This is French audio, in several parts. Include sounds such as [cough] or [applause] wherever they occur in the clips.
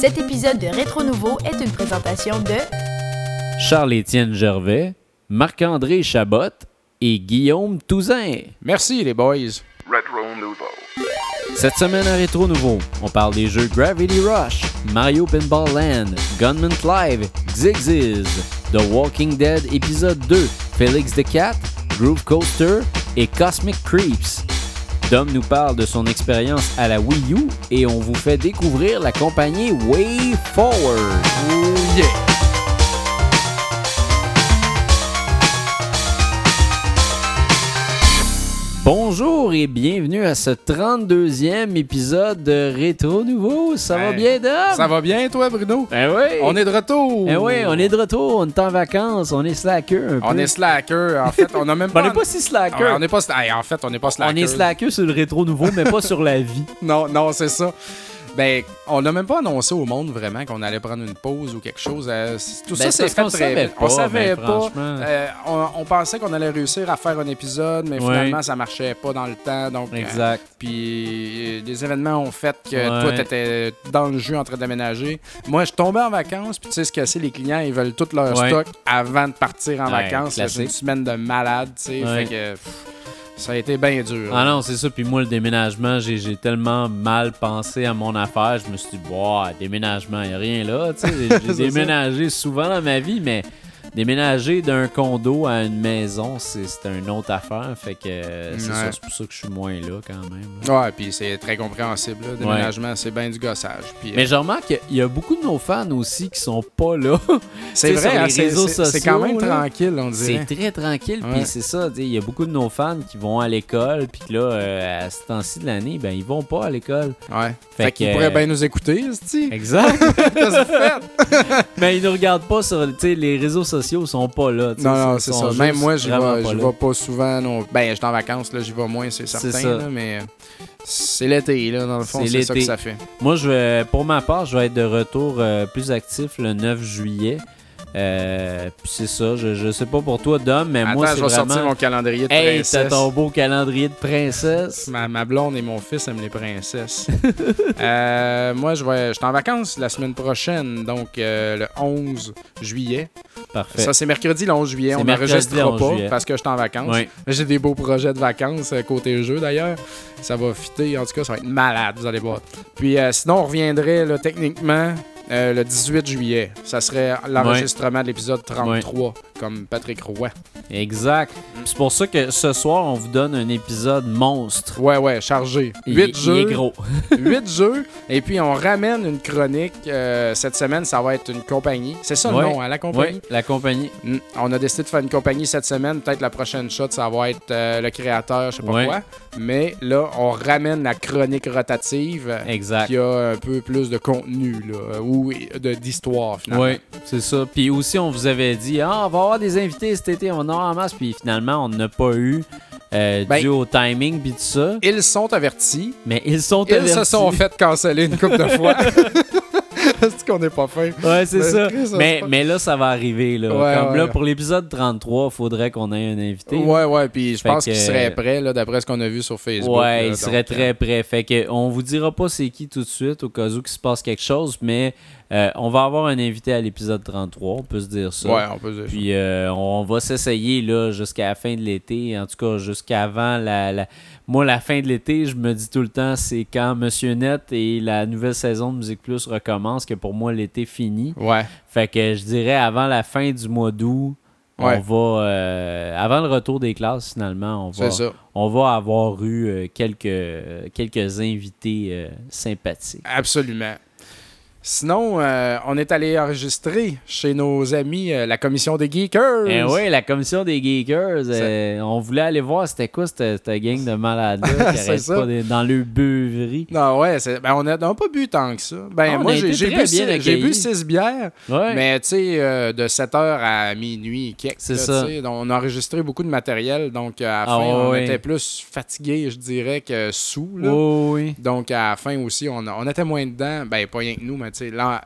Cet épisode de Rétro Nouveau est une présentation de Charles-Étienne Gervais, Marc-André Chabot et Guillaume Touzin. Merci les boys. Retro Nouveau. Cette semaine à Rétro Nouveau, on parle des jeux Gravity Rush, Mario Pinball Land, Gunman Live, Zigziz, The Walking Dead épisode 2, Felix the Cat, Groove Coaster et Cosmic Creeps. Dom nous parle de son expérience à la Wii U et on vous fait découvrir la compagnie Way Forward. Oh yeah. Bonjour et bienvenue à ce 32e épisode de Rétro Nouveau. Ça va bien, Dom? Ça va bien toi Bruno? Eh oui! On est de retour. Eh oui, on est de retour, on est en vacances, on est slacker un On peu. est slacker. En fait, on a même [laughs] On pas. n'est pas si slacker. On pas. En fait, on n'est pas slacker. On est slacker sur le rétro nouveau, mais pas sur la vie. [laughs] Non, non, c'est ça. Ben, on n'a même pas annoncé au monde vraiment qu'on allait prendre une pause ou quelque chose. Euh, tout Ben, ça, c'est fait très savait pas, On savait ben, pas. Euh, on, on pensait qu'on allait réussir à faire un épisode, mais finalement, ça marchait pas dans le temps. Donc, euh, Exact. Puis euh, les événements ont fait que Ouais. toi, t'étais dans le jeu en train d'aménager. Moi, je tombais en vacances, puis tu sais ce que c'est, les clients, ils veulent tout leur stock avant de partir en vacances. C'est une semaine de malade, tu sais. Fait que pff, ça a été bien dur. Ah non, c'est ça. Puis moi, le déménagement, j'ai tellement mal pensé à mon affaire. Je me suis dit, wow, déménagement, il n'y a rien là. tu sais. [laughs] J'ai déménagé souvent dans ma vie, mais déménager d'un condo à une maison, c'est c'est une autre affaire. Fait que euh, c'est Ouais. c'est pour ça que je suis moins là quand même. là. Ouais, puis c'est très compréhensible. Là. Déménagement, c'est bien du gossage. Puis, Mais euh, je remarque qu'il y a beaucoup de nos fans aussi qui sont pas là. [laughs] c'est vrai, hein, les c'est- réseaux c'est c'est quand même là, tranquille, on C'est dirait. très tranquille, puis c'est ça, il y a beaucoup de nos fans qui vont à l'école, puis là, euh, à ce temps-ci de l'année, ben ils vont pas à l'école. Ouais. Fait Fait, qu'ils pourraient bien nous écouter, cest Exact. [laughs] [laughs] Mais ils nous regardent pas sur, les réseaux sociaux sont pas là. Non, non, c'est ça. Même moi, j'y vais, pas j'y vais pas souvent. Non. Ben, je suis en vacances, là, j'y vais moins, c'est certain. ça. là, mais c'est l'été, là, dans le fond, C'est ça que ça fait. Moi, je vais, pour ma part, je vais être de retour euh, plus actif le 9 juillet. Euh, puis c'est ça, je, je sais pas pour toi, Dom, mais Attends, moi, je c'est vais sortir vraiment... mon calendrier de Hey, t'as princesse. ton beau calendrier de princesse. Ma, ma blonde et mon fils aiment les princesses. [laughs] Euh, moi, je vais, je suis en vacances la semaine prochaine, donc euh, le 11 juillet. Parfait. Ça, c'est mercredi le 11 juillet. C'est On n'enregistrera le 11 pas juillet. parce que je suis en vacances. J'ai des beaux projets de vacances côté jeu d'ailleurs. Ça va fitter. En tout cas, ça va être malade, vous allez voir. Puis sinon, on reviendrait là, techniquement euh, le 18 juillet. Ça serait l'enregistrement de l'épisode 33, comme Patrick Roy. Exact. C'est pour ça que ce soir, on vous donne un épisode monstre. Ouais, ouais, chargé. Il- 8 il jeux. est gros. [laughs] 8 jeux. Et puis, on ramène une chronique. euh, cette semaine, ça va être une compagnie. C'est ça Ouais. le nom, hein, la compagnie? Oui, la compagnie. Mm. On a décidé de faire une compagnie cette semaine. Peut-être la prochaine shot, ça va être euh, le créateur, je sais pas Ouais. quoi. Mais là, on ramène la chronique rotative. Exact. Qui a un peu plus de contenu, là, euh, ou d'histoire, finalement. Oui, c'est ça. Puis aussi, on vous avait dit, ah, on va avoir des invités cet été, on en a en masse. Puis finalement, on n'a pas eu, euh, Ben- dû au timing puis tout ça. Ils sont avertis. Mais ils sont Ils avertis. se sont fait canceller une couple de fois. [laughs] Est-ce qu'on n'est pas fin? Ouais, c'est ça. Mais, mais là, ça va arriver. Là. Ouais, Comme ouais. là, pour l'épisode 33, il faudrait qu'on ait un invité. Ouais, ouais, puis je pense qu'il serait prêt, d'après ce qu'on a vu sur Facebook. Ouais, là, il serait donc, euh, très prêt. Fait que on vous dira pas c'est qui tout de suite au cas où qu'il se passe quelque chose, mais euh, on va avoir un invité à l'épisode 33, on peut se dire ça. Ouais, on peut dire ça. Puis euh, on va s'essayer là jusqu'à la fin de l'été, en tout cas jusqu'avant la, la- Moi, la fin de l'été, je me dis tout le temps, c'est quand Monsieur Net et la nouvelle saison de Musique Plus recommence que pour moi l'été finit. Ouais. Fait que je dirais avant la fin du mois d'août, Ouais. on va euh, avant le retour des classes finalement, on va C'est ça. on va avoir eu euh, quelques, quelques invités euh, sympathiques. Absolument. Sinon, euh, on est allé enregistrer chez nos amis euh, la commission des Geekers. Eh oui, la commission des geekers, euh, on voulait aller voir c'était quoi cette, cette gang de malades-là [laughs] qui ça. pas dans le beuverie. Non, ouais, ben, on n'a pas bu tant que ça. Ben, on moi, j'ai bu, bu six bières, Ouais. mais tu sais, de 7h à minuit, C'est ça. Donc, on a enregistré beaucoup de matériel, donc à la Ah, fin, on était plus fatigués, je dirais, que sous. là. Oh, oui. Donc, à la fin aussi, on, on était moins dedans. Ben, pas rien que nous, mais tu sais, l'am-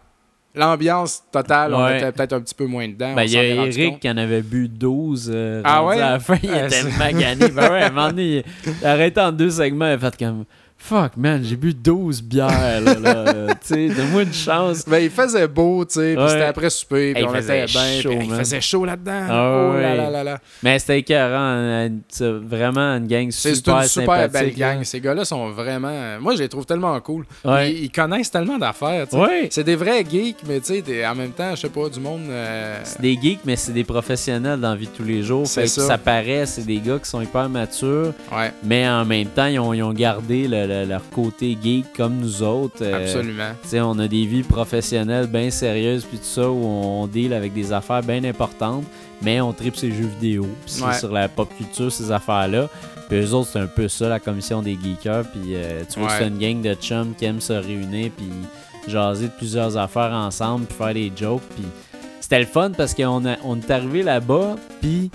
l'ambiance totale, on était peut-être un petit peu moins dedans. Ben, il y a Eric qui en avait bu 12. euh, Ah ouais? À la fin, il Ah, était magané. Ben ouais, à un moment donné, il a arrêté en deux segments. Il a fait comme Fuck, man, j'ai bu 12 bières, là. là. [laughs] tu sais, donne-moi une chance. Ben, il faisait beau, tu sais, puis Ouais. c'était après souper, puis Hey, on il était faisait bien, chaud, il faisait chaud là-dedans. Ah oh là ouais. là là là. Mais c'était écœurant. c'est Vraiment une gang C'est c'est super une super belle gang. Ces gars-là sont vraiment. Moi, je les trouve tellement cool. Ouais. Ils, ils connaissent tellement d'affaires. tu sais. Ouais. C'est des vrais geeks, mais tu sais, t'es- en même temps, je sais pas, du monde. euh, C'est des geeks, mais c'est des professionnels dans la vie de tous les jours. C'est Fait que ça. ça paraît, c'est des gars qui sont hyper matures, Ouais, mais en même temps, ils ont, ils ont gardé le- le- leur côté geek comme nous autres. Euh, absolument. On a des vies professionnelles bien sérieuses, puis tout ça, où on deal avec des affaires bien importantes, mais on tripe ces jeux vidéo, puis Ouais. sur la pop culture, ces affaires-là. Puis eux autres, c'est un peu ça, la commission des geekers, puis euh, tu vois, Ouais. c'est une gang de chums qui aiment se réunir, puis jaser de plusieurs affaires ensemble, puis faire des jokes, puis c'était le fun parce qu'on on est arrivé là-bas, puis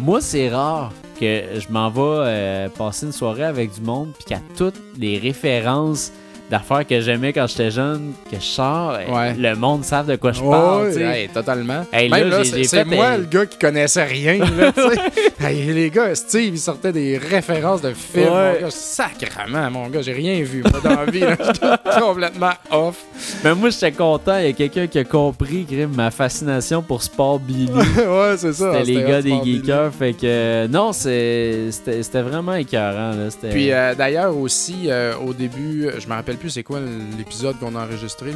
moi, c'est rare que je m'en vais euh, passer une soirée avec du monde, puis qu'à toutes les références d'affaires que j'aimais quand j'étais jeune, que je sors, Ouais. le monde savent de quoi je parle. hey, totalement. Hey, Même là, c'est moi un- le gars qui connaissait rien. Là, [laughs] les gars, Steve, il sortait des références de films. Ouais. Mon gars, sacrement, mon gars, j'ai rien vu moi, dans la vie. [laughs] J'étais complètement off. Mais moi, j'étais content. Il y a quelqu'un qui a compris Grim, ma fascination pour Sport Billy. [laughs] ouais, c'est ça. C'était les gars des Billy. geekers. Fait que non, c'était vraiment écœurant. Là. Puis euh, d'ailleurs aussi, euh, au début, je me rappelle plus c'est quoi l'épisode qu'on a enregistré.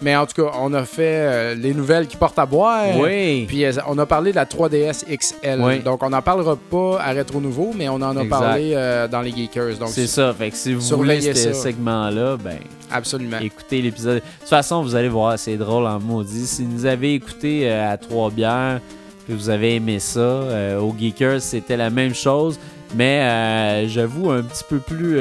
Mais en tout cas, on a fait euh, les nouvelles qui portent à boire. oui. Puis euh, on a parlé de la 3DS XL. Oui. Donc on n'en parlera pas à Rétro Nouveau, mais on en a Exact. parlé euh, dans les Geekers. Donc C'est ça. Fait que si vous voulez ce segment-là, ben, absolument. écoutez l'épisode. De toute façon, vous allez voir, c'est drôle en maudit. Si vous avez écouté à trois bières, que vous avez aimé ça, au Geekers, c'était la même chose. Mais j'avoue, un petit peu plus.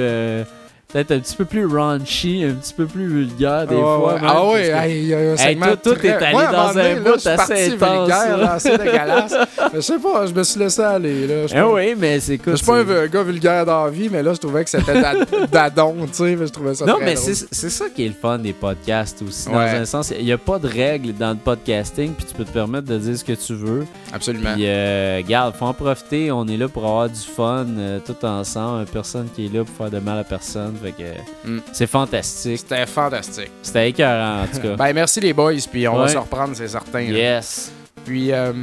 Peut-être un petit peu plus raunchy, un petit peu plus vulgaire des fois. ouais. même, Ah ouais, que- hey, il y a un Hey, segment toi, t'es très- allé dans un bout assez parti intense, vulgaire, là. assez dégueulasse. [laughs] je sais pas, je me suis laissé aller. Là. Ah oui, mais c'est quoi je suis pas un gars vulgaire dans la vie, mais là, je trouvais que c'était dad- [laughs] dadon, tu sais, mais je trouvais ça Non, très mais c'est c'est ça qui est le fun des podcasts aussi. Dans Ouais. un sens, il n'y a pas de règles dans le podcasting, puis tu peux te permettre de dire ce que tu veux. Absolument. Puis, euh, regarde, faut en profiter. On est là pour avoir du fun euh, tout ensemble. Personne qui est là pour faire de mal à personne. Fait que Mm. c'est fantastique. C'était fantastique. C'était écœurant, en tout cas. Ben, merci les boys, puis on va se reprendre, c'est certain. là. yes. Puis, euh,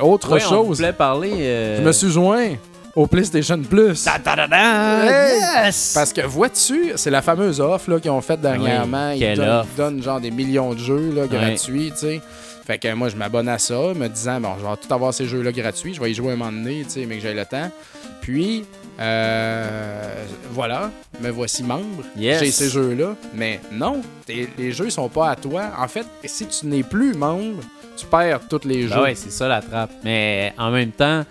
autre Ouais, chose, parler. euh, je me suis joint au PlayStation Plus. Hey! Yes! Parce que vois-tu, c'est la fameuse offre qu'ils ont faite dernièrement. Oui, ils, donnent, ils donnent genre des millions de jeux là, gratuits, tu sais. Fait que moi, je m'abonne à ça, me disant, bon, je vais tout avoir ces jeux-là gratuits, je vais y jouer un moment donné, tu sais, mais que j'ai le temps. Puis, euh, voilà, me voici membre. Yes. J'ai ces jeux-là. Mais non, les jeux sont pas à toi. En fait, si tu n'es plus membre, tu perds tous les Ben jeux. ouais, c'est ça la trappe. Mais en même temps,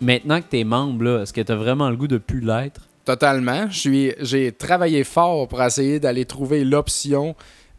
maintenant que t'es membre, là, est-ce que t'as vraiment le goût de plus l'être? Totalement. J'ai travaillé fort pour essayer d'aller trouver l'option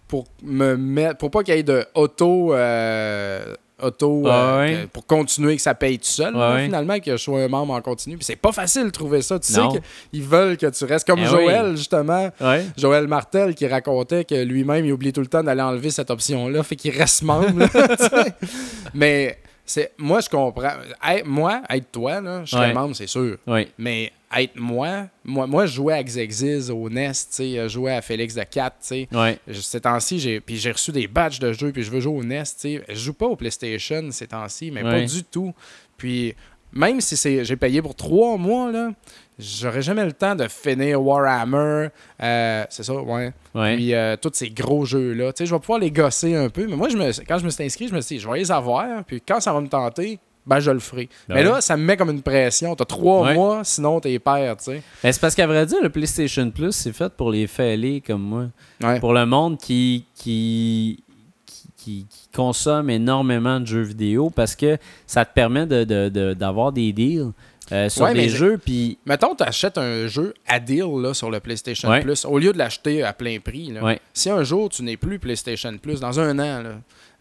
pour me mettre, pour pas qu'il y ait de auto, euh, auto, euh, ouais. pour continuer que ça paye tout seul. Ouais là, ouais. Finalement, que je sois un membre en continu. Puis c'est pas facile de trouver ça. Tu Non. sais qu'ils veulent que tu restes comme Eh Joël justement. Joël Martel qui racontait que lui-même il oublie tout le temps d'aller enlever cette option-là, fait qu'il reste membre. là. [laughs] Mais c'est moi je comprends. Hey, moi, être toi, là, je serais membre, c'est sûr. Mais être moi, moi, moi je jouais à Xexiz au NES, je jouais à Félix de 4, tu sais. Ouais. Ces temps-ci, j'ai puis j'ai reçu des badges de jeu, puis je veux jouer au NES, sais. Je joue pas au PlayStation ces temps-ci, mais pas du tout. Puis même si c'est j'ai payé pour trois mois, là, j'aurais jamais le temps de finir Warhammer, euh, c'est ça, ouais. Ouais. Puis euh, tous ces gros jeux-là. Tu sais, je vais pouvoir les gosser un peu, mais moi, je me, quand je me suis inscrit, je me suis dit, je vais les avoir, puis quand ça va me tenter, ben je le ferai. Ben mais là, ça me met comme une pression. T'as trois Ouais. mois, sinon t'es père, tu sais. Mais c'est parce qu'à vrai dire, le PlayStation Plus, c'est fait pour les fêlés comme moi. Ouais. Pour le monde qui, qui, qui, qui- qui consomme énormément de jeux vidéo parce que ça te permet de- de- de- d'avoir des deals euh, sur Ouais, mais c'est- jeux. Puis, Mettons, tu achètes un jeu à deal là, sur le PlayStation Ouais. Plus, au lieu de l'acheter à plein prix. Là. Ouais. Si un jour tu n'es plus PlayStation Plus, dans un an, là,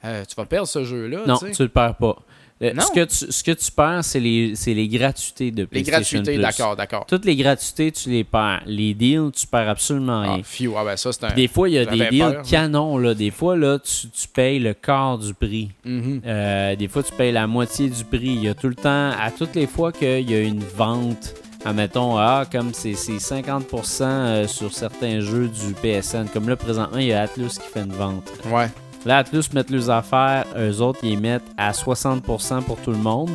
euh, tu vas perdre ce jeu-là. non, tu sais. tu le perds pas. Euh, Non. Ce, que tu, ce que tu perds, c'est les, les gratuités de Les PlayStation gratuités, Plus. d'accord, d'accord. Toutes les gratuités, tu les perds. Les deals, tu perds absolument Ah, rien. phew, ah ben ça, c'est un. Des fois, il y a des deals peur. canons. Là. Des fois, là, tu, tu payes le quart du prix. Mhm. Euh, des fois, tu payes la moitié du prix. Il y a tout le temps, à toutes les fois qu'il y a une vente admettons, ah, comme c'est c'est 50% euh, sur certains jeux du PSN. Comme là, présentement, il y a Atlus qui fait une vente. Ouais. Là, Atlus mettent leurs affaires, eux autres, ils les mettent à 60% pour tout le monde.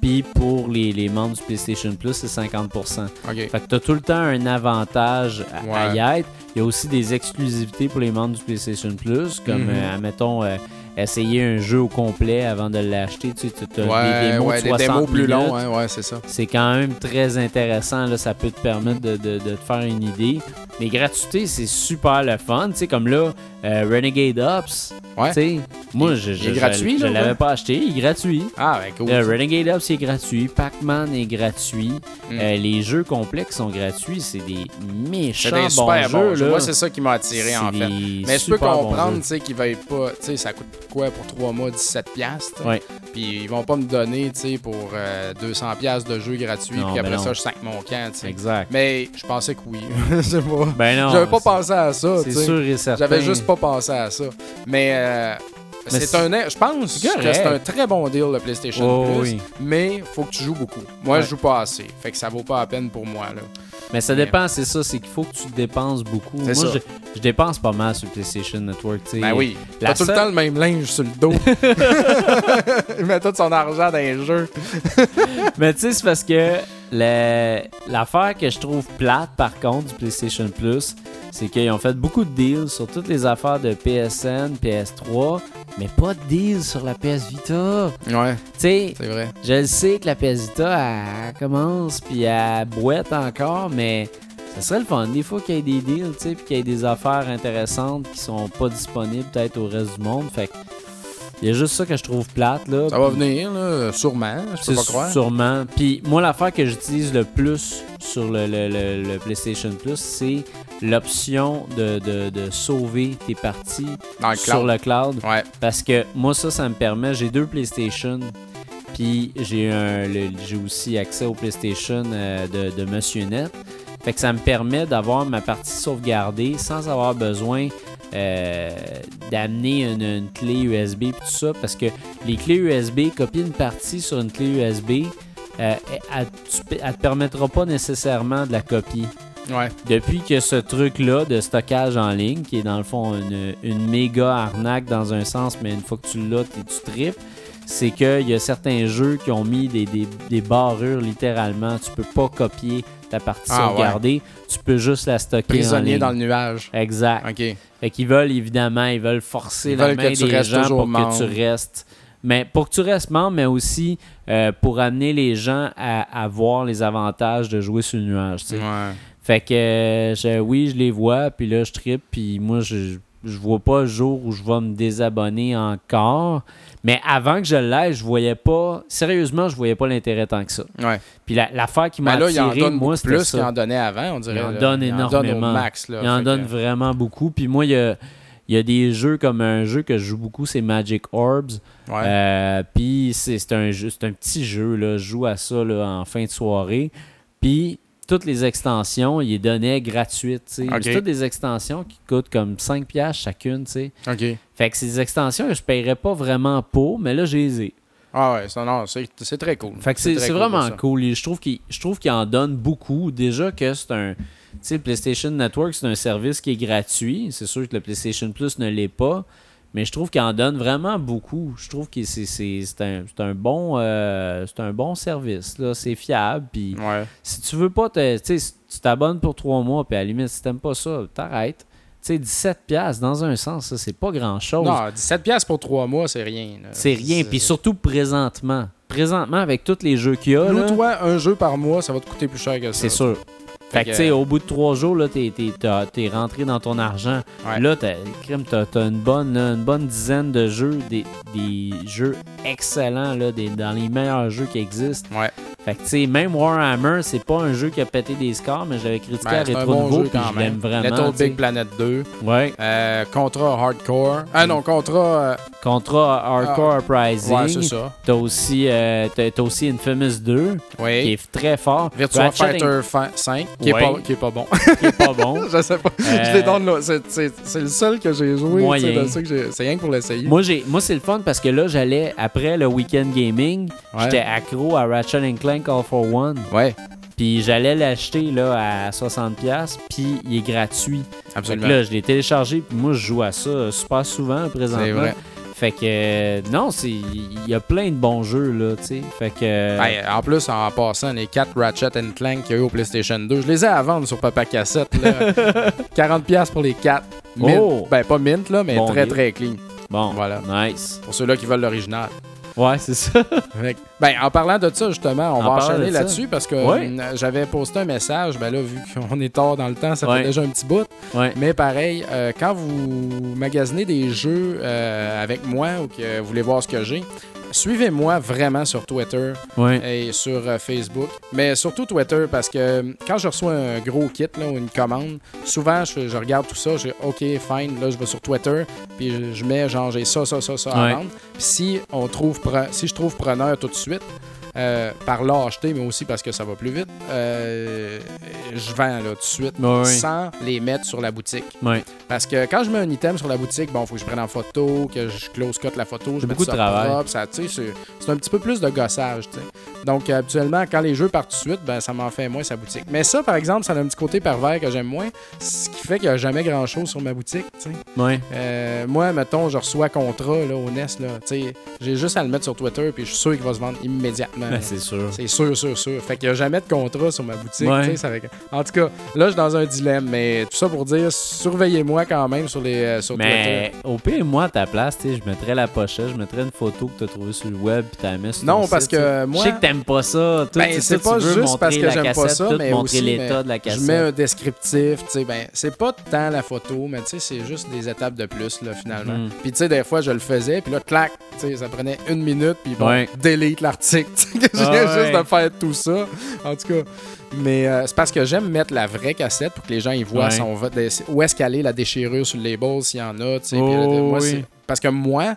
Puis pour les, les membres du PlayStation Plus, c'est 50%. OK. Fait que t'as tout le temps un avantage à, y être. Il y a aussi des exclusivités pour les membres du PlayStation Plus, comme, euh, admettons, euh, essayer un jeu au complet avant de l'acheter. Tu sais, t'as Ouais, des démos ouais, de des 60 démos plus longs, hein, ouais, c'est ça. C'est quand même très intéressant. Là, ça peut te permettre de, de- de te faire une idée. Les gratuités, c'est super le fun. Tu sais, comme là, euh, Renegade Ops. Ouais. tu sais, moi, je, je, gratuit, je, je l'avais pas acheté. Il est gratuit. Ah, ben cool. Le Renegade Ops est gratuit. Pac-Man est gratuit. Mm. Euh, les jeux complexes sont gratuits. C'est des méchants C'est des super bons bons jeux. là. Moi, c'est ça qui m'a attiré, en fait. Mais je peux comprendre, tu sais, qu'ils veuillent pas. Tu sais, ça coûte quoi pour 3 mois 17$? piastres? Ouais. Puis ils vont pas me donner, tu sais, pour euh, 200$ piastres de jeux gratuits. Non, Puis ben après ça, je 5 mon camp. Exact. Mais je pensais que oui. [laughs] Pas. Ben non. J'avais pas pensé à ça, C'est sûr et certain. J'avais juste pas pensé à ça. Mais, euh, Mais c'est un. Je pense que c'est un très bon deal, le PlayStation Oh, Plus. oui. Mais faut que tu joues beaucoup. Moi, Ouais. je joue pas assez. Fait que ça vaut pas la peine pour moi, là. Mais ça dépend, c'est ça, c'est qu'il faut que tu dépenses beaucoup. Moi, je, je dépense pas mal sur PlayStation Network. Ben oui. T'as tout seule- le temps le même linge sur le dos. [laughs] [laughs] Il met tout son argent dans les jeux. Mais tu sais, c'est parce que l'affaire que je trouve plate, par contre, du PlayStation Plus, c'est qu'ils ont fait beaucoup de deals sur toutes les affaires de PSN, PS3, mais pas de deals sur la PS Vita. Ouais, Tu sais, c'est vrai. je le sais que la PS Vita, elle commence, puis elle boite encore, mais ça serait le fun des fois qu'il y ait des deals, tu sais, puis qu'il y ait des affaires intéressantes qui sont pas disponibles peut-être au reste du monde. Fait que, il y a juste ça que je trouve plate, là. Ça va venir, là, sûrement. Je peux pas croire. sûrement. Puis moi, l'affaire que j'utilise le plus sur le, le- le- le PlayStation Plus, c'est l'option de, de- de sauver tes parties Dans sur le cloud. Ouais. Parce que moi, ça, ça me permet. J'ai deux PlayStation. Puis j'ai un, le- j'ai aussi accès au PlayStation euh, de, de Monsieur Net. Fait que ça me permet d'avoir ma partie sauvegardée sans avoir besoin euh, d'amener une, une clé USB et tout ça. Parce que les clés USB, copier une partie sur une clé USB, euh, elle, elle te permettra pas nécessairement de la copier. Ouais. Depuis que ce truc-là de stockage en ligne, qui est dans le fond une, une méga arnaque dans un sens, mais une fois que tu l'as, tu tripes, c'est qu'il y a certains jeux qui ont mis des, des, des barrures littéralement. Tu peux pas copier ta partie Ah, sauvegardée, tu peux juste la stocker en Prisonnier ligne. dans le nuage. Exact. OK. Fait qu'ils veulent évidemment, ils veulent forcer Ils la veulent main des gens pour membre. que tu restes. Mais pour que tu restes membre, mais aussi euh, pour amener les gens à, à voir les avantages de jouer sur le nuage. Ouais. Fait que euh, je- oui, je les vois, puis là je trippe, puis moi je, je vois pas le jour où je vais me désabonner encore. Mais avant que je l'aie, je voyais pas. Sérieusement, je voyais pas l'intérêt tant que ça. Ouais. Puis la- l'affaire qui m'a là, il en attiré, donne moi, c'était plus qu'il en donnait avant, on dirait. Il en là. donne Il en énormément. au max, là. Il en donne que- vraiment beaucoup. Puis moi, il y a, il y a des jeux comme un jeu que je joue beaucoup, c'est Magic Orbs. Ouais. Euh, puis c'est un, jeu- c'est un petit jeu, là. je joue à ça là, en fin de soirée. Puis toutes les extensions, ils les donnaient gratuites. C'est toutes des extensions qui coûtent comme 5$ piastres chacune. tu sais. OK. Fait que des extensions que je ne paierais pas vraiment pour, mais là, je les ai. Ah ouais, ça, non, c'est c'est très cool. Fait que c'est cool vraiment cool. Et Je trouve qu'il je trouve qu'il en donne beaucoup. Déjà que c'est un. Tu sais, le PlayStation Network, c'est un service qui est gratuit. C'est sûr que le PlayStation Plus ne l'est pas. Mais je trouve qu'il en donne vraiment beaucoup. Je trouve que c'est c'est- c'est un, c'est un, bon, euh, c'est un bon service. là. C'est fiable. Puis Ouais. si tu veux pas, te, tu sais, si tu t'abonnes pour trois mois, puis à la limite, si t'aimes pas ça, t'arrêtes. Tu sais, 17$ dans un sens, ça, c'est pas grand-chose. Non, 17$ piastres pour 3 mois, c'est rien. C'est rien. Puis surtout présentement. Présentement, avec tous les jeux qu'il y a, là, Loue-toi un jeu par mois, ça va te coûter plus cher que ça. c'est sûr. Fait que, tu sais, au bout de trois jours, là, t'es, t'es- t'es rentré dans ton argent. Ouais. Là, t'as, t'as, t'as une, bonne, là, une bonne dizaine de jeux, des, des jeux excellents, là, des, dans les meilleurs jeux qui existent. Ouais. Fait que, tu sais, même Warhammer, c'est pas un jeu qui a pété des scores, mais j'avais critiqué Ben, à Retro bon Nouveau, puis je l'aime vraiment. Little. Big Planet 2. Ouais. Euh, Contra Hardcore. Ah non, Contra. euh, Contra Hardcore Uprising. ouais, c'est ça. T'as aussi, euh, t'as aussi Infamous 2, qui Oui. est très fort. Virtua Ratchet Fighter fa- 5, qui, Ouais. est pas, qui est pas bon. qui est pas bon. [laughs] je sais pas. Euh, Je les donne là. C'est- le seul que j'ai joué. C'est rien que pour l'essayer. Moi, moi c'est le fun parce que là, j'allais, après le week-end gaming, Ouais. j'étais accro à Ratchet Clank All for One. Ouais. Puis j'allais l'acheter là à 60$, puis il est gratuit. Absolument. Là, je l'ai téléchargé, puis moi, je joue à ça super souvent présentement. C'est vrai. Fait que, euh, non, c'est il y a plein de bons jeux, là, tu sais. Fait que. euh, en plus, en passant, les 4 Ratchet Clank qu'il y a eu au PlayStation 2, je les ai à vendre sur Papa Cassette. là. [laughs] 40$ pour les 4. Mint. Oh! Ben, pas mint, là, mais Bon très, deal. très clean. bon, voilà. Nice. Pour ceux-là qui veulent l'original. Ouais, c'est ça. Ben, en parlant de ça, justement, on En va enchaîner là-dessus parce que hum, j'avais posté un message. Ben là, vu qu'on est tard dans le temps, ça fait déjà un petit bout. Mais pareil, euh, quand vous magasinez des jeux euh, avec moi ou que vous voulez voir ce que j'ai, suivez-moi vraiment sur Twitter et sur euh, Facebook. Mais surtout Twitter parce que euh, quand je reçois un gros kit là, ou une commande, souvent je, je regarde tout ça, je dis OK, fine, là je vais sur Twitter, puis je, je mets genre j'ai ça, ça, ça, ça à vendre. Puis si on trouve si je trouve preneur tout de suite, Smith. Euh, par l'acheter, mais aussi parce que ça va plus vite, euh, je vends là tout de suite sans les mettre sur la boutique. Parce que quand je mets un item sur la boutique, bon, faut que je prenne en photo, que je close cut la photo, je mets beaucoup ça de travail. propre, ça, c'est c'est un petit peu plus de gossage, tu sais. Donc, habituellement, quand les jeux partent tout de suite, ben, ça m'en fait moins sa boutique. Mais ça, par exemple, ça a un petit côté pervers que j'aime moins, ce qui fait qu'il n'y a jamais grand-chose sur ma boutique, tu sais. Ouais. Euh, moi, mettons, je reçois contrat là, au NES, là, tu sais, j'ai juste à le mettre sur Twitter, puis je suis sûr qu'il va se vendre immédiatement. Ben, c'est sûr. C'est sûr, sûr, sûr. Fait qu'il n'y a jamais de contrat sur ma boutique. Ouais. ça fait En tout cas, là, je suis dans un dilemme. Mais tout ça pour dire, surveillez-moi quand même sur, les, euh, sur Twitter. Mais au pire, moi, à ta place, tu sais, je mettrais la pochette, je mettrais une photo que tu as trouvée sur le web, puis tu la mets sur Non, ton parce site, que moi- Je sais que t'aimes pas ça. Ben, c'est pas juste parce que j'aime pas ça, mais montrer aussi, l'état mais de la cassette. Je mets un descriptif, tu sais, ben, c'est pas tant la photo, mais tu sais, c'est juste des étapes de plus, là, finalement. Mhm. Puis, tu sais, des fois, je le faisais, puis là, clac, tu sais, ça prenait une minute, puis bon, Ouais. delete l'article, [laughs] que je Ah ouais. juste de faire tout ça. En tout cas, mais euh, c'est parce que j'aime mettre la vraie cassette pour que les gens y voient Ouais. son où est-ce qu'elle est la déchirure sur le label, s'il y en a, tu sais. puis, Oh, euh, oui. c'est- Parce que moi,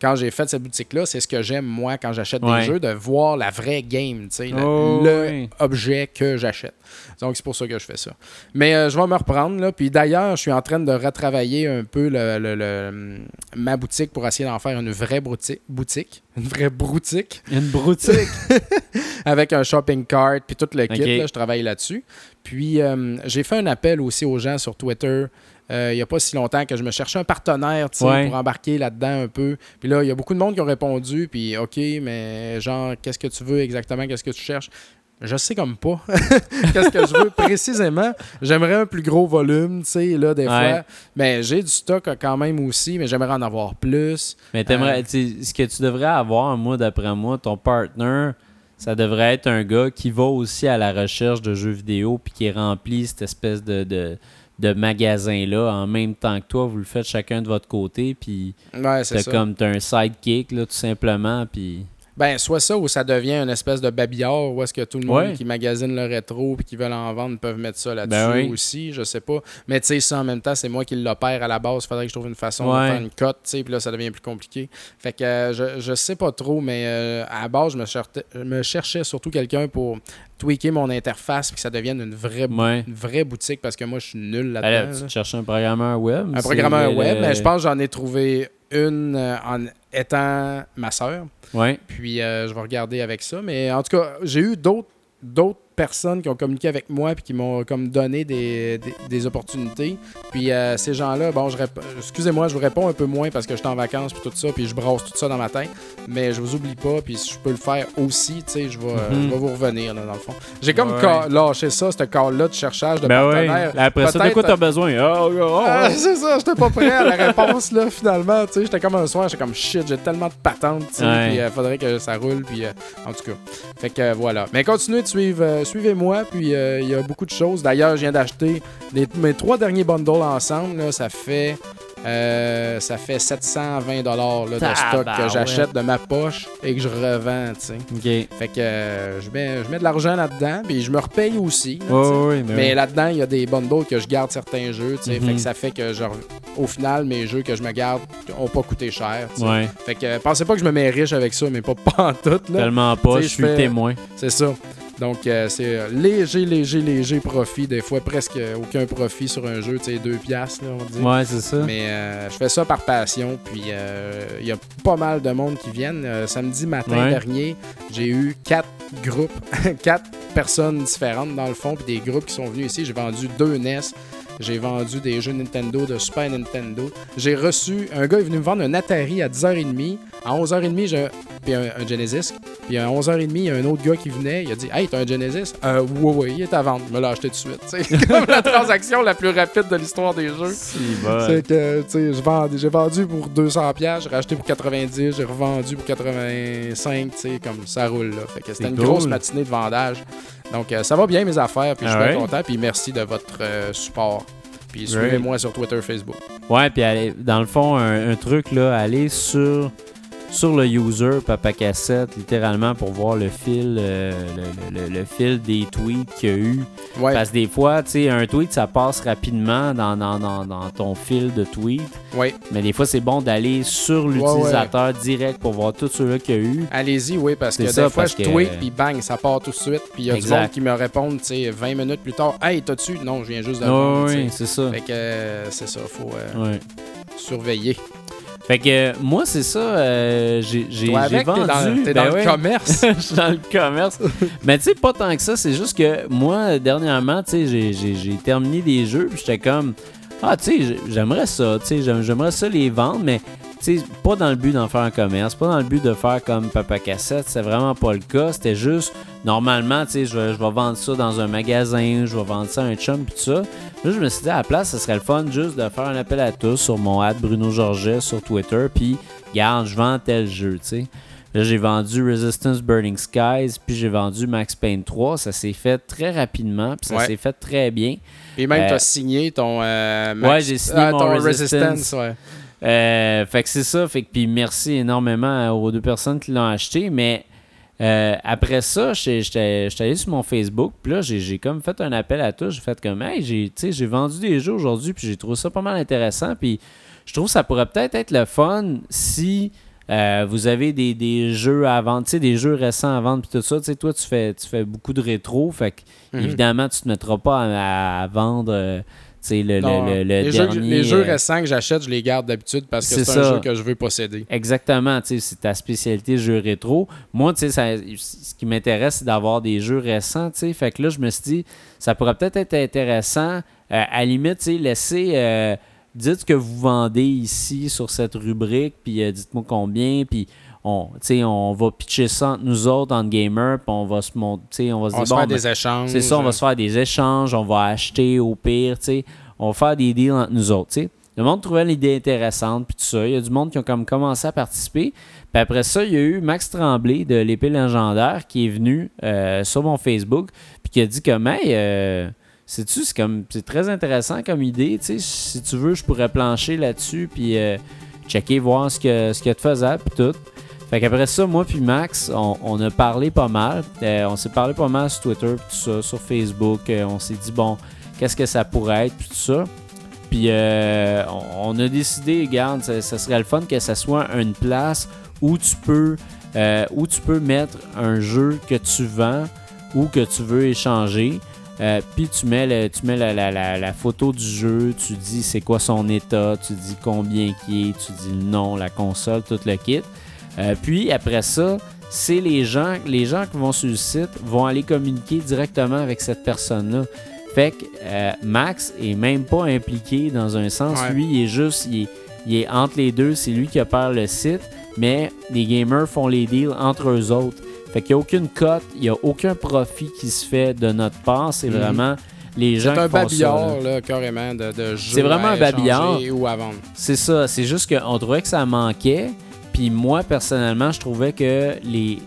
quand j'ai fait cette boutique-là, c'est ce que j'aime, moi, quand j'achète Ouais. des jeux, de voir la vraie game, tu sais, le- Oh, le oui. objet que j'achète. Donc, c'est pour ça que je fais ça. Mais euh, je vais me reprendre, là. Puis d'ailleurs, je suis en train de retravailler un peu le, le- le- ma boutique pour essayer d'en faire une vraie brouti- boutique. [laughs] Une vraie boutique Une broutique. [laughs] avec un shopping cart puis tout le kit. Là, je travaille là-dessus. Puis euh, j'ai fait un appel aussi aux gens sur Twitter. Euh, il n'y a pas si longtemps que je me cherchais un partenaire Ouais. pour embarquer là-dedans un peu. Puis là, il y a beaucoup de monde qui ont répondu. Puis OK, mais genre, qu'est-ce que tu veux exactement? Qu'est-ce que tu cherches? Je sais comme pas. [laughs] Qu'est-ce que je veux précisément? J'aimerais un plus gros volume, tu sais, là, des Ouais. fois. Mais j'ai du stock quand même aussi, mais j'aimerais en avoir plus. Mais t'aimerais, Euh, ce que tu devrais avoir, moi, d'après moi, ton partner, ça devrait être un gars qui va aussi à la recherche de jeux vidéo puis qui remplit cette espèce de, de, de magasin-là en même temps que toi. Vous le faites chacun de votre côté, puis Ouais, c'est comme t'as un sidekick, là, tout simplement, puis... Ben, soit ça ou ça devient une espèce de babillard où est-ce que tout le monde Ouais. qui magasine le rétro et qui veulent en vendre peuvent mettre ça là-dessus Ben oui. aussi, je sais pas. Mais tu sais, ça en même temps, c'est moi qui l'opère à la base. Il faudrait que je trouve une façon Ouais. de faire une cote, tu sais, puis là, ça devient plus compliqué. Fait que euh, je, je sais pas trop, mais euh, à la base, je me, cherchais, je me cherchais surtout quelqu'un pour tweaker mon interface puis que ça devienne une vraie, Ouais. une vraie boutique parce que moi, je suis nul là, là-dedans. tu là. te cherches un programmeur web. Un programmeur web, mais je pense que j'en ai trouvé une euh, en étant ma sœur. Ouais. Puis euh, je vais regarder avec ça. Mais en tout cas, j'ai eu d'autres d'autres personnes qui ont communiqué avec moi puis qui m'ont comme donné des, des, des opportunités. Puis euh, ces gens-là, bon, je excusez-moi, je vous réponds un peu moins parce que je suis en vacances puis tout ça, puis je brasse tout ça dans ma tête. Mais je vous oublie pas, puis si je peux le faire aussi, tu sais, je vais euh, Mhm. vais vous revenir là, dans le fond. J'ai comme Ouais. lâché ça, ce call-là de cherchage de Ben partenaires. ouais. Après ça, de quoi t'as besoin? Ah, oh, oh, Ah, oh. c'est ça, j'étais pas prêt à la réponse là finalement, tu sais, j'étais comme un soir, j'étais comme shit, j'ai tellement de patentes, tu sais, puis il faudrait que ça roule puis euh, en tout cas. Fait que euh, voilà. Mais continuez de suivre euh, suivez-moi puis euh, il y a beaucoup de choses. D'ailleurs, je viens d'acheter les- mes trois derniers bundles ensemble là, ça fait euh, ça fait 720 dollars de stock que j'achète de ma poche et que je revends, tu sais. OK. Fait que euh, je mets je mets de l'argent là-dedans puis je me repaye aussi. là, ouais, ouais, Mais là-dedans, il y a des bundles que je garde certains jeux, tu sais. Mhm. Fait que ça fait que, genre, au final, mes jeux que je me garde ont pas coûté cher. Ouais. Fait que, euh, pensez pas que je me mets riche avec ça, mais pas, [laughs] pas en tout, là. Tellement pas, je je suis témoin. C'est ça. Donc, euh, c'est euh, léger, léger, léger profit. Des fois, presque euh, aucun profit sur un jeu, tu sais, deux piastres, là, on dire. Ouais, c'est ça. Mais euh, je fais ça par passion, puis euh, il y a pas mal de monde qui viennent. Samedi matin Ouais. dernier, j'ai eu quatre groupes, [laughs] quatre personnes différentes dans le fond, puis des groupes qui sont venus ici. J'ai vendu deux NES, j'ai vendu des jeux Nintendo de Super Nintendo. J'ai reçu, un gars est venu me vendre un Atari à 10h30. À 11h30, j'ai puis un, Genesis. Puis à 11h30, il y a un autre gars qui venait. Il a dit Hey, t'as un Genesis euh, Oui, oui, il est à vendre. Je me l'ai acheté tout de suite. C'est [laughs] comme la transaction la plus rapide de l'histoire des jeux. C'est que, tu sais, j'ai vendu pour 200$, j'ai racheté pour 90$, j'ai revendu pour 85$, tu sais, comme ça roule là. Fait que c'était une grosse matinée de vendage. Donc, euh, ça va bien mes affaires, puis je suis ah content, puis merci de votre euh, support. Puis suivez-moi sur Twitter, Facebook. Ouais, puis dans le fond, un, un, truc, là, allez sur sur le user Papa Cassette, littéralement, pour voir le fil, euh, le, fil des tweets qu'il y a eu. Parce que des fois, tu sais, un tweet, ça passe rapidement dans, dans, ton fil de tweets. Ouais. Mais des fois, c'est bon d'aller sur l'utilisateur direct pour voir tout ceux-là qu'il y a eu. Allez-y, oui, parce que des fois, je tweet, puis bang, ça part tout de suite. Puis il y a des gens qui me répondent, tu sais, 20 minutes plus tard, Hey, t'as-tu Non, je viens juste de Oui, c'est ça. Fait que euh, c'est ça, faut euh, surveiller. Fait que moi, c'est ça. Euh, j'ai vendu. T'es dans, ben le commerce. [laughs] Je suis dans le commerce. Mais tu sais, pas tant que ça. C'est juste que moi, dernièrement, tu sais, j'ai terminé des jeux. Puis j'étais comme. Ah, tu sais, j'aimerais ça. Tu sais, j'aimerais ça les vendre. Mais sais, pas dans le but d'en faire un commerce, pas dans le but de faire comme Papa Cassette, c'est vraiment pas le cas. C'était juste, normalement, tu sais, je vais, vendre ça dans un magasin, je vais vendre ça à un chum, pis tout ça. Là, je me suis dit, à la place, ce serait le fun juste de faire un appel à tous sur mon ad Bruno Georget sur Twitter, puis, garde, je vends tel jeu, tu sais. Là, j'ai vendu Resistance Burning Skies, puis j'ai vendu Max Payne 3. Ça s'est fait très rapidement, puis ça s'est fait très bien. Et même, tu as euh, signé ton, euh, ouais, j'ai signé ah, mon Resistance. ouais. Euh, fait que c'est ça. Fait que puis merci énormément aux deux personnes qui l'ont acheté. Mais euh, après ça, j'étais allé sur mon Facebook. Puis là, j'ai comme fait un appel à tous. J'ai fait comme, hey, j'ai vendu des jeux aujourd'hui. Puis j'ai trouvé ça pas mal intéressant. Puis je trouve que ça pourrait peut-être être le fun si. Euh, vous avez des, jeux à vendre, des jeux récents à vendre, puis tout ça. toi, tu fais, tu fais beaucoup de rétro, fait que, mhm. évidemment, tu te mettras pas à, vendre le, les, jeux, les, jeux, euh, récents que j'achète, je les garde d'habitude parce que c'est un jeu que je veux posséder. Exactement, c'est ta spécialité jeu rétro. Moi, ce qui m'intéresse, c'est d'avoir des jeux récents. Fait que là, je me suis dit, ça pourrait peut-être être intéressant. Euh, à la limite, laisser. Euh, dites ce que vous vendez ici sur cette rubrique, puis dites-moi combien, puis on, on va pitcher ça entre nous autres, entre gamers, puis on va se monter, on va se on dire, faire des échanges. C'est ça, on va se faire des échanges, on va acheter au pire, on va faire des deals entre nous autres. sais Le monde trouvait l'idée intéressante, puis tout ça. Il y a du monde qui ont comme commencé à participer. Puis après ça, il y a eu Max Tremblay de l'épée légendaire qui est venu euh, sur mon Facebook, puis qui a dit comme, hey, euh, sais-tu, c'est comme, c'est très intéressant comme idée, tu sais, si tu veux, je pourrais plancher là-dessus, puis euh, checker, voir ce que ce qu'il y a de faisable, puis tout. Fait qu'après ça, moi puis Max, on, a parlé pas mal. Euh, on s'est parlé pas mal sur Twitter, tout ça, sur Facebook. Euh, on s'est dit, bon, qu'est-ce que ça pourrait être, puis tout ça. Puis euh, on, a décidé, regarde, ça, serait le fun que ça soit une place où tu peux, où tu peux mettre un jeu que tu vends ou que tu veux échanger. puis tu mets, le, tu mets la, photo du jeu, tu dis c'est quoi son état, tu dis combien qui est, tu dis le nom, la console, tout le kit. Euh, puis après ça, c'est les gens, les gens qui vont sur le site vont aller communiquer directement avec cette personne-là. Fait que euh, Max est même pas impliqué dans un sens. Lui, il est juste, il est, entre les deux. C'est lui qui opère le site, mais les gamers font les deals entre eux autres. Fait qu'il n'y a aucune cote, il n'y a aucun profit qui se fait de notre part. C'est mhm. vraiment les gens C'est un babillard, là. carrément, de, de C'est vraiment un babillard. ou à vendre. C'est ça. C'est juste qu'on trouvait que ça manquait. Puis moi, personnellement, je trouvais que les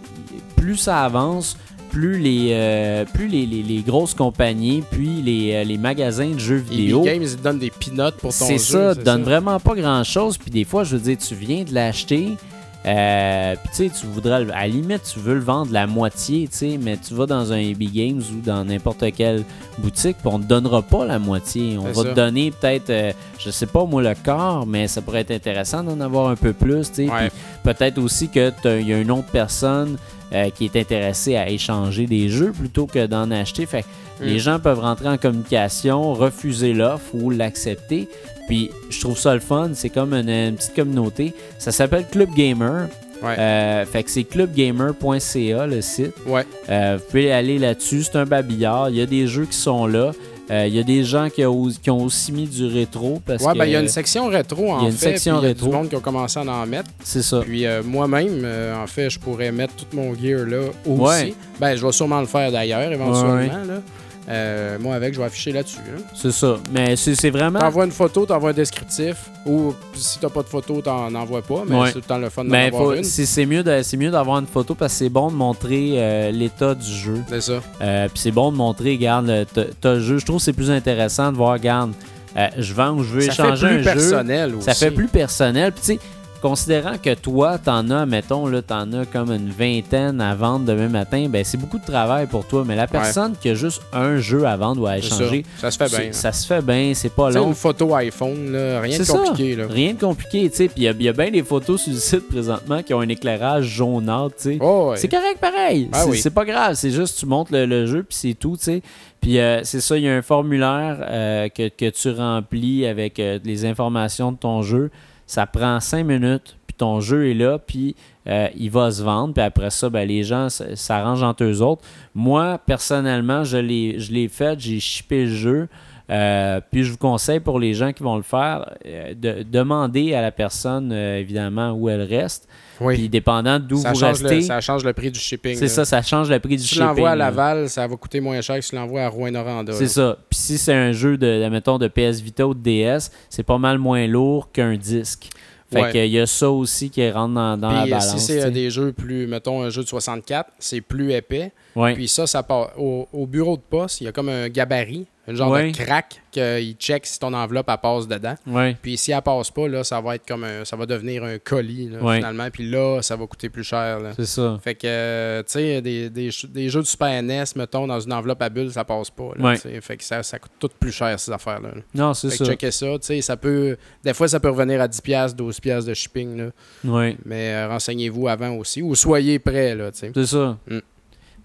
plus ça avance, plus les, euh, plus les, les, grosses compagnies, puis les, euh, les magasins de jeux vidéo. Les games, ils donnent des peanuts pour ton jeu. C'est ça, ils donnent vraiment pas grand-chose. Puis des fois, je veux dire, tu viens de l'acheter, euh, puis tu sais, tu voudrais, à la limite, tu veux le vendre la moitié, tu sais, mais tu vas dans un EB Games ou dans n'importe quelle boutique, puis on te donnera pas la moitié. On va te donner peut-être, euh, je sais pas moi, le quart, mais ça pourrait être intéressant d'en avoir un peu plus, tu sais. Peut-être aussi qu'il y a une autre personne euh, qui est intéressée à échanger des jeux plutôt que d'en acheter. Fait les mm. gens peuvent rentrer en communication, refuser l'offre ou l'accepter. Puis je trouve ça le fun, c'est comme une, petite communauté. Ça s'appelle Club Gamer. Ouais. Euh, fait que c'est clubgamer.ca le site. Ouais. Euh, vous pouvez aller là-dessus, c'est un babillard. Il y a des jeux qui sont là. Euh, Il y a des gens qui ont, qui ont aussi mis du rétro parce Ouais, que ben il y a une section rétro en il y a une fait. section puis il y a rétro. du monde qui a commencé à en mettre. c'est ça. Puis euh, moi-même, euh, en fait, je pourrais mettre tout mon gear là aussi. Ouais. Ben, je vais sûrement le faire d'ailleurs, éventuellement. Ouais. Là. Euh, moi, avec, je vais afficher là-dessus. là. C'est ça. Mais c'est c'est vraiment. T'envoies une photo, t'envoies un descriptif. Ou si t'as pas de photo, t'en envoies pas. Mais Ouais. c'est tout le temps le fun d'en Mais avoir faut- une. c'est c'est mieux de- c'est mieux d'avoir une photo parce que c'est bon de montrer euh, l'état du jeu. C'est ça. Euh, Puis c'est bon de montrer, regarde, le- t'as t'as le jeu. Je trouve que c'est plus intéressant de voir, regarde, euh, je vends ou je veux Ça fait échanger plus un jeu. personnel aussi. Ça fait plus personnel. Puis tu sais, considérant que toi, t'en as, mettons, là, t'en as comme une vingtaine à vendre demain matin, ben c'est beaucoup de travail pour toi. Mais la personne qui a juste un jeu à vendre ou à ça. échanger, Ça se fait bien. c'est- ça se fait bien, c'est pas long. une photo iPhone, là, rien de compliqué. Là. Rien de compliqué, tu sais. Puis il y a- il y, a bien des photos sur le site présentement qui ont un éclairage jaunâtre, tu sais. Oh, ouais. C'est correct pareil. Ah c'est oui. pas grave. C'est juste tu montes le, le jeu puis c'est tout, tu sais. Puis euh, c'est ça, il y a un formulaire euh, que, que tu remplis avec euh, les informations de ton jeu. Ça prend cinq minutes, puis ton jeu est là, puis euh, il va se vendre. Puis après ça, ben, les gens s'arrangent entre eux autres. Moi, personnellement, je l'ai fait, j'ai shippé le jeu. Euh, puis je vous conseille pour les gens qui vont le faire, euh, de demander à la personne, évidemment, où elle reste. Puis Oui. dépendant d'où vous restez, le, ça change le prix du shipping. c'est ça, ça change le prix du Si tu shipping. l'envoies à là. Laval, ça va coûter moins cher que si tu l'envoies à Rouen-Noranda. C'est ça. Puis si c'est un jeu de, mettons, de PS Vita ou de DS, c'est pas mal moins lourd qu'un disque. Fait Ouais. qu'il y a ça aussi qui rentre dans, dans la Puis euh, balance. si c'est euh, des jeux plus, mettons un jeu de 64, c'est plus épais. Ouais. Puis ça, ça part au, au bureau de poste, il y a comme un gabarit, un genre Ouais. de crack qu'il check si ton enveloppe elle passe dedans. ouais. Puis si elle passe pas, là, ça va être comme un, ça va devenir un colis là, Ouais. finalement. Puis là, ça va coûter plus cher. C'est ça. Fait que, euh, tu sais, des, des, jeux de Super NES, mettons, dans une enveloppe à bulles, ça passe pas. là. Fait que ça, ça coûte tout plus cher, ces affaires-là. là. Non, c'est Fait ça. que checker ça, tu sais, ça peut... Des fois, ça peut revenir à 10$, 12$ de shipping, là. Mais euh, renseignez-vous avant aussi, ou soyez prêts, là, tu sais. C'est ça. Mm.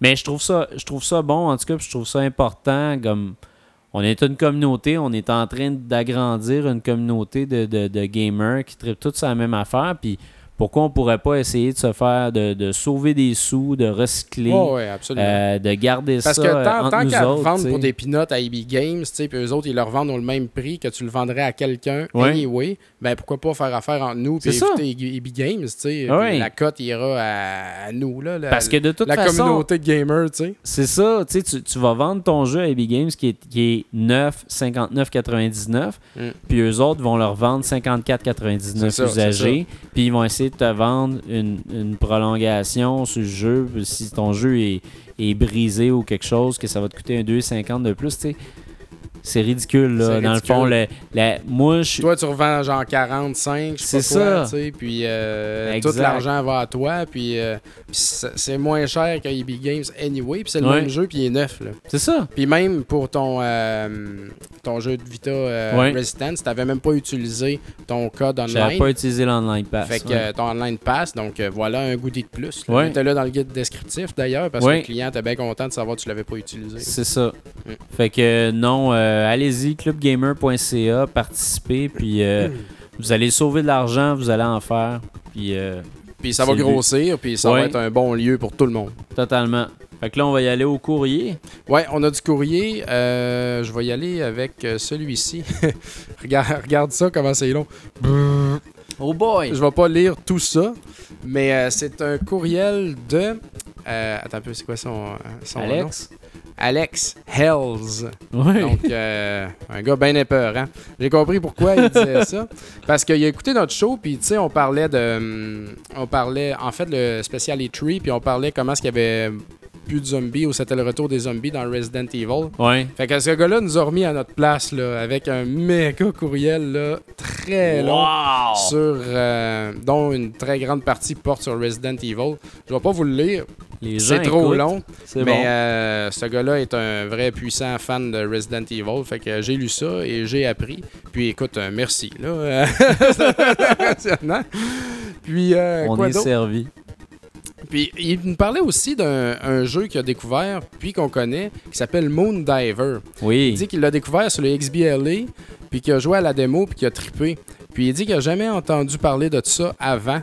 Mais je trouve ça, je trouve ça bon, en tout cas, puis je trouve ça important. Comme on est une communauté, on est en train d'agrandir une communauté de, de, gamers qui traitent tous la même affaire. Puis pourquoi on pourrait pas essayer de se faire, de, de sauver des sous, de recycler, Oh, ouais, euh, de garder Parce ça que euh, tant, entre tant qu'à vendre t'sais. pour des peanuts à EB Games, puis eux autres, ils leur vendent au même prix que tu le vendrais à quelqu'un Ouais. anyway, ben pourquoi pas faire affaire entre nous puis éviter EB Games, tu ouais. La cote ira à, à nous, là. La, Parce que de toute la façon, communauté de gamers, tu sais. c'est ça, tu, tu vas vendre ton jeu à EB Games qui est, qui est 9, 59,99, Mm. puis eux autres vont leur vendre 54,99 C'est ça, usagés, puis ils vont essayer de te vendre une, prolongation sur le jeu, si ton jeu est, est brisé ou quelque chose, que ça va te coûter un 2,50 de plus, tu sais. C'est ridicule, là. Dans le fond, le, la- moi, je. Toi, tu revends genre 45, je sais C'est pas quoi, puis euh, tout l'argent va à toi, puis euh, puis c'est moins cher que EB Games anyway, puis c'est le Ouais. même jeu, puis il est neuf, là. C'est ça. Puis même pour ton, euh, ton jeu de Vita Ouais. Resistance, tu n'avais même pas utilisé ton code J'avais online. pas utilisé l'online pass. Fait que ouais. ton online pass, donc voilà un goodie de plus. Là. Était là dans le guide descriptif d'ailleurs, parce que le client était bien content de savoir que tu l'avais pas utilisé. C'est ça. Mm. Fait que non, allez-y, clubgamer.ca, participez, puis euh, vous allez sauver de l'argent, vous allez en faire, puis euh, Puis ça va grossir, puis ça Ouais. va être un bon lieu pour tout le monde. totalement. Fait que là, on va y aller au courrier. Ouais, on a du courrier. Euh, je vais y aller avec euh, celui-ci. [laughs] regarde, regarde ça, comment c'est long. Oh boy! Je vais pas lire tout ça, mais euh, c'est un courriel de. euh, attends un peu, c'est quoi son, son nom? Alex? Hells. Oui. Donc, euh, un gars bien épeurant. J'ai compris pourquoi il disait ça. Parce qu'il a écouté notre show, puis tu sais, on parlait de. hum, On parlait, en fait, le spécial E3, puis on parlait comment est-ce qu'il y avait plus de zombies ou c'était le retour des zombies dans Resident Evil. Ouais. Fait que ce gars-là nous a remis à notre place, là, avec un méga courriel, là, très long. Sur, euh, dont une très grande partie porte sur Resident Evil. Je vais pas vous le lire, c'est trop écoutent, long. C'est Mais bon. euh, ce gars-là est un vrai puissant fan de Resident Evil. Fait que j'ai lu ça et j'ai appris. Puis écoute, euh, merci. Là. [laughs] Puis euh, on quoi est servi. Puis il nous parlait aussi d'un un jeu qu'il a découvert, puis qu'on connaît, qui s'appelle Moon Diver. Il Oui. dit qu'il l'a découvert sur le XBLA, puis qu'il a joué à la démo, puis qu'il a trippé. Puis il dit qu'il n'a jamais entendu parler de ça avant.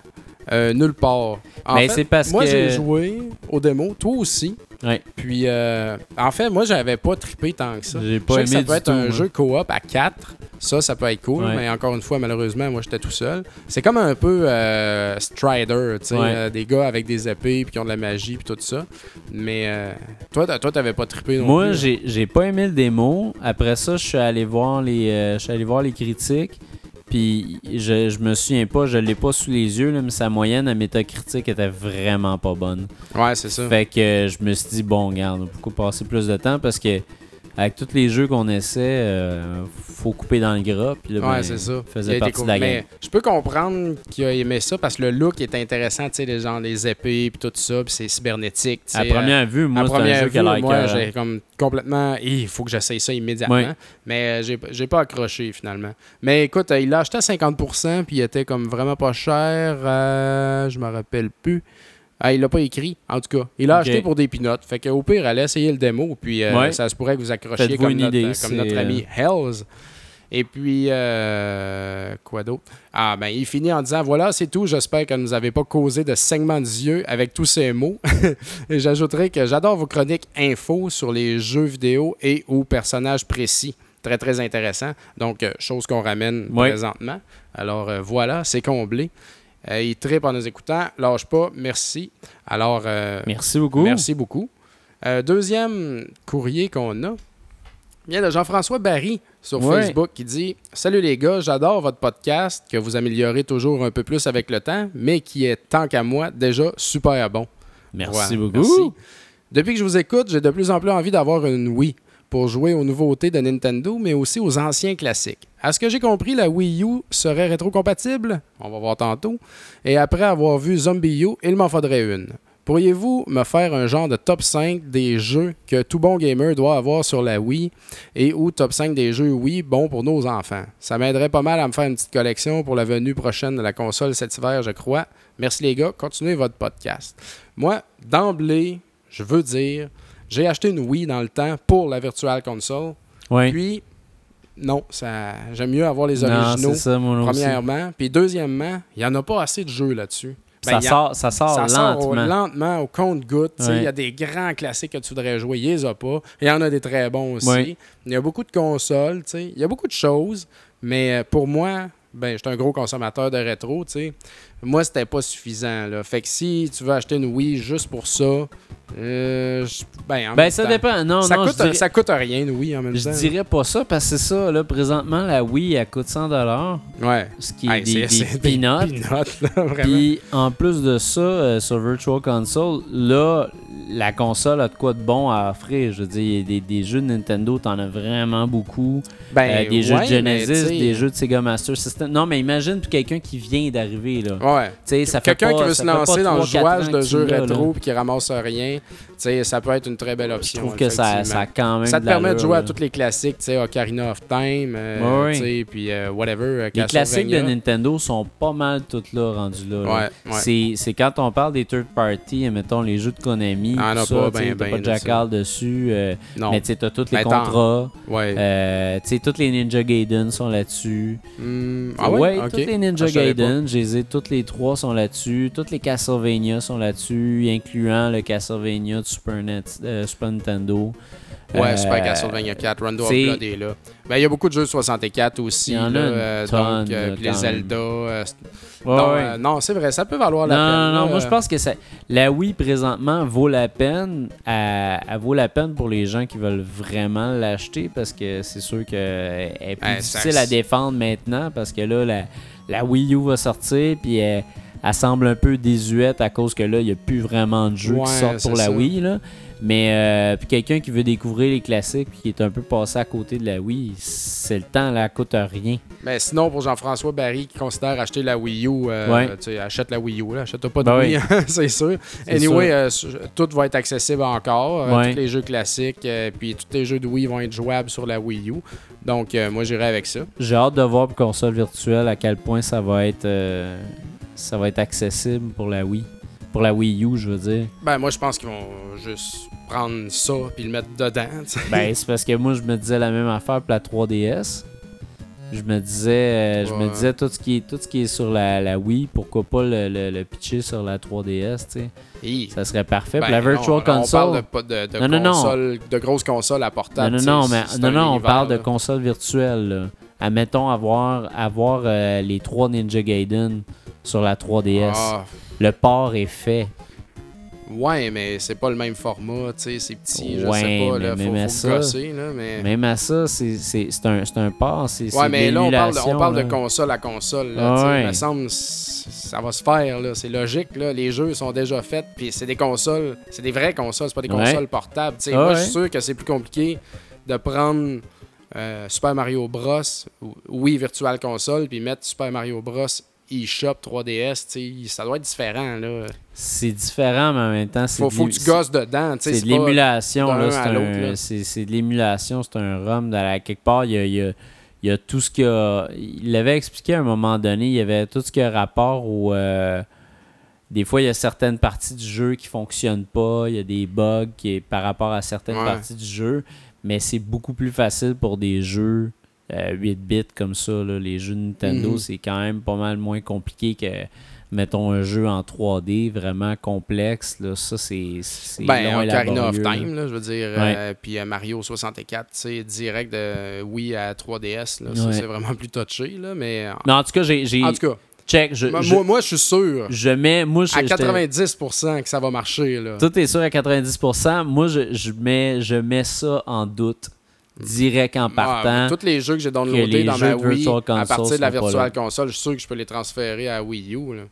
Euh, nulle part. En Mais c'est parce moi, que- j'ai joué au démo, toi aussi. Ouais. Puis, euh, en fait, moi, j'avais pas trippé tant que ça. J'ai Je pas que aimé ça du peut être tout, un moi. jeu coop à 4. Ça, ça peut être cool. Ouais. Mais encore une fois, malheureusement, moi, j'étais tout seul. C'est comme un peu euh, Strider, tu sais, Ouais. euh, des gars avec des épées puis qui ont de la magie puis tout ça. Mais euh, toi, toi, t'avais pas trippé non Moi, plus. j'ai j'ai pas aimé le démo. Après ça, je suis allé voir les, je suis allé voir les critiques. Puis je, je me souviens pas, je l'ai pas sous les yeux, là, mais sa moyenne à métacritique était vraiment pas bonne. Ouais, c'est ça. Fait que je me suis dit, bon, regarde, pourquoi passer plus de temps? Parce que avec tous les jeux qu'on essaie, euh, faut couper dans le gras. Puis là, Ouais, ben, c'est ça. Faisait partie de la Mais game. je peux comprendre qu'il a aimé ça parce que le look est intéressant, tu sais, les gens, les épées puis tout ça, puis c'est cybernétique. À première vue, euh, moi, à c'est un jeu qui a vue, l'air moi, j'ai comme complètement. Il faut que j'essaye ça immédiatement. Ouais. Mais euh, j'ai j'ai pas accroché finalement. Mais écoute, euh, il l'a acheté à 50%, puis il était comme vraiment pas cher. euh, je me rappelle plus. Ah, il l'a pas écrit, en tout cas. Il l'a acheté pour des pinottes. Fait que au pire, allez essayer le démo, puis euh, Ouais. ça se pourrait que vous accrochiez comme, une notre, idée, euh, comme notre ami Hells. Et puis, euh, quoi d'autre? Ah, ben, il finit en disant Voilà, c'est tout. J'espère que nous avez pas causé de saignement yeux avec tous ces mots. [laughs] et j'ajouterai que j'adore vos chroniques info sur les jeux vidéo et ou personnages précis. Très, très intéressant. Donc, euh, chose qu'on ramène Ouais. présentement. Alors, euh, voilà, c'est comblé. Euh, il tripe en nous écoutant. Lâche pas. Merci. Alors, euh, Merci beaucoup. Merci beaucoup. Euh, deuxième courrier qu'on a vient de Jean-François Barry sur Ouais. Facebook qui dit Salut les gars, j'adore votre podcast que vous améliorez toujours un peu plus avec le temps, mais qui est tant qu'à moi déjà super bon. Merci Ouais, beaucoup. merci. Depuis que je vous écoute, j'ai de plus en plus envie d'avoir une Wii pour jouer aux nouveautés de Nintendo, mais aussi aux anciens classiques. À ce que j'ai compris, la Wii U serait rétrocompatible. On va voir tantôt. Et après avoir vu Zombie U, il m'en faudrait une. Pourriez-vous me faire un genre de top 5 des jeux que tout bon gamer doit avoir sur la Wii et ou top 5 des jeux Wii bons pour nos enfants? Ça m'aiderait pas mal à me faire une petite collection pour la venue prochaine de la console cet hiver, je crois. Merci les gars, continuez votre podcast. Moi, d'emblée, je veux dire, j'ai acheté une Wii dans le temps pour la Virtual Console. Ouais. Puis, non, ça, j'aime mieux avoir les originaux, ça, premièrement. Puis, deuxièmement, il n'y en a pas assez de jeux là-dessus. Ben, Ça a- sort, ça sort ça sort au- lentement. lentement, au compte-goutte. Il Ouais. y a des grands classiques que tu voudrais jouer, il les a pas. Il y en a des très bons aussi. Ouais. Il y a beaucoup de consoles, il y a beaucoup de choses, mais euh, pour moi, ben, je suis un gros consommateur de rétro. Moi, c'était pas suffisant. Là. Fait que si tu veux acheter une Wii juste pour ça, euh, je- ben, en Ben, même ça temps, dépend. Non, ça, non, coûte, je dirais, ça coûte rien, une Wii, en même je temps. dirais pas ça parce que c'est ça. Là, présentement, la Wii, elle coûte 100$, Ouais. ce qui est des, des des peanuts. peanuts, là. [laughs] Puis en plus de ça, euh, sur Virtual Console, là, la console a de quoi de bon à offrir. Je veux dire, il y a des, des jeux de Nintendo, t'en as vraiment beaucoup. Ben, Euh, des jeux de Genesis, des jeux de Sega Master System. Non, mais imagine quelqu'un qui vient d'arriver, là. Ouais. Quelqu'un qui veut se lancer dans le 3-4 jouage de jeux rétro et qui ramasse rien, ça peut être une très belle Je option. trouve que ça, ça a quand même Ça te de permet de jouer à tous les classiques, tu sais, Ocarina of Time, euh, puis euh, whatever, euh, Les classiques de. Nintendo sont pas mal toutes là, rendus là. là. Ouais, ouais. C'est, quand on parle des third party, mettons les jeux de Konami, Ah, tout ça, pas tu sais, ben, ben pas ça. Jackal dessus, euh, Non, mais tu sais, t'as tous les Ben, contrats, ouais. tu sais, tous les Ninja Gaiden sont là-dessus. Hmm, ah ouais? Ok. tous les Ninja Ah, je Gaiden, je les ai, tous les trois sont là-dessus, tous les Castlevania sont là-dessus, incluant le Castlevania de Super, Net- euh, Super Nintendo. Ouais, Euh, Super Castlevania 4, Rondo of Blood est là. Ben, il y a beaucoup de jeux de 64 aussi. Il y en a là, euh, tonne, donc, euh, les. Zelda. Ouais, non, ouais. non, c'est vrai, ça peut valoir Non, la peine. non, non, là, moi je pense que ça, la Wii présentement vaut la peine. Elle, elle vaut la peine pour les gens qui veulent vraiment l'acheter parce que c'est sûr qu'elle est plus Ouais, ça- difficile à défendre maintenant parce que là, la, la Wii U va sortir puis elle, elle semble un peu désuète à cause que là, il n'y a plus vraiment de jeux Ouais, qui sortent pour la ça. Wii. Là. Mais euh, puis quelqu'un qui veut découvrir les classiques puis qui est un peu passé à côté de la Wii, c'est le temps, là, elle coûte rien. Mais sinon, pour Jean-François Barry qui considère acheter la Wii U, euh, Ouais. tu sais, achète la Wii U, là, achète pas de Ben Wii, [laughs] c'est sûr. Anyway, sûr. euh, tout va être accessible encore. Ouais. Tous les jeux classiques, puis tous les jeux de Wii vont être jouables sur la Wii U. Donc, moi, j'irai avec ça. J'ai hâte de voir pour console virtuelle à quel point ça va être ça va être accessible pour la Wii. Pour la Wii U, je veux dire. Ben, moi, je pense qu'ils vont juste prendre ça puis le mettre dedans. Ben, c'est parce que moi, je me disais la même affaire pour la 3DS. Je me disais, euh, je me disais tout ce qui est tout ce qui est sur la, la Wii, pourquoi pas le, le, le pitcher sur la 3DS, tu sais. Ça serait parfait. Puis Ben, la Virtual non, Console. On parle de, de, de Non, non, non. consoles- de grosses consoles à portable. non, non, mais non, non, on parle de là. console virtuelle. Là. Admettons avoir, avoir euh, les trois Ninja Gaiden sur la 3DS. Ah, Le port est fait. ouais, mais c'est pas le même format, tu sais, c'est petit, je Ouais, sais pas, faut, même à faut ça- gosser, là, mais... Même à ça, c'est un, un port. C'est Ouais, mais là, on parle, de, on parle de console à console. Là, Ah ouais. Il me semble ça va se faire. là. C'est logique. Là. Les jeux sont déjà faits. Puis c'est des consoles. C'est des vraies consoles. C'est pas des Ouais. consoles portables. tu sais. Ah moi, je suis sûr que c'est plus compliqué de prendre euh, Super Mario Bros. ou- Oui, Virtual Console. Puis mettre Super Mario Bros. eShop 3DS. tu sais, Ça doit être différent. Là. C'est différent, mais en même temps, c'est Faut, faut que tu gosses dedans. tu sais, C'est de l'émulation, à c'est de l'émulation, c'est un ROM. Dans la, quelque part, il y a, y a- il y a tout ce qu'il y a. Il l'avait expliqué à un moment donné, il y avait tout ce qui a rapport au. euh, des fois, il y a certaines parties du jeu qui fonctionnent pas, il y a des bugs qui par rapport à certaines Ouais. parties du jeu, mais c'est beaucoup plus facile pour des jeux euh, 8 bits comme ça. là. Les jeux Nintendo, Mhm. c'est quand même pas mal moins compliqué que, mettons, un jeu en 3D vraiment complexe. Là. Ça, c'est c'est Ben, long Ocarina of là. Time, là, je veux dire. Ouais. euh, puis euh, Mario 64, tu sais, direct de Wii à 3DS. Là, ça, Ouais. c'est vraiment plus touché. Là, mais Mais en tout cas, j'ai. en tout cas, check. Je, moi, je, moi, moi, je suis sûr je mets. Moi, je, à j'étais- 90% que ça va marcher. Là. Tout est sûr à 90%. Moi, je, je, mets, je mets ça en doute. Direct en Ah, partant. tous les jeux que j'ai downloadés dans jeux ma Wii Virtual à Console partir de la Virtual. Console, je suis sûr que je peux les transférer à Wii U. Là.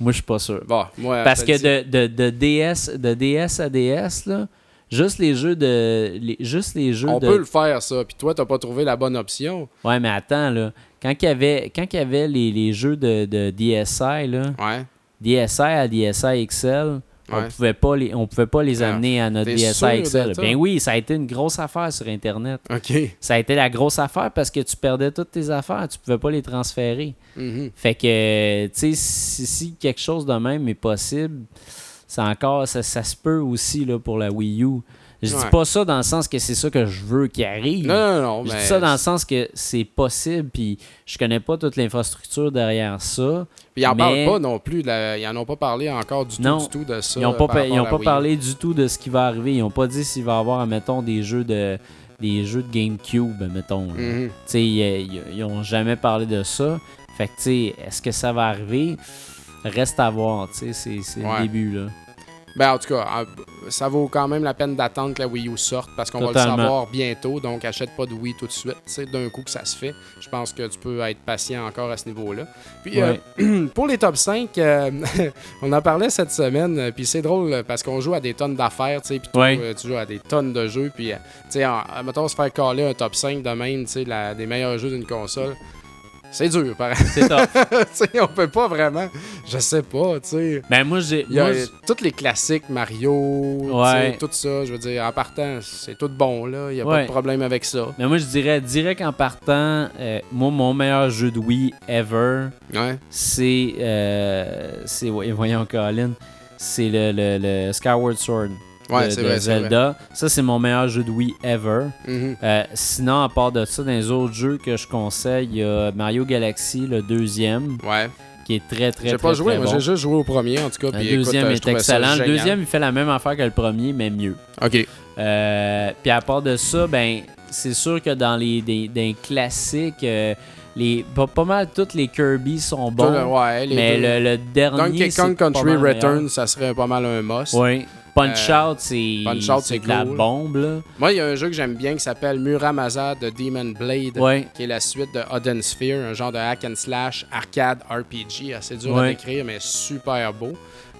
Moi, je suis pas sûr. Bon, moi, Parce que de, de, de DS, de DS à DS, là, juste les jeux de. Les, juste les jeux on de. peut le faire, ça. Puis toi, t'as pas trouvé la bonne option. Ouais, mais attends, là. Quand il y avait, quand il y avait les, les jeux de, de DSi, là, Ouais. DSi à DSi XL, on pouvait pas les, on pouvait pas les Ah, amener à notre XL. ça? Ben oui, ça a été une grosse affaire sur Internet. OK. Ça a été la grosse affaire parce que tu perdais toutes tes affaires, tu pouvais pas les transférer. Mhm. Fait que, tu sais, si, si quelque chose de même est possible, c'est encore, ça, ça se peut aussi là, pour la Wii U. Je dis Ouais. pas ça dans le sens que c'est ça que je veux qu'il arrive. Non, non, non. Je mais dis ça dans le sens que c'est possible, puis je connais pas toute l'infrastructure derrière ça. Puis ils en mais- parlent pas non plus. Ils en ont pas parlé encore du Non. tout, du tout de ça. Ils pas, par ont pas parlé du tout de ce qui va arriver. Ils ont pas dit s'il va y avoir, mettons, des jeux de des jeux de GameCube, mettons. Mhm. Tu ils, ils- ont jamais parlé de ça. Fait que, tu sais, est-ce que ça va arriver? Reste à voir, tu sais, c'est c'est Ouais. le début, là. Ben, en tout cas, euh, ça vaut quand même la peine d'attendre que la Wii U sorte parce qu'on va le savoir bientôt. Donc, achète pas de Wii tout de suite. D'un coup que ça se fait. Je pense que tu peux être patient encore à ce niveau-là. Puis, euh, [clears throat] pour les top 5, euh, [laughs] on en parlait cette semaine. euh, Puis, c'est drôle parce qu'on joue à des tonnes d'affaires. Puis Ouais. tu joues à des tonnes de jeux. Puis, tu sais, mettons, se faire caler un top 5 de même, tu sais, la- des meilleurs jeux d'une console. C'est dur, par C'est top. [laughs] On peut pas vraiment. Je sais pas, tu sais. ben, moi, j'ai. Il y a tous les classiques, Mario, Ouais. tout ça. Je veux dire, en partant, c'est tout bon, là. Il n'y a pas de problème avec ça. Mais moi, je dirais, direct en partant, euh, moi, mon meilleur jeu de Wii ever, Ouais. c'est. euh, c'est voyons, Colin. C'est le, le, le Skyward Sword Ouais, de, vrai. Zelda. Ça, c'est mon meilleur jeu de Wii ever. Mhm. Euh, sinon, à part de ça, dans les autres jeux que je conseille, il y a Mario Galaxy, le deuxième, Ouais. qui est très, très, J'ai très, pas joué, très bon. j'ai juste joué au premier, en tout cas. Le Puis, deuxième euh, est excellent. Le deuxième, il fait la même affaire que le premier, mais mieux. Ok. Euh, Puis à part de ça, ben, c'est sûr que dans les des, des classiques, euh, les, pas, pas mal tous les Kirby sont bons. Le- ouais, les mais deux. le, le dernier. Donkey Kong Country Return, ça serait pas mal un must. Oui. Punch Euh, Out, c'est Punch Out, c'est de la bombe, là. Moi, il y a un jeu que j'aime bien qui s'appelle Muramasa de Demon Blade, Ouais. qui est la suite de Hidden Sphere, un genre de hack and slash arcade RPG, assez dur à décrire, mais super beau.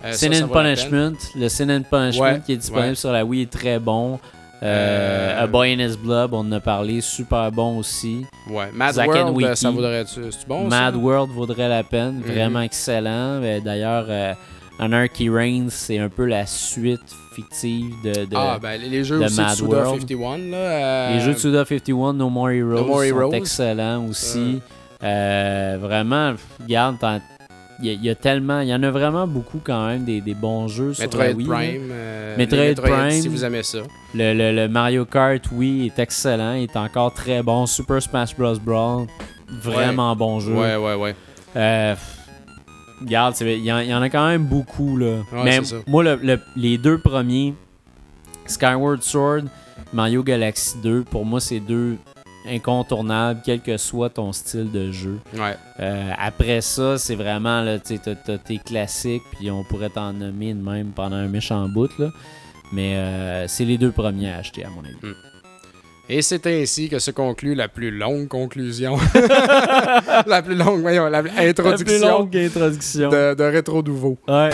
Euh, Sin ça, and. Punishment. Le Sin and Punishment Ouais, qui est disponible sur la Wii est très bon. Euh, Euh, A Boy in His Blood, on en a parlé, super bon aussi. Ouais. Mad Zack World, ça vaudrait-tu. C'est bon, Mad ça? World vaudrait la peine, Mhm. vraiment excellent. Anarchy Reigns, c'est un peu la suite fictive de, de- Ah, ben les jeux de aussi de Mad Suda World. 51, là. euh, les jeux de Suda 51, No More Heroes, No More sont excellents aussi. Euh, vraiment, regarde, il y, y a tellement, il y en a vraiment beaucoup quand même des, des bons jeux sur Metroid la Wii. Prime. euh, Metroid les Prime. Si vous aimez ça. Le, le- le Mario Kart, oui, est excellent, il est encore très bon. Super Smash Bros. Brawl, vraiment bon jeu. Ouais, ouais, ouais. Regarde, il y, y en a quand même beaucoup. Là. Ouais, Mais moi, le- le- les deux premiers, Skyward Sword, Mario Galaxy 2, pour moi, c'est deux incontournables, quel que soit ton style de jeu. Ouais. Euh, après ça, c'est vraiment, t'as- tes classiques, puis on pourrait t'en nommer de même pendant un méchant bout, là. Mais euh, c'est les deux premiers à acheter, à mon avis. Et c'est ainsi que se conclut la plus longue conclusion. [laughs] la plus longue, voyons, la introduction introduction. de, de Rétro Nouveau. Ouais.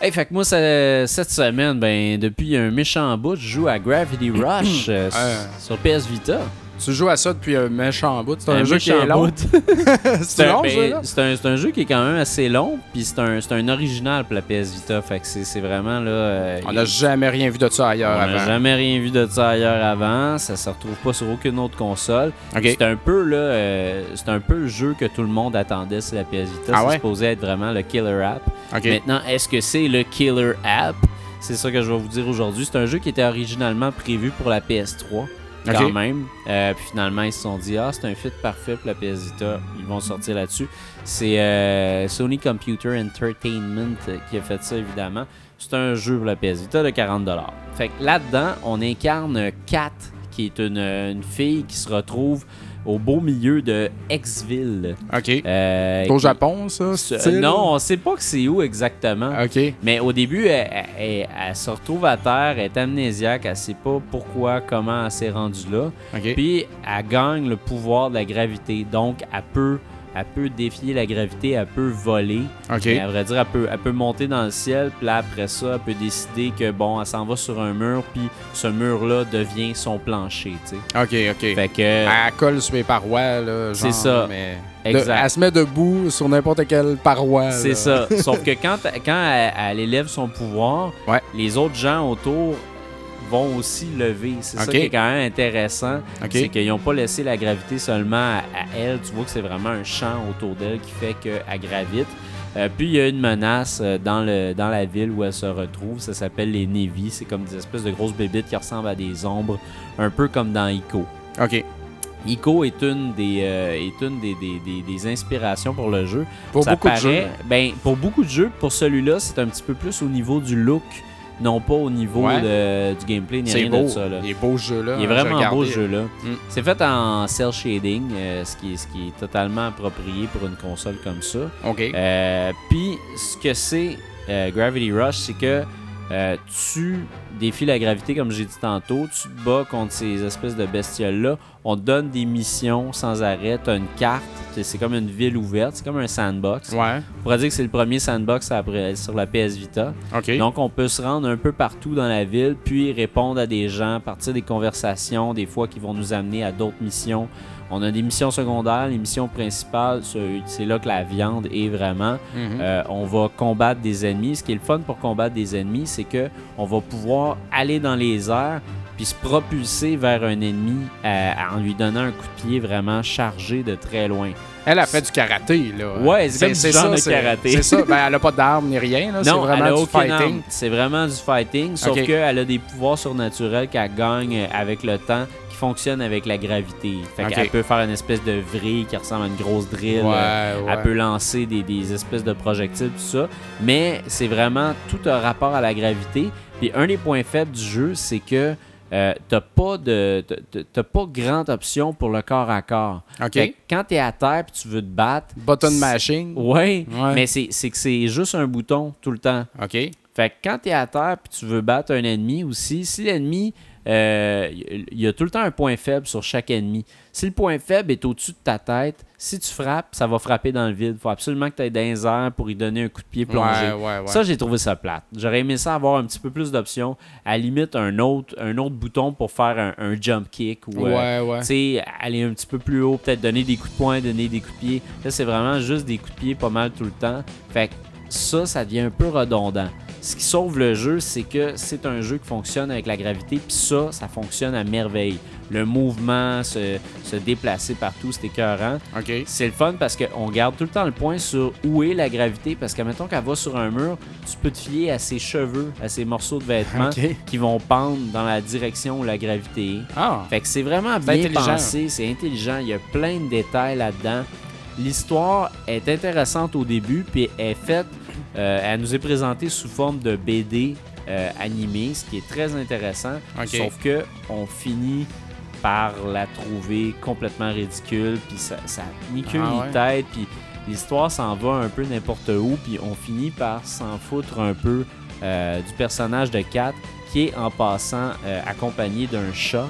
Hey, fait que moi, ça- cette semaine, ben, depuis un méchant bout, je joue à Gravity Rush [clears throat] euh, sur PS Vita. Tu joues à ça depuis un méchant bout. C'est un, jeu qui est long. [laughs] C'est long, ben, c'est un, un jeu qui est quand même assez long, puis c'est un, un original pour la PS Vita. Fait que c'est vraiment là. euh, On n'a jamais rien vu de ça on ailleurs n'a avant. jamais rien vu de ça ailleurs avant. Ça se retrouve pas sur aucune autre console. C'est un peu là, euh, c'est un peu le jeu que tout le monde attendait sur la PS Vita. Ah c'est supposé être vraiment le killer app. Maintenant, est-ce que c'est le killer app? C'est ça que je vais vous dire aujourd'hui. C'est un jeu qui était originalement prévu pour la PS3 quand même. Euh, puis finalement, ils se sont dit ah, c'est un fit parfait pour la PS. Ils vont sortir là-dessus. C'est euh, Sony Computer Entertainment qui a fait ça évidemment. C'est un jeu pour la PS de 40 Fait que là-dedans, on incarne Kat, qui est une, une fille qui se retrouve au beau milieu de Exville. Ok. Euh, Au qui- Japon, ça? Euh, style? non, on sait pas que c'est où exactement. Ok. Mais au début, elle, elle- elle- elle se retrouve à terre, elle est amnésiaque, elle sait pas pourquoi, comment elle s'est rendue là. Ok. Puis elle gagne le pouvoir de la gravité. Donc elle peut, elle peut défier la gravité, elle peut voler. Ok. Mais à vrai dire, elle peut, elle peut monter dans le ciel, puis là après ça, elle peut décider que bon, elle s'en va sur un mur, puis ce mur-là devient son plancher, tu sais. Ok, ok. Fait que Elle colle sur mes parois, là. C'est ça. Mais... de- Exact. elle se met debout sur n'importe quelle paroi. C'est ça. [laughs] Sauf que quand, quand elle, elle élève son pouvoir, Ouais. les autres gens autour vont aussi lever. C'est ça qui est quand même intéressant. C'est qu'ils n'ont pas laissé la gravité seulement à, à elle. Tu vois que c'est vraiment un champ autour d'elle qui fait qu'elle gravite. Euh, puis il y a une menace euh, dans, le, dans la ville où elle se retrouve. Ça s'appelle les Navy. C'est comme des espèces de grosses bébites qui ressemblent à des ombres, un peu comme dans Ico. Ok. Ico est une des, euh, est une des, des- des- des inspirations pour le jeu. Pour Ça beaucoup de jeux. Ben, pour beaucoup de jeux, pour celui-là, c'est un petit peu plus au niveau du look, non pas au niveau Ouais. de- du gameplay, ni rien beau. de ça. Là. Il est beau ce jeu-là. Il est vraiment beau ce jeu-là. Mm. C'est fait en cell shading, euh, ce, qui est, ce qui est totalement approprié pour une console comme ça. Ok. Euh, Puis, ce que c'est euh, Gravity Rush, c'est que euh, tu défies la gravité, comme j'ai dit tantôt, tu te bats contre ces espèces de bestioles-là. On te donne des missions sans arrêt. Tu as une carte, c'est comme une ville ouverte, c'est comme un sandbox. Ouais. On pourrait dire que c'est le premier sandbox après, sur la PS Vita. Donc, on peut se rendre un peu partout dans la ville, puis répondre à des gens, partir des conversations, des fois qui vont nous amener à d'autres missions. On a des missions secondaires, les missions principales, c'est là que la viande est vraiment. Mhm. Euh, on va combattre des ennemis. Ce qui est le fun pour combattre des ennemis, c'est que on va pouvoir aller dans les airs puis se propulser vers un ennemi euh, en lui donnant un coup de pied vraiment chargé de très loin. Elle a fait du karaté, là. Ouais, c'est comme du genre de c'est- karaté. C'est ça. Ben, elle a pas d'armes ni rien, là. C'est Non, elle a vraiment du fighting. C'est vraiment du fighting, sauf qu'elle a des pouvoirs surnaturels qu'elle gagne avec le temps qui fonctionnent avec la gravité. Fait qu'elle peut faire une espèce de vrille qui ressemble à une grosse drill. Ouais, Euh, ouais. Elle peut lancer des, des espèces de projectiles, tout ça. Mais c'est vraiment tout un rapport à la gravité. Puis un des points faibles du jeu, c'est que euh, t'as pas de t'as- pas grande option pour le corps à corps. Ok. Fait que quand t'es à terre puis tu veux te battre, Button mashing. ouais, Ouais. mais c'est c'est que c'est juste un bouton tout le temps. Ok. Fait que quand t'es à terre puis tu veux battre un ennemi aussi, si l'ennemi, il y a tout le temps un point faible sur chaque ennemi. Si le point faible est au-dessus de ta tête, si tu frappes, ça va frapper dans le vide. Faut absolument que tu ailles dans les airs pour y donner un coup de pied plongé. Ouais, ouais, ouais. Ça, j'ai trouvé ça plate. J'aurais aimé ça avoir un petit peu plus d'options. À la limite, un autre, un autre bouton pour faire un, un jump kick ou euh, aller un petit peu plus haut, peut-être donner des coups de poing, donner des coups de pied. Là, c'est vraiment juste des coups de pied pas mal tout le temps. Fait que ça, ça devient un peu redondant. Ce qui sauve le jeu, c'est que c'est un jeu qui fonctionne avec la gravité, puis ça, ça fonctionne à merveille. Le mouvement, se, se déplacer partout, c'est écœurant. C'est le fun parce qu'on garde tout le temps le point sur où est la gravité, parce que mettons qu'elle va sur un mur, tu peux te fier à ses cheveux, à ses morceaux de vêtements qui vont pendre dans la direction où la gravité est. Ah. Fait que c'est vraiment bien pensé, c'est intelligent, il y a plein de détails là-dedans. L'histoire est intéressante au début, puis elle est faite, elle nous est présentée sous forme de BD euh, animée, ce qui est très intéressant. Sauf que on finit par la trouver complètement ridicule, puis ça, ça ni queue Ah ni ouais? tête, puis l'histoire s'en va un peu n'importe où, puis on finit par s'en foutre un peu euh, du personnage de Kat, qui est en passant euh, accompagné d'un chat.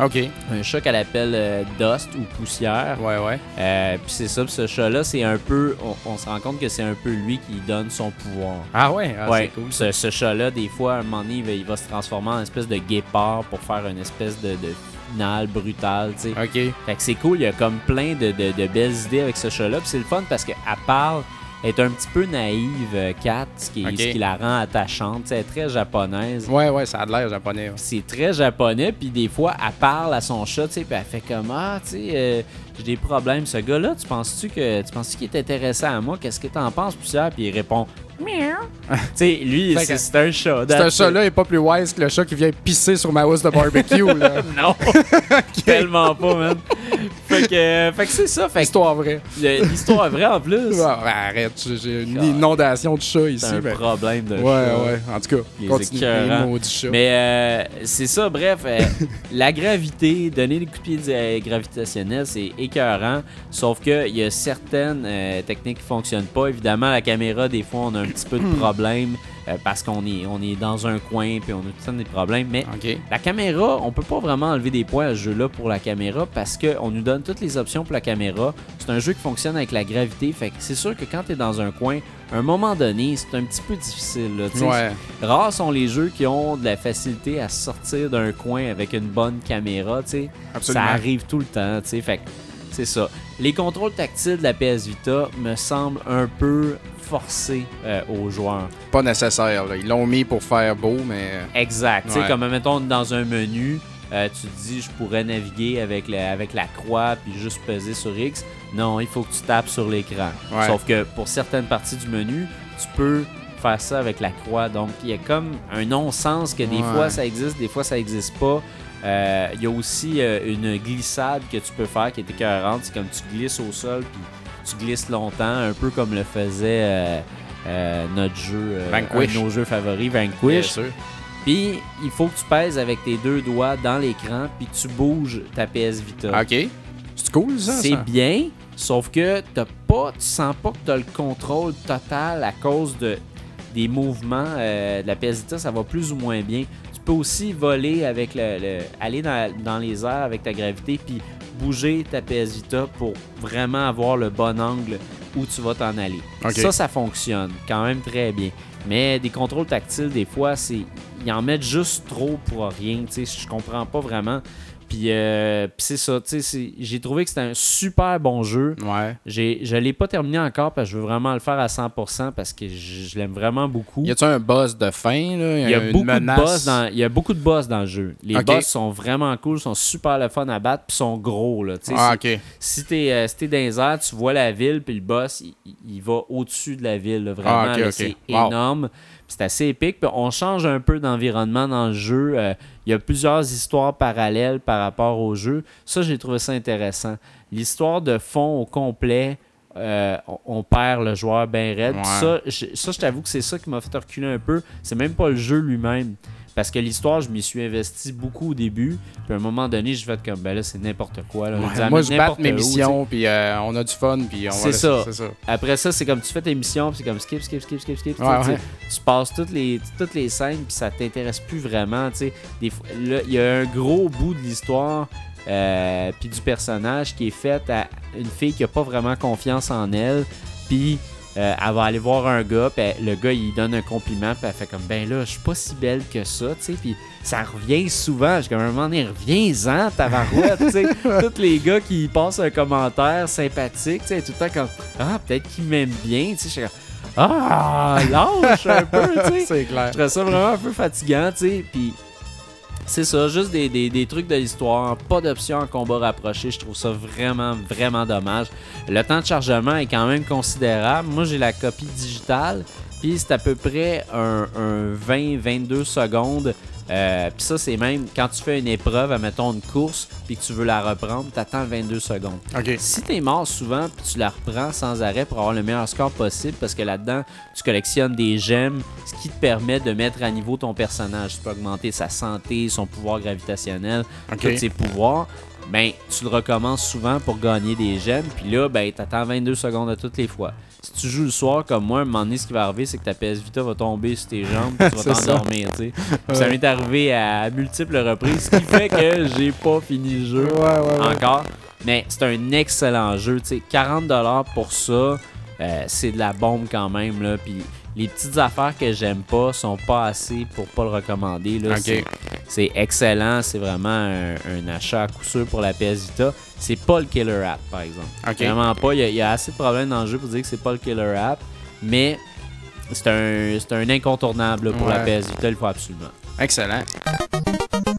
OK. Un chat qu'elle appelle euh, Dust ou Poussière. Ouais, ouais. Euh, puis c'est ça, ce chat-là, c'est un peu. On, on se rend compte que c'est un peu lui qui donne son pouvoir. Ah ouais, ah, ouais, c'est cool. ce, ce chat-là, des fois, à un moment donné, il va, il va se transformer en espèce de guépard pour faire une espèce de, de finale brutale, tu sais. OK. Fait que c'est cool, il y a comme plein de, de- de belles idées avec ce chat-là. Puis c'est le fun parce qu'elle parle, est un petit peu naïve, euh, Kat, ce qui, Ok. ce qui la rend attachante. Tu sais, Elle est très japonaise. Ouais, ouais, ça a de l'air japonais. ouais. C'est très japonais, puis des fois, elle parle à son chat, tu sais, puis elle fait comme Ah, tu sais, euh, j'ai des problèmes. Ce gars-là, tu penses-tu que tu penses qu'il est intéressé à moi? Qu'est-ce que t'en penses, Poussière Puis il répond [laughs] sais, lui, c'est un chat. Ce chat-là est pas plus wise que le chat qui vient pisser sur ma housse de barbecue, là. [laughs] Non, [laughs] tellement pas, man. Fait que, euh, fait que c'est ça. Fait Histoire vraie. l'histoire est vraie en plus. Ah, ben, arrête, j'ai- une inondation de chats ici. C'est un ben. problème de Ouais, chat. ouais. En tout cas, Les continue. Les chats. Mais euh, c'est ça, bref, euh, la gravité, donner des coups de pied euh, gravitationnels, c'est écœurant. Sauf qu'il y a certaines euh, techniques qui fonctionnent pas. Évidemment, la caméra, des fois, on a un petit peu de problème euh, parce qu'on est, on est dans un coin puis on a tout le temps des problèmes. Mais la caméra, on peut pas vraiment enlever des points à ce jeu-là pour la caméra parce qu'on nous donne toutes les options pour la caméra. C'est un jeu qui fonctionne avec la gravité. Fait que c'est sûr que quand tu es dans un coin, à un moment donné, c'est un petit peu difficile. Là. Ouais. Rares sont les jeux qui ont de la facilité à sortir d'un coin avec une bonne caméra. Ça arrive tout le temps, tu sais. Fait que c'est ça. Les contrôles tactiles de la PS Vita me semblent un peu forcés euh, aux joueurs. Pas nécessaire, là. Ils l'ont mis pour faire beau, mais. Exact. Tu sais, Ouais. comme mettons dans un menu, euh, tu te dis je pourrais naviguer avec, la- avec la croix puis juste peser sur X. Non, il faut que tu tapes sur l'écran. Ouais. Sauf que pour certaines parties du menu, tu peux faire ça avec la croix. Donc il y a comme un non-sens que des Ouais. fois ça existe, des fois ça existe pas. Euh, Il y a aussi euh, une glissade que tu peux faire qui est écœurante. C'est comme tu glisses au sol puis tu glisses longtemps, un peu comme le faisait euh, euh, notre jeu, euh, Vanquish. un de nos jeux favoris, Bien Vanquish. sûr. Puis il faut que tu pèses avec tes deux doigts dans l'écran, puis tu bouges ta PS Vita. OK. C'est cool, ça. C'est bien, sauf que t'as pas, tu sens pas que tu as le contrôle total à cause de, des mouvements euh, de la PS Vita, ça va plus ou moins bien. Tu peux aussi voler avec le, le- aller dans, dans les airs avec ta gravité puis bouger ta PS Vita pour vraiment avoir le bon angle où tu vas t'en aller. Ça, ça fonctionne quand même très bien. Mais des contrôles tactiles, des fois, c'est ils en mettent juste trop pour rien. Tu sais, je comprends pas vraiment. Puis, euh, puis c'est ça. tu sais, J'ai trouvé que c'était un super bon jeu. Ouais. Je l'ai pas terminé encore parce que je veux vraiment le faire à 100% parce que je, je l'aime vraiment beaucoup. Y a-tu un boss de fin, là? Il y a, une beaucoup de menace? boss dans, y a beaucoup de boss dans le jeu. Les boss sont vraiment cool, sont super le fun à battre, puis sont gros. Là, Ah, si- OK. si t'es euh, si dans les airs, tu vois la ville, puis le boss, il, va au-dessus de la ville. là, vraiment, Ah, c'est Wow. énorme. C'est assez épique. Puis on change un peu d'environnement dans le jeu. Euh, Il y a plusieurs histoires parallèles par rapport au jeu. Ça, j'ai trouvé ça intéressant. L'histoire de fond au complet, euh, on, perd le joueur bien raide. Ouais. Ça, je, ça, je t'avoue que c'est ça qui m'a fait reculer un peu. C'est même pas le jeu lui-même. Parce que l'histoire, je m'y suis investi beaucoup au début. Puis à un moment donné, je vais être comme, ben là, c'est n'importe quoi. là. Ouais, Moi, je batte mes missions, puis euh, on a du fun, puis on C'est ça. Après ça, c'est comme tu fais tes missions, puis c'est comme skip, skip, skip, skip, skip. Ouais, tu sais, ouais. Tu passes toutes les, toutes les scènes, puis ça t'intéresse plus vraiment. Il y a un gros bout de l'histoire, euh, puis du personnage qui est fait à une fille qui a pas vraiment confiance en elle, puis euh, elle va aller voir un gars, puis le gars, il donne un compliment, puis elle fait comme, ben là, je suis pas si belle que ça, tu sais, puis ça revient souvent. Je suis comme, à un moment donné, reviens-en, tabarouette, tu sais. [laughs] Tous les gars qui passent un commentaire sympathique, tu sais, tout le temps comme, ah, peut-être qu'il m'aime bien, tu sais, je suis comme, ah, lâche un peu, tu sais. [laughs] C'est clair. Je trouve ça vraiment un peu fatigant, tu sais. Puis c'est ça, juste des, trucs de l'histoire, pas d'option en combat rapproché. Je trouve ça vraiment, vraiment dommage. Le temps de chargement est quand même considérable. Moi, j'ai la copie digitale, puis c'est à peu près un, un 20-22 secondes. Euh, puis ça, c'est même quand tu fais une épreuve, admettons une course, puis que tu veux la reprendre, t'attends 22 secondes. Si t'es mort souvent puis tu la reprends sans arrêt pour avoir le meilleur score possible, parce que là-dedans, tu collectionnes des gemmes, ce qui te permet de mettre à niveau ton personnage. Tu peux augmenter sa santé, son pouvoir gravitationnel, tous ses pouvoirs. Ben, tu le recommences souvent pour gagner des gemmes, puis là, ben, t'attends 22 secondes à toutes les fois. Si tu joues le soir comme moi, à un moment donné, ce qui va arriver, c'est que ta PS Vita va tomber sur tes jambes, [laughs] puis tu vas ça. t'endormir, tu sais. [laughs] Puis Ça m'est arrivé à multiples reprises, ce qui fait que j'ai pas fini le jeu Ouais, ouais, ouais. encore. Mais c'est un excellent jeu. tu sais. 40$ pour ça, euh, c'est de la bombe quand même. Là. Puis les petites affaires que j'aime pas sont pas assez pour pas le recommander. Là. C'est- excellent. C'est vraiment un, un achat à coup sûr pour la PS Vita. C'est pas le killer app, par exemple. Vraiment pas. Il y, a, il y a assez de problèmes dans le jeu pour dire que c'est pas le killer app. Mais c'est un, c'est un incontournable là, pour la. PS Vita. Il faut absolument. Excellent.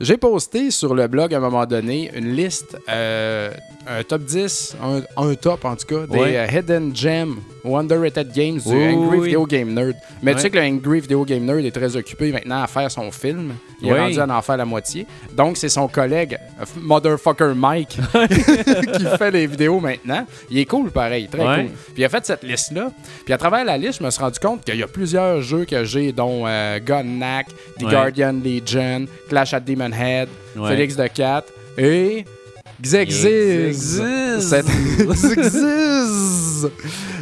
J'ai posté sur le blog à un moment donné une liste, euh, un top 10, un, un top en tout cas, des Ouais. euh, Hidden Gem ou Underrated Games du Oui, Angry oui. Video Game Nerd. Mais tu sais que le Angry Video Game Nerd est très occupé maintenant à faire son film. Il est Oui. rendu à en faire la moitié. Donc, c'est son collègue, Motherfucker Mike, [laughs] qui fait les vidéos maintenant. Il est cool pareil, très Ouais. cool. Puis il a fait cette liste-là. Puis à travers la liste, je me suis rendu compte qu'il y a plusieurs jeux que j'ai, dont euh, Gunnack, The Ouais. Guardian Legion, Clash at Demon Head, Ouais. Félix de Cat et Xexiz. [laughs]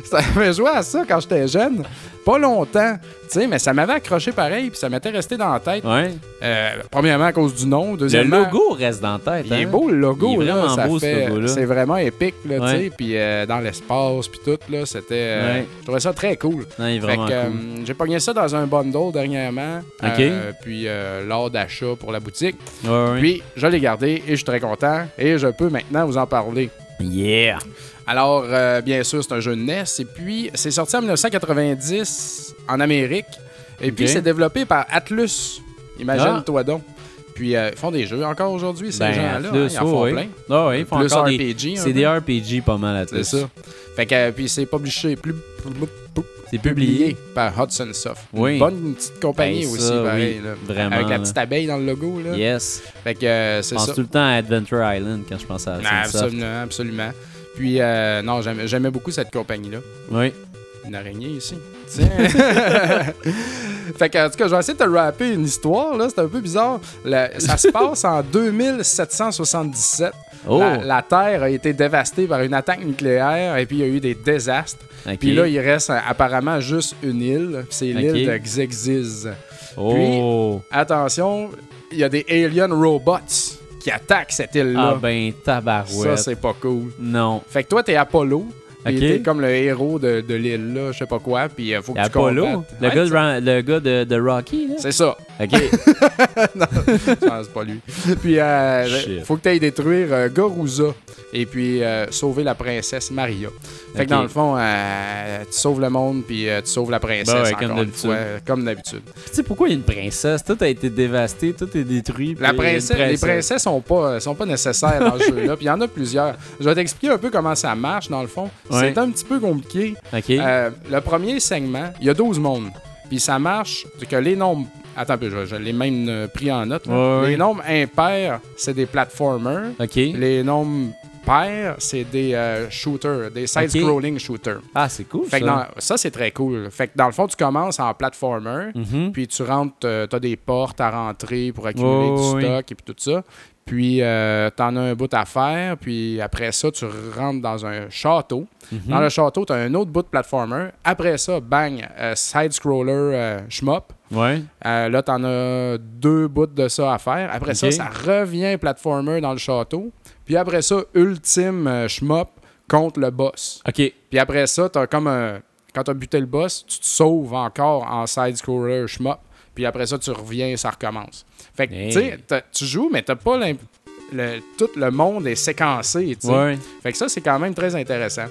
Ça m'avait joué à ça quand j'étais jeune. Pas longtemps, tu sais, mais ça m'avait accroché pareil, puis ça m'était resté dans la tête. Ouais. Euh, premièrement à cause du nom, Le deuxièmement. logo reste dans la tête. Il est hein? beau le logo, Il est là, vraiment ça beau, ce fait-. C'est vraiment épique, là, tu sais. Puis euh, dans l'espace, puis tout, là, c'était. euh, Ouais. Je trouvais ça très cool. Non, il est Fait vraiment que, cool. euh, j'ai pogné ça dans un bundle dernièrement. Ok. euh, puis euh, lors d'achat pour la boutique. Puis je l'ai gardé et je suis très content. Et je peux maintenant vous en parler. Yeah! Alors, euh, bien sûr, c'est un jeu de NES. Et puis, c'est sorti en 1990 en Amérique. Et puis, c'est développé par Atlus. Imagine-toi donc. Puis, euh, ils font des jeux encore aujourd'hui, ces Ben, gens-là. hein, Atlus, ils en font plein. Ah ouais, ils font Plus encore des... RPG. C'est des RPG pas mal à C'est ça. Fait que, euh, puis c'est publié, plus, C'est publié par Hudson Soft. Oui. Une bonne petite compagnie Ben, aussi, ça, pareil. oui, là. vraiment, Avec la petite abeille dans le logo. Là. Yes. Fait que euh, Je pense tout le temps à Adventure Island quand je pense à Ah, ça. absolument, absolument. Puis, euh, non, j'aimais beaucoup cette compagnie-là. Oui. Une araignée ici. Tiens. [laughs] fait que, en tout cas, je vais essayer de te rapper une histoire, là. C'est un peu bizarre. Le- ça se passe en 2777. Oh! La, la Terre a été dévastée par une attaque nucléaire et puis il y a eu des désastres. Ok. Puis là, il reste euh, apparemment juste une île. puis C'est l'île de Xexiz. Oh! Attention, il y a des alien robots qui attaquent cette île-là. Ah ben, Ça, tabarouette. c'est pas cool. non. Fait que toi, t'es Apollo. Puis Ok. t'es comme le héros de, de l'île, là, je sais pas quoi. Puis il faut que tu Apollo? combattes. Le, Ouais, gars de, le gars de, de Rocky, là? C'est ça. Ok. [laughs] non, c'est pas lui. Puis euh, faut que tu ailles détruire euh, Goruza et puis euh, sauver la princesse Maria. Fait que dans le fond, euh, tu sauves le monde puis tu sauves la princesse Ben ouais, encore comme une d'habitude. fois, comme d'habitude. Tu sais pourquoi il y a une princesse? Tout a été dévasté, tout est détruit. La princesse, les princesses sont pas, sont pas nécessaires dans ce [laughs] jeu-là. Puis il y en a plusieurs. Je vais t'expliquer un peu comment ça marche dans le fond. Ouais. C'est un petit peu compliqué. Le premier segment, il y a 12 mondes. Puis ça marche que les nombres. Attends un peu, je, je l'ai même euh, pris en note. Ouais, les nombres impairs, c'est des platformers. ok. Les nombres pairs, c'est des euh, shooters, des side-scrolling shooters. Ah, c'est cool. Fait que ça. dans- ça, c'est très cool. Fait que dans le fond, tu commences en platformer, Mhm. puis tu rentres, euh, t'as des portes à rentrer pour accumuler du stock et puis tout ça. Puis euh, t'en as un bout à faire, puis après ça, tu rentres dans un château. Mhm. Dans le château, tu as un autre bout de platformer. Après ça, bang, euh, side-scroller euh, shmup. Ouais. Euh, là, tu en as deux bouts de ça à faire. Après ça, ça revient platformer dans le château. Puis après ça, ultime euh, shmup contre le boss. Ok. Puis après ça, tu as comme un quand tu as buté le boss, tu te sauves encore en side-scroller shmup. Puis après ça, tu reviens et ça recommence. Fait que, Hey. tu sais, tu joues, mais t'as pas l'imp- le, tout le monde est séquencé, tu sais. Ouais. Fait que ça, c'est quand même très intéressant.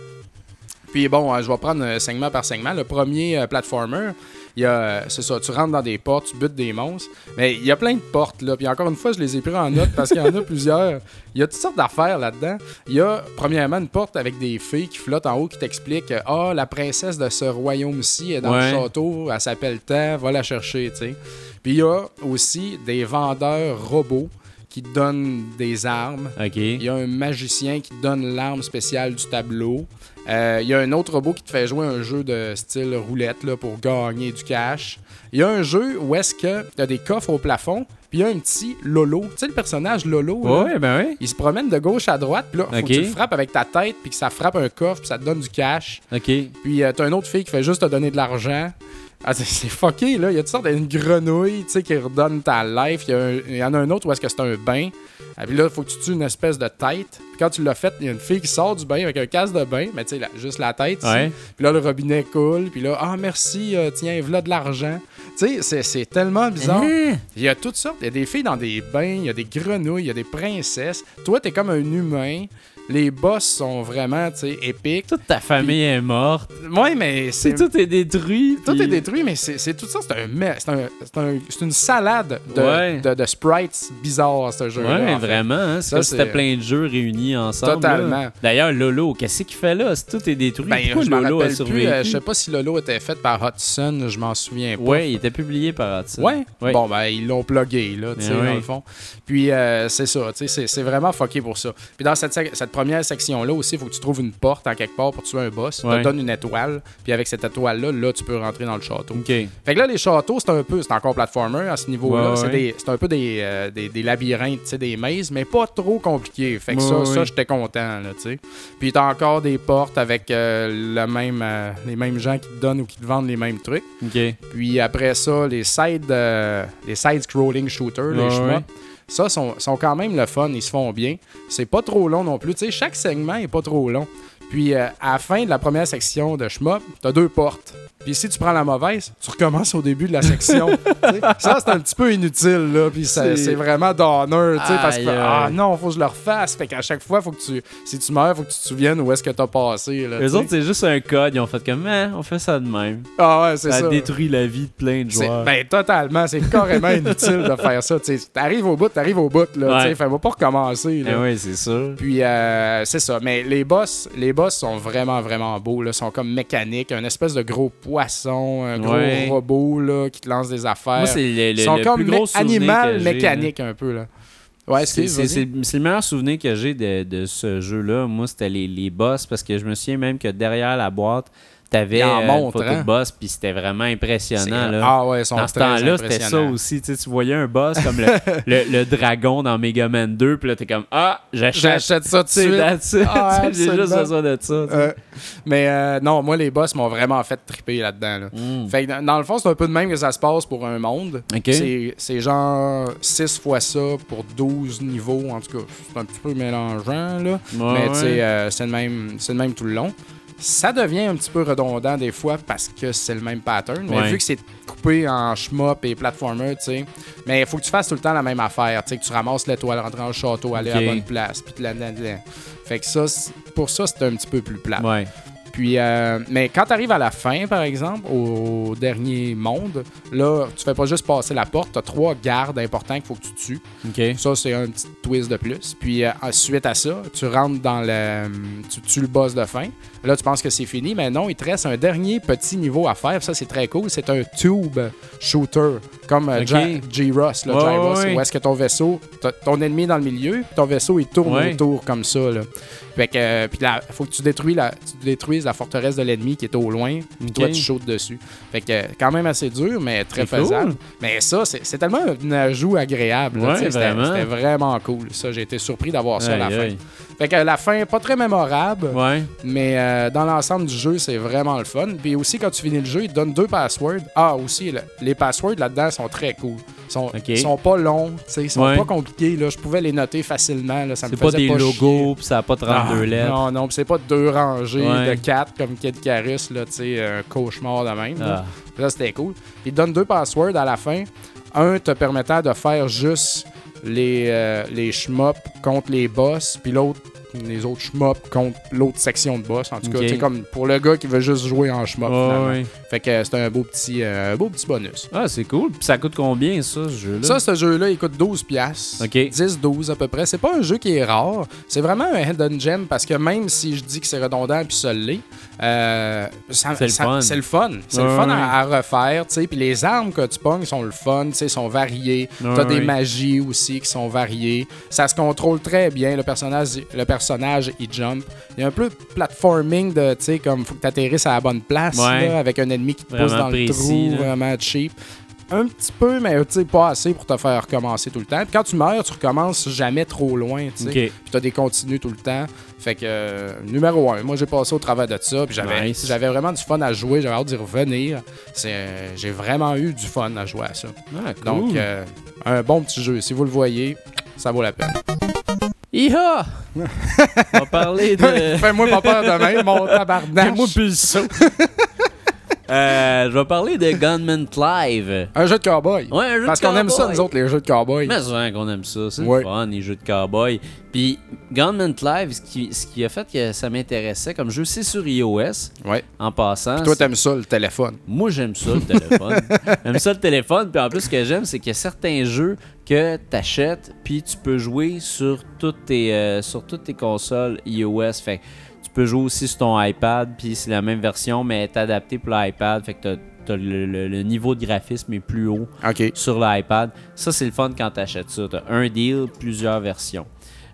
Puis bon, euh, je vais prendre euh, segment par segment. Le premier euh, platformer, il y a, euh, c'est ça, tu rentres dans des portes, tu butes des monstres. Mais il y a plein de portes, là. Puis encore une fois, je les ai pris en note [laughs] parce qu'il y en a plusieurs. Il y a toutes sortes d'affaires là-dedans. Il y a, premièrement, une porte avec des fées qui flottent en haut qui t'expliquent Ah, la princesse de ce royaume-ci est dans Ouais. le château, elle s'appelle tant, va la chercher, tu sais. Puis il y a aussi des vendeurs robots qui te donnent des armes. Il y a un magicien qui te donne l'arme spéciale du tableau. Euh, il y a un autre robot qui te fait jouer un jeu de style roulette là, pour gagner du cash. Il y a un jeu où est-ce que tu as des coffres au plafond, puis il y a un petit Lolo. Tu sais, le personnage Lolo, là, Ouais, ben oui. il se promène de gauche à droite, puis là, faut que tu le frappes avec ta tête, puis que ça frappe un coffre, puis ça te donne du cash. OK. Puis euh, t'as une autre fille qui fait juste te donner de l'argent. Ah, c'est- fucké, là. Il y a toutes sortes d'une grenouille, tu sais, qui redonne ta life. Il y, a un- il y en a un autre où est-ce que c'est un bain. Ah, puis là, il faut que tu tues une espèce de tête. Puis quand tu l'as fait, il y a une fille qui sort du bain avec un casque de bain, mais tu sais, juste la tête. Ouais. Puis là, le robinet coule. Puis là, ah, merci, euh, tiens, voilà de l'argent. Tu sais, c'est- c'est tellement bizarre. Hein? Il y a toutes sortes. Il y a des filles dans des bains, il y a des grenouilles, il y a des princesses. Toi, t'es comme un humain. Les boss sont vraiment, tu sais, épiques. Toute ta famille est morte. Ouais, mais c'est. Tout est détruit. Tout puis- est détruit, mais c'est tout ça, c'est un, c'est un- c'est un- une salade de, Ouais. de, de sprites bizarres, ce jeu-là. Ouais, vraiment. Hein? C'est comme si c'était plein de jeux réunis ensemble. Totalement. D'ailleurs, Lolo, qu'est-ce qu'il fait là? Si tout est détruit, Ben, pourquoi je Lolo a plus. survécu? euh, je sais pas si Lolo était fait par Hudson, je m'en souviens pas. Ouais, il était publié par Hudson. Ouais. Ouais. Bon, ben, ils l'ont plugué, là, tu sais, Ben dans oui. le fond. Puis, euh, c'est ça, tu sais, c'est- vraiment fucké pour ça. Puis, dans cette, cette première section-là aussi, il faut que tu trouves une porte en quelque part pour tuer un boss. Ouais. te donne une étoile. Puis, avec cette étoile-là, là, tu peux rentrer dans le château. Fait que là, les châteaux, c'est un peu, c'est encore platformer à ce niveau-là. Ouais, c'est, ouais. des- c'est un peu des, euh, des, des labyrinthes, tu sais, des mazes, mais pas trop compliqués. Fait que ça, ça, j'étais content, là, tu sais. Puis t'as encore des portes avec euh, le même, euh, les mêmes gens qui te donnent ou qui te vendent les mêmes trucs. Puis après ça, les side, euh, les side-scrolling shooters, les ouais. Ça, sont, sont quand même le fun, ils se font bien. C'est pas trop long non plus. Tu sais, chaque segment est pas trop long. Puis euh, à la fin de la première section de shmup, t'as deux portes. Puis si tu prends la mauvaise, tu recommences au début de la section. [laughs] Ça, c'est un petit peu inutile, là. Puis ça- C'est- vraiment d'honneur, tu sais, parce que ah non, faut que je le refasse. Fait qu'à chaque fois, faut que tu, si tu meurs, faut que tu te souviennes où est-ce que t'as passé. Là, Les autres, c'est juste un code. Ils ont fait comme, ah, on fait ça de même. ah ouais, c'est Ça ça. détruit la vie de plein de joueurs. Ben, totalement. C'est carrément inutile de faire ça. tu sais. T'arrives au bout, t'arrives au bout, là. Ouais. Fait, va pas recommencer, là. Eh oui, c'est sûr. Puis, euh, c'est ça. Mais les boss, les boss sont vraiment, vraiment beaux, là. sont comme mécaniques. Un espèce de gros poisson, un gros Ouais. robot, là, qui te lance des affaires. Moi, c'est le, le, Ils sont le comme plus gros animal que j'ai, là. mécanique, un peu, là. Ouais, C'est excuse, c'est- vas-y. c'est- c'est le meilleur souvenir que j'ai de, de ce jeu-là. Moi, c'était les, les boss parce que je me souviens même que derrière la boîte, t'avais euh, une photo hein? de boss, puis c'était vraiment impressionnant. Là. Ah ouais, sont dans ce temps-là, c'était ça aussi. Tu sais, tu voyais un boss comme le, [laughs] le, le dragon dans Mega Man 2, puis là, t'es comme Ah, j'achète. Ça tout de suite. Ah, [laughs] J'ai juste besoin de ça. Euh, mais euh, non, moi, les boss m'ont vraiment fait triper là-dedans. Là. Mm. Fait que dans- le fond, c'est un peu de même que ça se passe pour un monde. C'est- genre 6 fois ça pour 12 niveaux. En tout cas, c'est un petit peu mélangeant, là. Ouais, mais tu sais, ouais. euh, c'est le, même- le même tout le long. Ça devient un petit peu redondant des fois parce que c'est le même pattern. Mais Ouais. vu que c'est coupé en shmup et platformer, tu sais. Mais il faut que tu fasses tout le temps la même affaire. Tu sais, que tu ramasses l'étoile, rentrer dans le château, aller à la bonne place. Puis la, la, la. Fait que ça, pour ça, c'est un petit peu plus plat. Ouais. Puis, euh, mais quand tu arrives à la fin, par exemple, au dernier monde, là, tu fais pas juste passer la porte, tu as trois gardes importants qu'il faut que tu tues. OK. Ça, c'est un petit twist de plus. Puis, euh, suite à ça, tu rentres dans le. Tu tues le boss de fin. Là, tu penses que c'est fini, mais non, il te reste un dernier petit niveau à faire. Ça, c'est très cool. C'est un tube shooter, comme euh, Ok. Ja- G-Ross, ouais. où est-ce que ton vaisseau, ton ennemi est dans le milieu, puis ton vaisseau, il tourne autour comme ça. Là. Fait que, euh, puis là, faut que tu détruis la, tu détruises la forteresse de l'ennemi qui est au loin, puis Ok. toi, tu sautes dessus. Fait que, quand même assez dur, mais très cool. faisable. Mais ça, c'est tellement un ajout agréable. Ouais, c'était- vraiment. Cool. Ça, j'ai été surpris d'avoir ça à la fin. aïe. Fait que la fin, pas très mémorable, Ouais. mais euh, dans l'ensemble du jeu, c'est vraiment le fun. Puis aussi, quand tu finis le jeu, il te donne deux passwords. Ah, aussi, le- les passwords là-dedans sont très cool. Ils sont, sont pas longs, ils sont Ouais. pas compliqués. Là. Je pouvais les noter facilement. Là. Ça me C'est pas faisait des chier. logos, puis ça n'a pas 32 non, lettres. Non, non, puis c'est pas deux rangées Ouais. de quatre comme Kid Carus, là, tu sais, un cauchemar de même. là. Ah. Ça, c'était cool. Puis il te donne deux passwords à la fin. Un te permettant de faire juste les, euh, les contre les boss, puis l'autre, les autres shmups contre l'autre section de boss. En tout cas, sais, comme pour le gars qui veut juste jouer en shmup, Ouais, finalement. ouais. Fait que euh, c'est un beau petit, euh, beau petit bonus. Ah, c'est cool. Puis ça coûte combien, ça, ce jeu-là? Ça, ce jeu-là, il coûte 12$. piastres. Ok. 10-12$ à peu près. C'est pas un jeu qui est rare. C'est vraiment un hidden gem parce que même si je dis que c'est redondant puis ça l'est, euh, C'est le fun. C'est le fun. C'est le fun ouais. à, à refaire. tu sais. Puis les armes que tu pognes sont le fun. tu sais, sont variées. Ouais, T'as des ouais. magies aussi qui sont variées. Ça se contrôle très bien. Le personnage, le personnage il jump. Il y a un peu de platforming de, tu sais, comme faut que tu atterrisses à la bonne place Ouais. là, avec un ennemi qui te pousse dans le trou, là. vraiment cheap. Un petit peu, mais tu sais, pas assez pour te faire recommencer tout le temps. Puis quand tu meurs, tu recommences jamais trop loin, tu sais. Puis t'as des continues tout le temps. Fait que, euh, numéro un, moi j'ai passé au travers de ça. Puis j'avais Nice. j'avais vraiment du fun à jouer. J'avais hâte d'y revenir. C'est, euh, j'ai vraiment eu du fun à jouer à ça. Ah, cool. Donc, euh, un bon petit jeu. Si vous le voyez, ça vaut la peine. Iha! [laughs] On va parler de... [laughs] Fais-moi pas peur de même, mon [laughs] tabarnak. Mets-moi plus le saut. Euh, je vais parler de Gunman Live. Un jeu de cowboy. Ouais, un jeu Parce qu'on aime ça, nous autres, les jeux de cowboy. Mais souvent qu'on aime ça, c'est Ouais. fun, les jeux de cowboy. Puis Gunman Live, ce qui, ce qui a fait que ça m'intéressait comme jeu, c'est sur iOS, Ouais. en passant. Toi, C'est- t'aimes ça, le téléphone. Moi, j'aime ça, le téléphone. [laughs] j'aime ça, le téléphone. Puis en plus, ce que j'aime, c'est qu'il y a certains jeux que tu achètes, puis tu peux jouer sur toutes tes, euh, sur toutes tes consoles iOS. Fait que tu peux jouer aussi sur ton iPad, puis c'est la même version, mais elle est adaptée pour l'iPad. Fait que t'as- t'as le, le- le niveau de graphisme est plus haut sur l'iPad. Ça, c'est le fun quand tu achètes ça. Tu as un deal, plusieurs versions.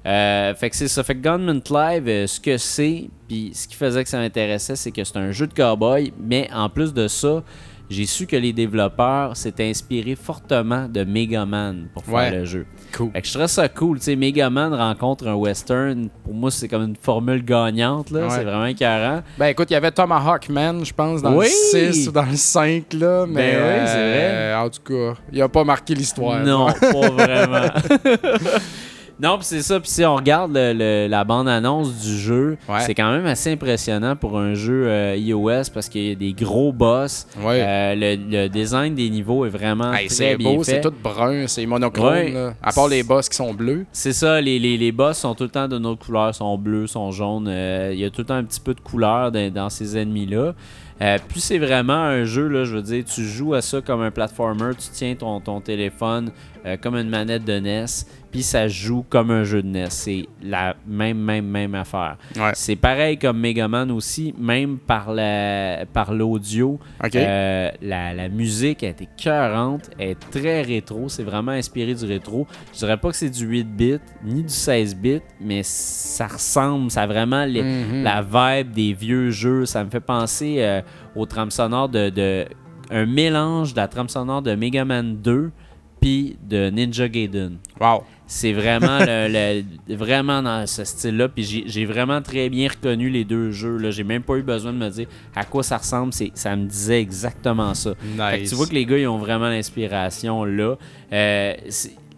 Euh, fait que c'est ça. Fait que Gunman Live, euh, ce que c'est, puis ce qui faisait que ça m'intéressait, c'est que c'est un jeu de cowboy, mais en plus de ça, j'ai su que les développeurs s'étaient inspirés fortement de Mega Man pour faire Ouais. le jeu. Cool. Fait que je trouve ça cool. Tu sais, Mega Man rencontre un western. Pour moi, c'est comme une formule gagnante. là. Ouais. C'est vraiment écarant. Ben écoute, il y avait Tomahawk Man, je pense, dans Oui! le 6 ou dans le 5, là. Mais Ben oui, c'est euh, en tout cas, il a pas marqué l'histoire. Non, pas vraiment. [laughs] non, puis c'est ça. Puis si on regarde le- le- la bande-annonce du jeu, Ouais. c'est quand même assez impressionnant pour un jeu euh, iOS parce qu'il y a des gros boss. Ouais. Euh, le, le design des niveaux est vraiment Hey, très c'est bien beau, c'est tout brun, c'est monochrome. Ouais. là. À part les boss qui sont bleus. C'est ça, les, les, les boss sont tout le temps de notre couleur, sont bleus, sont jaunes. euh, Il y a tout le temps un petit peu de couleur dans, dans ces ennemis-là. Euh, puis c'est vraiment un jeu, là, je veux dire, tu joues à ça comme un platformer, tu tiens ton, ton téléphone euh, comme une manette de NES, puis ça joue comme un jeu de NES. C'est la même, même, même affaire. Ouais. C'est pareil comme Mega Man aussi, même par la par l'audio. OK. Euh, la, la musique elle est écœurante, elle est très rétro, c'est vraiment inspiré du rétro. Je dirais pas que c'est du 8-bit ni du 16-bit, mais ça ressemble, ça a vraiment les- Mhm. la vibe des vieux jeux. Ça me fait penser euh, au trame sonore de, de- un mélange de la trame sonore de Mega Man 2 puis de Ninja Gaiden. Wow. C'est vraiment le, le- vraiment dans ce style-là. Puis j'ai- vraiment très bien reconnu les deux jeux. là. J'ai même pas eu besoin de me dire à quoi ça ressemble. C'est- Ça me disait exactement ça. Fait que Nice. tu vois que les gars, ils ont vraiment l'inspiration là. Euh,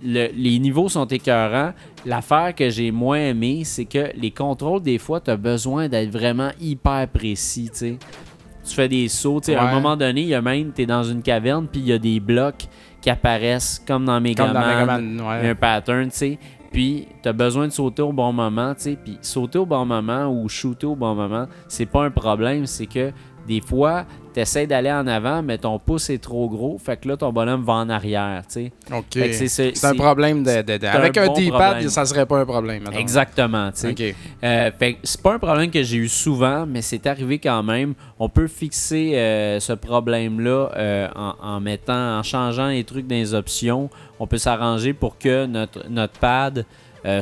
le- les niveaux sont écœurants. L'affaire que j'ai moins aimé, c'est que les contrôles, des fois, tu as besoin d'être vraiment hyper précis. tu fais des sauts. À un moment donné, il y a même, tu es dans une caverne, puis il y a des blocs qui apparaissent comme dans Mega Comme dans Man. Mega Man, Il y a ouais. un pattern, tu sais. Puis, tu as besoin de sauter au bon moment, tu sais. Puis, sauter au bon moment ou shooter au bon moment, c'est pas un problème. C'est que des fois, tu essaies d'aller en avant, mais ton pouce est trop gros. Fait que là, ton bonhomme va en arrière, tu sais. OK. C'est- un problème de. de- de- Avec un bon D-pad, ça serait pas un problème. mettons. Exactement, tu sais. OK. Euh, fait que c'est pas un problème que j'ai eu souvent, mais c'est arrivé quand même. On peut fixer euh, ce problème-là euh, en, en mettant, en changeant les trucs dans les options. On peut s'arranger pour que notre, notre pad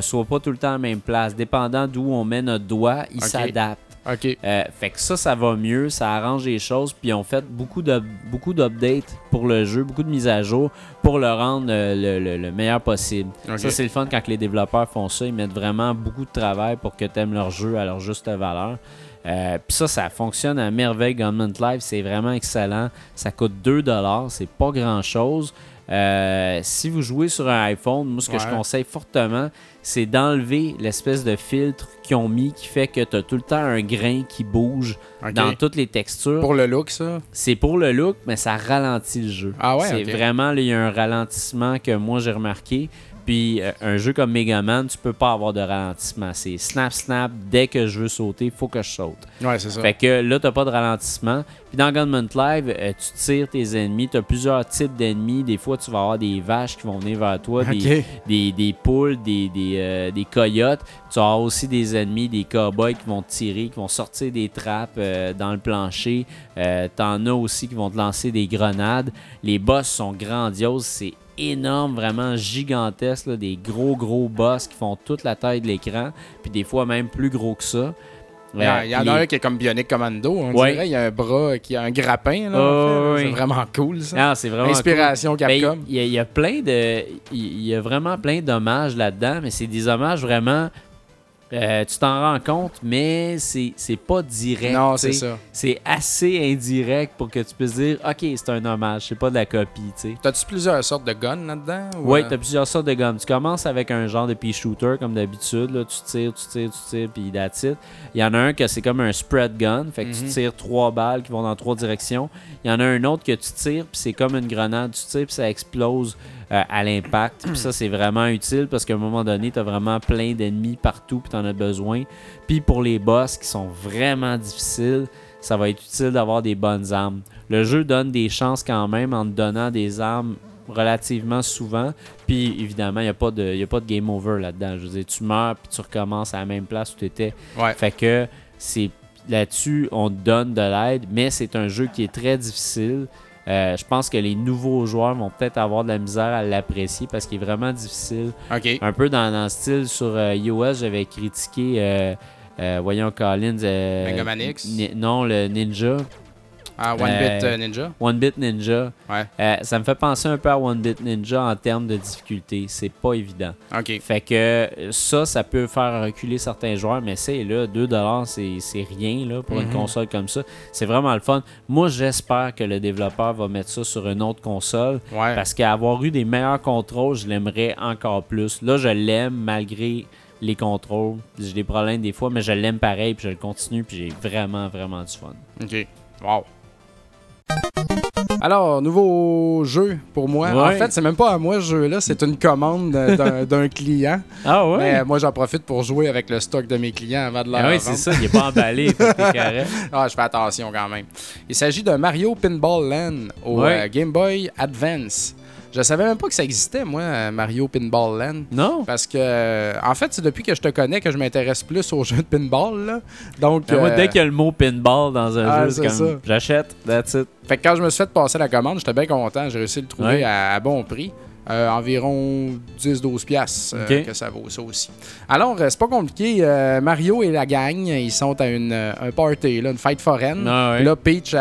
soit pas tout le temps à la même place. Dépendant d'où on met notre doigt, il s'adapte. OK. Euh, fait que ça, ça va mieux, ça arrange les choses. Puis on fait beaucoup de beaucoup d'updates pour le jeu, beaucoup de mises à jour pour le rendre euh, le, le- le meilleur possible. Ça, c'est le fun quand les développeurs font ça. Ils mettent vraiment beaucoup de travail pour que tu aimes leur jeu à leur juste valeur. Euh, Puis ça, ça fonctionne à merveille. Gunman Live, c'est vraiment excellent. Ça coûte 2$, c'est pas grand-chose. Euh, si vous jouez sur un iPhone, moi, ce que je conseille fortement, c'est d'enlever l'espèce de filtre qu'ils ont mis qui fait que tu as tout le temps un grain qui bouge dans toutes les textures. Pour le look, ça? C'est pour le look, mais ça ralentit le jeu. Ah ouais, C'est vraiment, il y a un ralentissement que moi j'ai remarqué. Puis euh, un jeu comme Mega Man, tu peux pas avoir de ralentissement. C'est snap, snap, dès que je veux sauter, faut que je saute. Ouais, c'est ça. Fait que là, t'as pas de ralentissement. Puis dans Gunman Live, euh, tu tires tes ennemis. Tu as plusieurs types d'ennemis. Des fois, tu vas avoir des vaches qui vont venir vers toi, des, des, des poules, des, des, euh, des coyotes. Tu vas avoir aussi des ennemis, des cowboys qui vont te tirer, qui vont sortir des trappes euh, dans le plancher. Euh, T'en as aussi qui vont te lancer des grenades. Les boss sont grandioses. C'est énorme, vraiment gigantesque. là, des gros, gros boss qui font toute la taille de l'écran. Puis des fois même plus gros que ça. Il y, en- Euh, il y en a un qui est comme Bionic Commando. On Ouais. dirait il y a un bras qui a un grappin. Là, en Oh, fait, là. oui. C'est vraiment cool, ça. C'est vraiment Inspiration cool. Ben, Capcom. Il y, a- il y a plein de. Il y a vraiment plein d'hommages là-dedans, mais c'est des hommages vraiment. Euh, tu t'en rends compte, mais c'est c'est pas direct. non, c'est ça. C'est assez indirect pour que tu puisses dire Ok, c'est un hommage, c'est pas de la copie. T'as-tu plusieurs sortes de guns là-dedans? ou, Oui, euh, tu as plusieurs sortes de gommes. Tu commences avec un genre de pea shooter comme d'habitude. là. Tu tires, tu tires, tu tires, puis that's it. Il y en a un que c'est comme un spread gun. Fait que tu Mhm. tires trois balles qui vont dans trois directions. Il y en a un autre que tu tires, puis c'est comme une grenade. Tu tires, puis ça explose euh, à l'impact. Puis ça, c'est vraiment utile parce qu'à un moment donné, tu as vraiment plein d'ennemis partout, puis tu en as besoin. Puis pour les boss qui sont vraiment difficiles, ça va être utile d'avoir des bonnes armes. Le jeu donne des chances quand même en te donnant des armes relativement souvent. Puis évidemment, il n'y a, pas de- y a pas de game over là-dedans. Je veux dire, tu meurs puis tu recommences à la même place où tu étais. Ouais. Fait que c'est là-dessus, on te donne de l'aide, mais c'est un jeu qui est très difficile. Euh, je pense que les nouveaux joueurs vont peut-être avoir de la misère à l'apprécier parce qu'il est vraiment difficile. Un peu dans, dans le style sur euh, iOS, j'avais critiqué, euh, voyons, Collins. euh, Mega Man X? Non, le Ninja. Ah, One Euh, Bit euh, Ninja? One Bit Ninja. Ouais. Euh, ça me fait penser un peu à One Bit Ninja en termes de difficulté. C'est pas évident. Ok. Fait que euh, ça, ça peut faire reculer certains joueurs, mais c'est là, 2$, c'est c'est rien là, pour une Mhm. console comme ça. C'est vraiment le fun. Moi, j'espère que le développeur va mettre ça sur une autre console. Ouais. Parce qu'avoir eu des meilleurs contrôles, je l'aimerais encore plus. Là, je l'aime malgré les contrôles. J'ai des problèmes des fois, mais je l'aime pareil, puis je le continue, puis j'ai vraiment, vraiment du fun. Ok. Wow. Alors, nouveau jeu pour moi. En Ouais. fait, c'est même pas à moi ce jeu-là, c'est une commande [laughs] d'un client. Ah Mais euh, moi, j'en profite pour jouer avec le stock de mes clients avant de leur Ah oui, c'est ça, il est pas emballé. [laughs] Ah, je fais attention quand même. Il s'agit de Mario Pinball Land au Ouais. euh, Game Boy Advance. Je savais même pas que ça existait, moi, Mario Pinball Land. Non? Parce que, en fait, c'est depuis que je te connais que je m'intéresse plus aux jeux de pinball. Là. Donc, Moi, euh, dès qu'il y a le mot pinball dans un Ah, jeu, c'est comme ça. j'achète, that's it. Fait que quand je me suis fait passer la commande, j'étais bien content. J'ai réussi à le trouver Ouais. à, à bon prix. Euh, environ 10-12 piastres euh, que ça vaut ça aussi. Alors, c'est pas compliqué. Euh, Mario et la gang, ils sont à une, un party, là, une fête foraine. Ah ouais. Là, Peach, elle,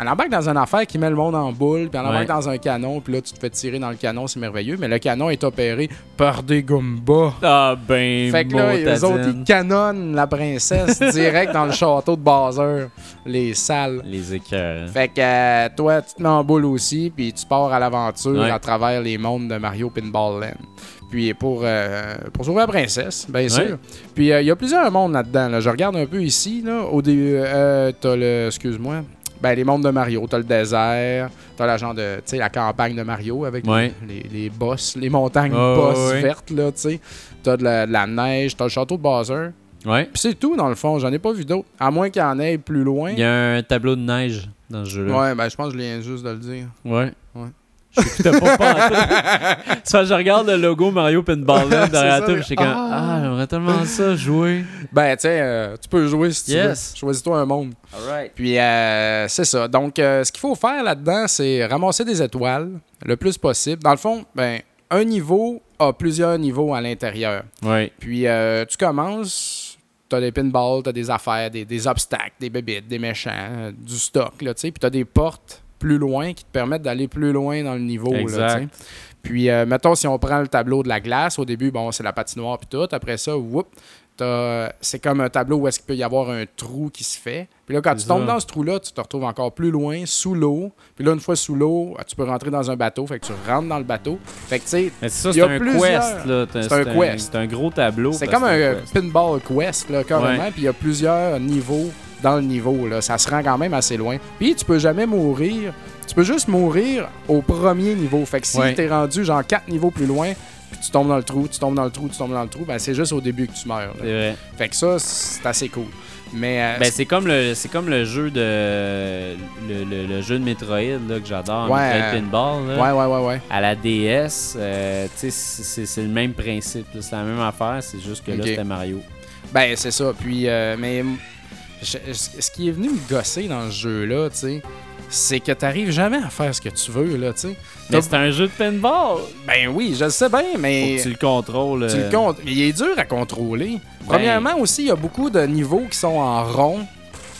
elle embarque dans une affaire qui met le monde en boule, puis elle embarque Ouais. dans un canon, puis là, tu te fais tirer dans le canon, c'est merveilleux. Mais le canon est opéré par des Goombas. Ah ben, Fait que là, autres, ils canonnent la princesse [laughs] direct dans le château de Bowser. Les salles. Les écœurs. Fait que euh, toi, tu te mets en boule aussi, puis tu pars à l'aventure Ouais. à travers les mondes de Mario Pinball Land. Puis pour, euh, pour sauver la princesse, bien sûr. Puis euh, il y a plusieurs mondes là-dedans. là. Je regarde un peu ici. Là. Au début, euh, t'as le. Excuse-moi. Ben, les mondes de Mario. T'as le désert. T'as la genre de. La campagne de Mario avec Ouais. les, les, les boss, les montagnes Oh, boss ouais. vertes, là, tu sais. T'as de la, de la neige. T'as le château de Bowser. Ouais. Puis c'est tout, dans le fond. J'en ai pas vu d'autres. À moins qu'il y en ait plus loin. Il y a un tableau de neige dans ce jeu-là. Ouais, ben, je pense que je viens juste de le dire. Ouais. Ouais. Je t'écoutais pas [laughs] parce que je regarde le logo Mario Pinball derrière ça, mais- puis j'étais comme Ah. Ah, j'aimerais tellement ça jouer. Ben, tu sais, euh, tu peux jouer si tu Yes. veux. Choisis-toi un monde. Puis, euh, c'est ça. Donc, euh, ce qu'il faut faire là-dedans, c'est ramasser des étoiles le plus possible. Dans le fond, ben, un niveau a plusieurs niveaux à l'intérieur. Ouais. Puis, euh, tu commences, tu as des pinballs, tu as des affaires, des, des obstacles, des bébites, des méchants, euh, du stock, là, tu sais. Puis, tu as des portes plus loin qui te permettent d'aller plus loin dans le niveau, Exact. Puis, euh, mettons, si on prend le tableau de la glace, au début, bon, c'est la patinoire puis tout. Après ça, whoop, c'est comme un tableau où est-ce qu'il peut y avoir un trou qui se fait. Puis là, quand tu tombes dans ce trou-là, tu te retrouves encore plus loin, sous l'eau. Puis là, une fois sous l'eau, tu peux rentrer dans un bateau. Fait que tu rentres dans le bateau. Fait que, tu sais, c'est ça, Il y c'est a un plusieurs- quest. C'est un quest. C'est un gros tableau. c'est comme un quest. pinball quest, là, carrément. Ouais. Puis il y a plusieurs niveaux dans le niveau. Là. Ça se rend quand même assez loin. Puis tu peux jamais mourir. Tu peux juste mourir au premier niveau. Fait que si Ouais. t'es rendu genre quatre niveaux plus loin, puis tu tombes dans le trou, tu tombes dans le trou, tu tombes dans le trou, ben c'est juste au début que tu meurs. vrai. Fait que ça, c'est assez cool. Mais euh, Ben, c'est comme le c'est comme le jeu de le, le- le jeu de Metroid là, que j'adore, Ouais, Metroid euh, Pinball là, ouais, ouais, ouais, ouais. à la DS, euh, tu sais, c'est- le même principe, c'est la même affaire, c'est juste que là c'était Mario. Ben, c'est ça. Puis, euh, mais je- ce qui est venu me gosser dans ce jeu-là, tu sais, c'est que t'arrives jamais à faire ce que tu veux, là, tu sais. Mais c'est un jeu de pinball. Ben oui, je le sais bien, Faut mais que tu le contrôles. tu le euh, il est dur à contrôler. Premièrement, aussi, il y a beaucoup de niveaux qui sont en rond.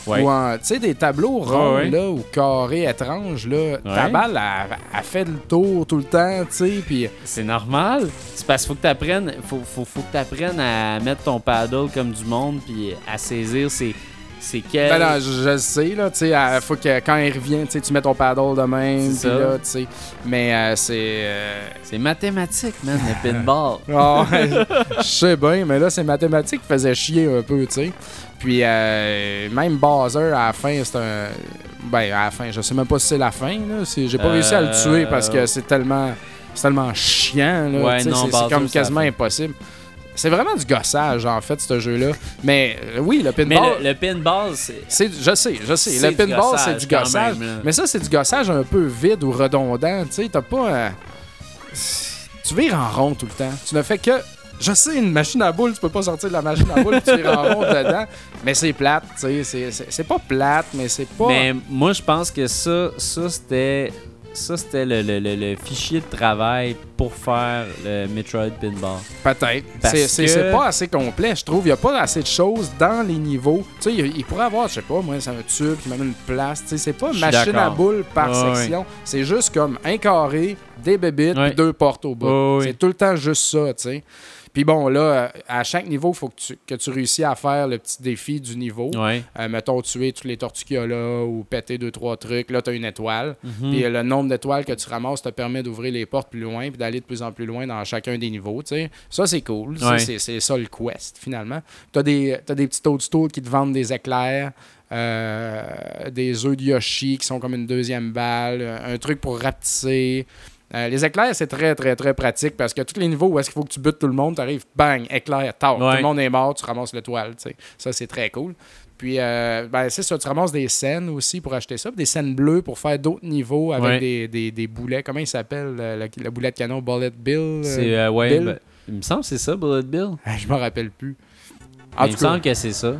ouais. Ou en, tu sais, des tableaux ronds, ouais. là, ou carrés étranges, là. Ta balle, elle, elle fait le tour tout le temps, tu sais, puis... C'est normal. C'est parce qu'il faut que tu apprennes faut, faut, faut que t'apprennes à mettre ton paddle comme du monde puis à saisir c'est c'est quel Ben non, je, le sais, là, tu sais, faut que quand il revient, tu mets ton paddle de même, ça. là, tu sais. Mais euh, c'est... euh, c'est mathématique man le pinball. [laughs] Ouais, je sais bien, mais là, c'est mathématique qui faisait chier un peu, tu sais. Puis, euh, même Bowser, à la fin, c'est un. Ben, à la fin, je sais même pas si c'est la fin, là. J'ai pas réussi à le Euh, tuer parce que c'est tellement. C'est tellement chiant, là. Ouais, c'est- comme quasiment impossible. C'est vraiment du gossage, en fait, ce jeu-là. Mais euh, oui, le Mais pinball. le, le pinball c'est je sais, je sais. Le pinball, c'est du gossage. même, mais ça, c'est du gossage un peu vide ou redondant. Tu sais, t'as pas. euh, Tu vires en rond tout le temps. Tu ne fais que. Je sais, une machine à boules, tu peux pas sortir de la machine à boules et tu vires en rond [laughs] dedans. Mais c'est plate, tu sais. c'est pas plate, mais c'est pas. Mais moi, je pense que ça, ça c'était, ça c'était le, le- le- le fichier de travail pour faire le Metroid Pinball. Peut-être. C'est- que- pas assez complet, je trouve. Il y a pas assez de choses dans les niveaux. Tu sais, il, il pourrait avoir, je sais pas, moi, c'est un tube qui m'amène une place. Tu sais, c'est pas machine à boules par section. C'est juste comme un carré, des bébites, puis deux portes au ouais. C'est tout le temps juste ça, tu sais. Puis bon, là, à chaque niveau, il faut que tu, que tu réussisses à faire le petit défi du niveau. Ouais. Euh, mettons, tuer toutes les tortues qu'il y a là ou péter deux, trois trucs. Là, tu as une étoile. Mhm. Puis euh, le nombre d'étoiles que tu ramasses te permet d'ouvrir les portes plus loin puis d'aller de plus en plus loin dans chacun des niveaux. Ça, c'est cool. Ouais. C'est ça le quest, finalement. Tu as des, t'as des petits toadstools qui te vendent des éclairs. euh, des œufs de Yoshi qui sont comme une deuxième balle, un truc pour rapetisser. Euh, les éclairs, c'est très, très, très pratique parce que tous les niveaux où est-ce qu'il faut que tu butes tout le monde, tu arrives, bang, éclair, tard. Ouais. Tout le monde est mort, tu ramasses l'étoile. Ça, c'est très cool. Puis, euh, ben, c'est ça, tu ramasses des scènes aussi pour acheter ça, des scènes bleues pour faire d'autres niveaux avec Ouais. des, des, des boulets. Comment il s'appelle, le, le- le boulet de canon Bullet Bill euh, C'est euh, ouais, Bill? ben, il me semble que c'est ça Bullet Bill. Ah, Je me rappelle plus. En il me tout cas, semble que c'est ça.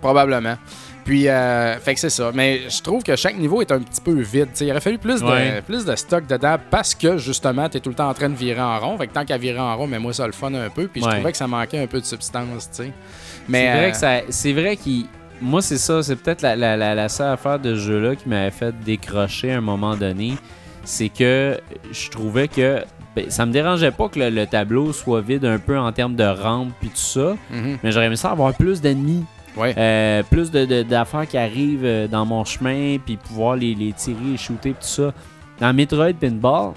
probablement. Puis, euh, fait que c'est ça. Mais je trouve que chaque niveau est un petit peu vide. T'sais, il aurait fallu plus de, Ouais. plus de stock dedans parce que justement, t'es tout le temps en train de virer en rond. Fait que tant qu'à virer en rond, mais moi ça le fun un peu. Puis je trouvais que ça manquait un peu de substance, tu c'est vrai euh, que ça c'est vrai qu'il moi c'est ça, c'est peut-être la, la, la, la seule affaire de ce jeu là qui m'avait fait décrocher à un moment donné, c'est que je trouvais que ben, ça me dérangeait pas que le, le tableau soit vide un peu en termes de rampe puis tout ça, mhm. mais j'aurais aimé ça avoir plus d'ennemis. Ouais. Euh, plus de- de- d'affaires qui arrivent euh, dans mon chemin, puis pouvoir les, les tirer et shooter, tout ça. Dans Metroid Pinball,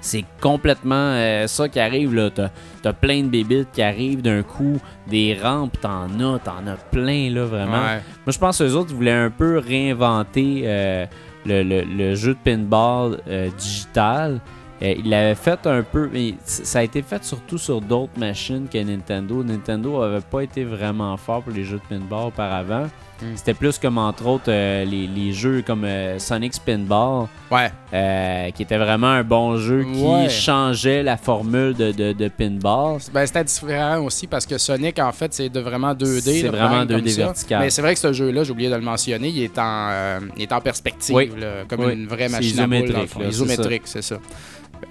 c'est complètement euh, ça qui arrive. là. T'as as plein de bébites qui arrivent d'un coup, des rampes, t'en as, t'en as plein, là, vraiment. Ouais. Moi, je pense que les autres voulaient un peu réinventer euh, le, le- le jeu de pinball euh, digital. Euh, ils l'avaient fait un peu, mais ça a été fait surtout sur d'autres machines que Nintendo. Nintendo avait pas été vraiment fort pour les jeux de pinball auparavant. Mm. C'était plus comme entre autres euh, les, les jeux comme euh, Sonic Spinball, Ouais. euh, qui était vraiment un bon jeu qui Ouais. changeait la formule de, de, de pinball. Ben, c'était différent aussi parce que Sonic, en fait, c'est de vraiment 2D. C'est vraiment bang, comme 2D ça. vertical. Mais c'est vrai que ce jeu-là, j'ai oublié de le mentionner, il est en, il est en perspective, Oui. là, comme Oui. une vraie machine à boules. Isométrique, c'est ça.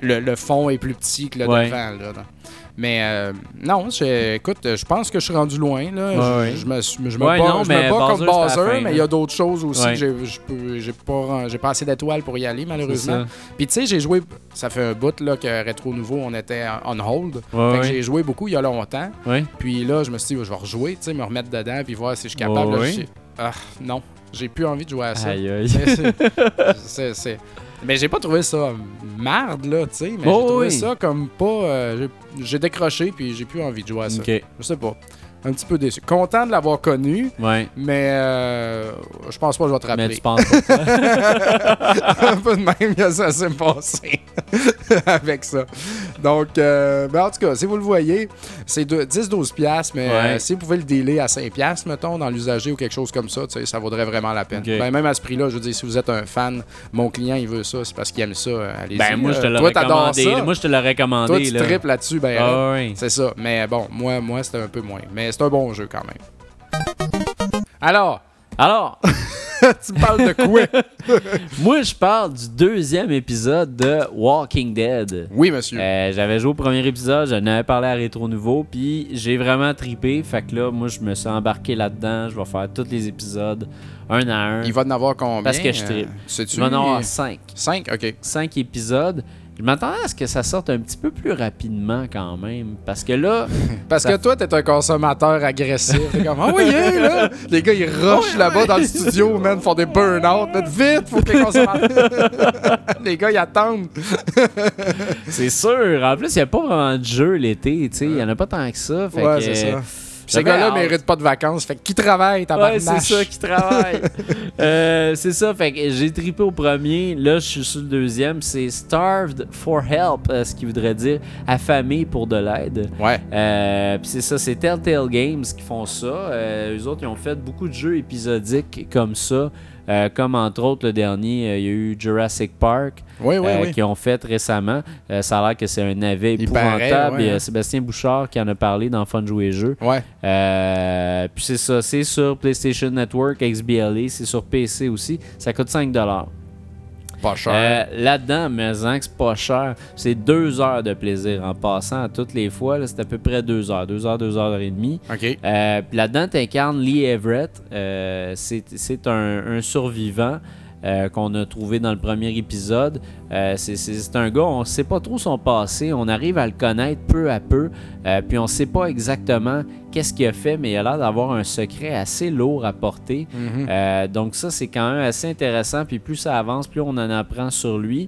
Le, le fond est plus petit que le Ouais. devant. Là, Mais euh, non, écoute, je pense que je suis rendu loin. Là. Ouais, je, me, je me Ouais, bats, non, je me mais bats Bowser, contre fin, mais il y a d'autres choses aussi Ouais. que j'ai pas, pas assez d'étoiles pour y aller, malheureusement. Puis tu sais, j'ai joué, ça fait un bout là, que Rétro Nouveau, on était on hold. Fait que j'ai joué beaucoup il y a longtemps. Puis là, je me suis dit, je vais rejouer, tu sais, me remettre dedans, puis voir si je suis capable. Là, Ah, non, j'ai plus envie de jouer à ça. Aïe, aïe. C'est- [laughs] Mais j'ai pas trouvé ça marde, là, tu sais. Mais Oh, j'ai trouvé oui. ça comme pas. euh, j'ai- décroché, puis j'ai plus envie de jouer à ça. Ok. Je sais pas. Un petit peu déçu. Content de l'avoir connu, Ouais. mais euh, je pense pas que je vais te Mais rappeler. tu penses pas. [laughs] un peu de même, a ça s'est passé [laughs] avec ça. Donc, euh, ben, en tout cas, si vous le voyez, c'est de- 10-12 piastres, mais Ouais. euh, si vous pouvez le dealer à 5 piastres, mettons, dans l'usager ou quelque chose comme ça, ça vaudrait vraiment la peine. Ben, même à ce prix-là, je veux dire, si vous êtes un fan, mon client, il veut ça, c'est parce qu'il aime ça, euh, allez-y. ben, moi, je te l'ai recommandé. ça. Moi, je te l'ai recommandé. Toi, tu là. tripes là-dessus, ben. Ah, ouais. c'est ça. Mais bon, moi, moi c'était un peu moins. Mais c'est un bon jeu quand même. Alors, Alors, [laughs] tu me parles de quoi? [laughs] moi, je parle du deuxième épisode de Walking Dead. oui, monsieur. Euh, J'avais joué au premier épisode, j'en avais parlé à Rétro Nouveau, puis j'ai vraiment tripé. Fait que là, moi, je me suis embarqué là-dedans. Je vais faire tous les épisodes, un à un. il va en avoir combien? Parce que je tripe. Sais-tu? Il va en avoir cinq. 5, ok. Cinq épisodes. Je m'attendais à ce que ça sorte un petit peu plus rapidement quand même. Parce que là, [laughs] Parce Ça- que toi, t'es un consommateur agressif. T'es comme, ah oui, hein, là! [laughs] Les gars, ils rushent là-bas dans le studio, man, font des burn-out. Vite, faut que les consommateurs. [laughs] les gars, ils attendent. c'est sûr. En plus, il n'y a pas vraiment de jeu l'été. tu sais. Il n'y en a pas tant que ça. Fait ouais, que, c'est ça. Ces gars-là méritent pas de vacances. Fait que qui travaille, ta Ouais, c'est ça qui travaille. [laughs] Euh, c'est ça, fait que j'ai trippé au premier. Là, je suis sur le deuxième. C'est Starved for Help, euh, ce qui voudrait dire affamé pour de l'aide. Ouais. Euh, Puis c'est ça, c'est Telltale Games qui font ça. Euh, eux autres, ils ont fait beaucoup de jeux épisodiques comme ça. Euh, comme entre autres le dernier, euh, il y a eu Jurassic Park Oui, oui, euh, oui. qui ont fait récemment. Ça a l'air que c'est un navet Il épouvantable. paraît, ouais, Il y a hein. Sébastien Bouchard qui en a parlé dans Fun Jouer. Ouais. Euh, puis c'est ça, c'est sur PlayStation Network, XBLA, c'est sur PC aussi. Ça coûte 5 Pas cher. euh, Là-dedans, mais hein, que c'est pas cher. C'est deux heures de plaisir en passant à toutes les fois. C'est à peu près deux heures. Deux heures, deux heures et demie. OK. Euh, là-dedans, tu incarnes Lee Everett. Euh, c'est c'est un, un survivant euh, qu'on a trouvé dans le premier épisode. Euh, c'est- un gars, on ne sait pas trop son passé. On arrive à le connaître peu à peu. Euh, puis on ne sait pas exactement qu'est-ce qu'il a fait, mais il a l'air d'avoir un secret assez lourd à porter. Mhm. Donc ça, c'est quand même assez intéressant. Puis plus ça avance, plus on en apprend sur lui.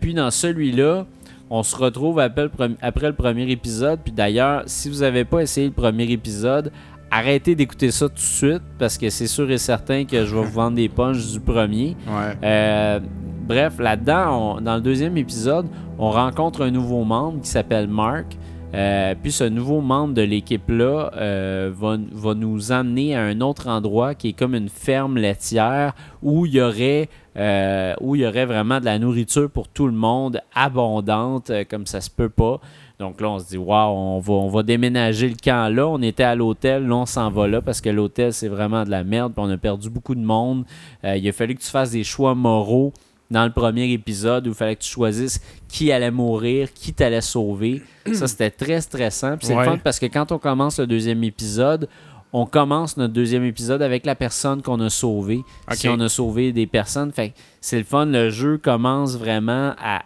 Puis dans celui-là, on se retrouve après le, premi- après le premier épisode. Puis d'ailleurs, si vous n'avez pas essayé le premier épisode, arrêtez d'écouter ça tout de suite parce que c'est sûr et certain que je vais vous vendre des punches du premier. Ouais. Euh, bref, là-dedans, dans le deuxième épisode, on rencontre un nouveau membre qui s'appelle Mark. Euh, puis ce nouveau membre de l'équipe-là euh, va, va nous amener à un autre endroit qui est comme une ferme laitière où il y aurait, euh, où il y aurait vraiment de la nourriture pour tout le monde, abondante, comme ça se peut pas. Donc là, on se dit, waouh, on va, on va déménager le camp là. On était à l'hôtel, là, on s'en va là parce que l'hôtel, c'est vraiment de la merde. Puis on a perdu beaucoup de monde. Euh, il a fallu que tu fasses des choix moraux dans le premier épisode où il fallait que tu choisisses qui allait mourir, qui t'allait sauver. [clears throat] Ça, c'était très stressant. Puis c'est Ouais. le fun parce que quand on commence le deuxième épisode, on commence notre deuxième épisode avec la personne qu'on a sauvée. Si on a sauvé des personnes, fait c'est le fun. Le jeu commence vraiment à.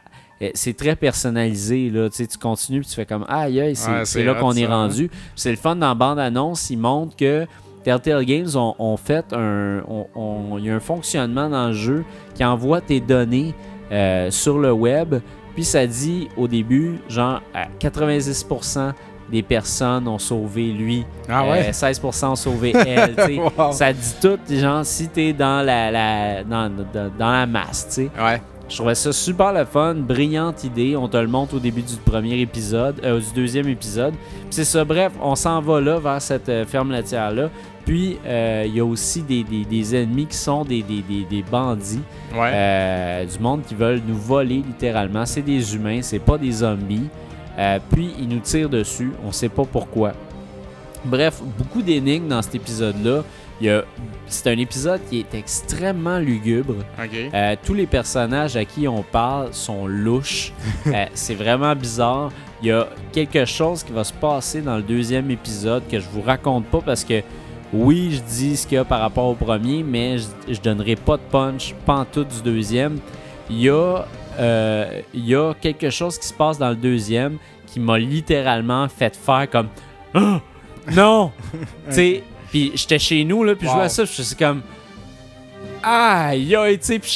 Eh, C'est très personnalisé. Là. Tu, sais, tu continues puis tu fais comme Aïe, aïe, c'est Ouais, là qu'on est hein. rendu. Puis C'est le fun dans la bande-annonce. Ils montrent que Telltale Games ont, fait un. y a fonctionnement dans le jeu qui envoie tes données euh, sur le web. Puis ça dit au début, genre, à 90% des personnes ont sauvé lui. Ah ouais? Euh, 16% ont sauvé elle. [laughs] Wow. Ça dit tout, genre, si t'es dans la, la, dans, dans- dans la masse, tu sais. Ouais. Je trouvais ça super le fun, brillante idée. On te le montre au début du premier épisode, euh, du deuxième épisode. Puis c'est ça, bref, on s'en va là vers cette euh, ferme laitière-là. Puis euh, il y a aussi des, des- des ennemis qui sont des, bandits, Ouais. euh, du monde qui veulent nous voler littéralement. C'est des humains, c'est pas des zombies. Puis ils nous tirent dessus, on sait pas pourquoi. Bref, beaucoup d'énigmes dans cet épisode-là. Il y a- C'est un épisode qui est extrêmement lugubre. OK. Euh, tous les personnages à qui on parle sont louches. [laughs] Euh, c'est vraiment bizarre. il y a quelque chose qui va se passer dans le deuxième épisode que je vous raconte pas parce que oui, je dis ce qu'il y a par rapport au premier, mais je, je donnerai pas de punch, tout du deuxième. Il y, a, euh, y a quelque chose qui se passe dans le deuxième qui m'a littéralement fait faire comme Ah! Non! [laughs] tu sais, puis j'étais chez nous, là, puis je jouais à ça, puis je suis comme Aïe, aïe, tu sais, puis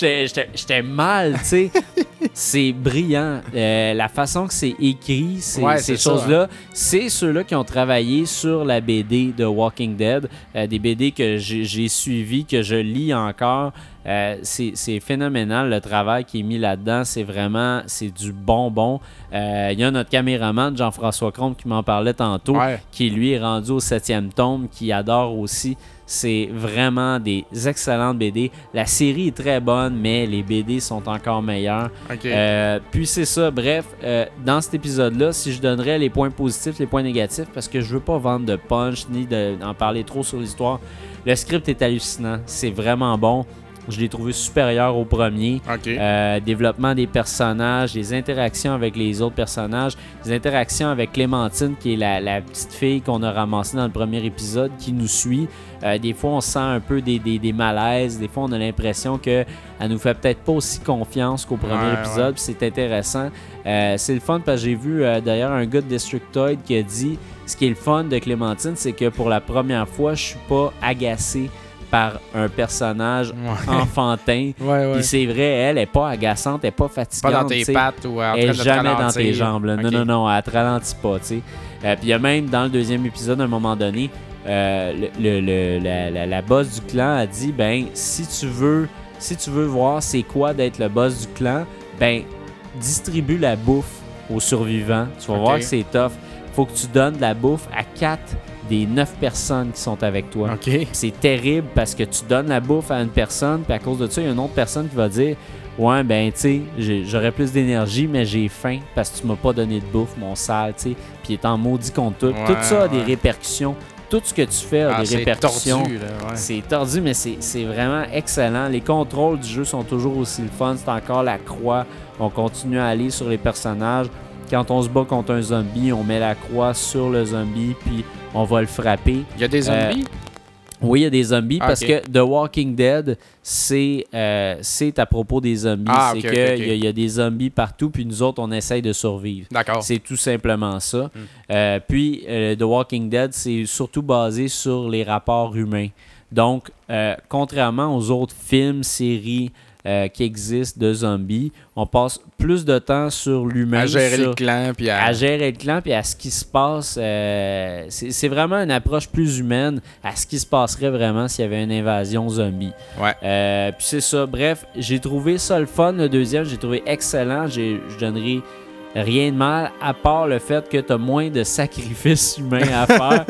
j'étais- mal, tu sais. [laughs] c'est brillant. Euh, la façon que c'est écrit, Ouais, ces choses-là, c'est ceux-là qui ont travaillé sur la BD de Walking Dead, euh, des BD que j'ai suivis, que je lis encore. Euh, c'est phénoménal le travail qui est mis là-dedans. C'est vraiment, c'est du bonbon. Euh, Il y a notre caméraman, Jean-François Comte, qui m'en parlait tantôt, Ouais. qui lui est rendu au septième tome, qui adore aussi. C'est vraiment des excellentes BD. La série est très bonne, mais les BD sont encore meilleurs. Ok. Euh, puis c'est ça, bref, dans cet épisode-là, si je donnerais les points positifs, les points négatifs, parce que je veux pas vendre de punch ni de- d'en parler trop sur l'histoire, le script est hallucinant, c'est vraiment bon. Je l'ai trouvé supérieur au premier. Euh, développement des personnages, les interactions avec les autres personnages, les interactions avec Clémentine, qui est la, la petite fille qu'on a ramassée dans le premier épisode, qui nous suit. Euh, des fois, on sent un peu des, des- des malaises. Des fois, on a l'impression qu'elle nous fait peut-être pas aussi confiance qu'au premier Ouais, épisode. C'est intéressant. Euh, c'est le fun parce que j'ai vu d'ailleurs un gars de Destructoid qui a dit ce qui est le fun de Clémentine, c'est que pour la première fois, je suis pas agacé par un personnage Ouais. [laughs] enfantin. Ouais. Puis c'est vrai, elle est pas agaçante, elle est pas fatigante. Pas dans tes pattes ou en train Elle de est te jamais dans tes jambes. là. Non, non, non, elle te ralentit pas. tu sais. Euh, puis il y a même dans le deuxième épisode, à un moment donné, euh, le, le- le- la, la- la boss du clan a dit ben si tu veux si tu veux voir c'est quoi d'être le boss du clan, ben distribue la bouffe aux survivants. Tu vas voir que c'est tough. Faut que tu donnes de la bouffe à quatre des neuf personnes qui sont avec toi. C'est terrible parce que tu donnes la bouffe à une personne, puis à cause de ça, il y a une autre personne qui va dire Ouais, ben, tu sais, j'aurais plus d'énergie, mais j'ai faim parce que tu m'as pas donné de bouffe, mon sale, tu sais. Puis il est en maudit contre tout. Ouais, tout ça a des répercussions. Tout ce que tu fais a Ah, des c'est répercussions. tordu, là, ouais. C'est tordu, mais c'est c'est vraiment excellent. Les contrôles du jeu sont toujours aussi le fun. C'est encore la croix. On continue à aller sur les personnages. Quand on se bat contre un zombie, on met la croix sur le zombie, puis on va le frapper. Il y a des zombies? Oui, il y a des zombies Ah, parce que The Walking Dead, c'est euh, c'est à propos des zombies. Ah, c'est qu'il y, a- il y a des zombies partout, puis nous autres, on essaye de survivre. D'accord. C'est tout simplement ça. Hmm. Euh, puis, euh, The Walking Dead, c'est surtout basé sur les rapports humains. Donc, euh, contrairement aux autres films, séries euh, qui existent de zombies, on passe plus de temps sur l'humain. À gérer sur- le clan, puis à... à gérer le clan puis à ce qui se passe. euh, c'est vraiment une approche plus humaine à ce qui se passerait vraiment s'il y avait une invasion zombie. Ouais. Euh, puis c'est ça. Bref, j'ai trouvé ça le fun, le deuxième. J'ai trouvé excellent. Je donnerai rien de mal à part le fait que tu as moins de sacrifices humains à [laughs] faire.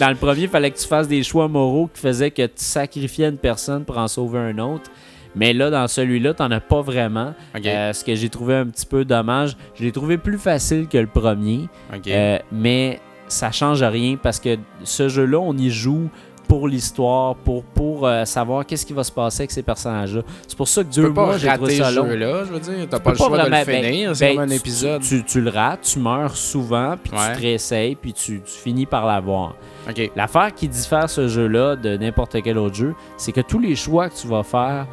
Dans le premier, il fallait que tu fasses des choix moraux qui faisaient que tu sacrifiais une personne pour en sauver un autre. Mais là, dans celui-là, tu n'en as pas vraiment. Ok. Euh, ce que j'ai trouvé un petit peu dommage. Je l'ai trouvé plus facile que le premier. Ok. Euh, mais ça change rien parce que ce jeu-là, on y joue pour l'histoire, pour, pour euh, savoir qu'est-ce qui va se passer avec ces personnages-là. C'est pour ça que tu pas mois, j'ai trouvé ça ce long. jeu-là, je veux dire. T'as Tu pas peux le choix de le vraiment- ben- finir. C'est ben, comme un tu- épisode. Tu, tu le rates, tu meurs souvent, puis Ouais. tu te réessayes, puis tu, tu finis par l'avoir. Ok. L'affaire qui diffère ce jeu-là de n'importe quel autre jeu, c'est que tous les choix que tu vas faire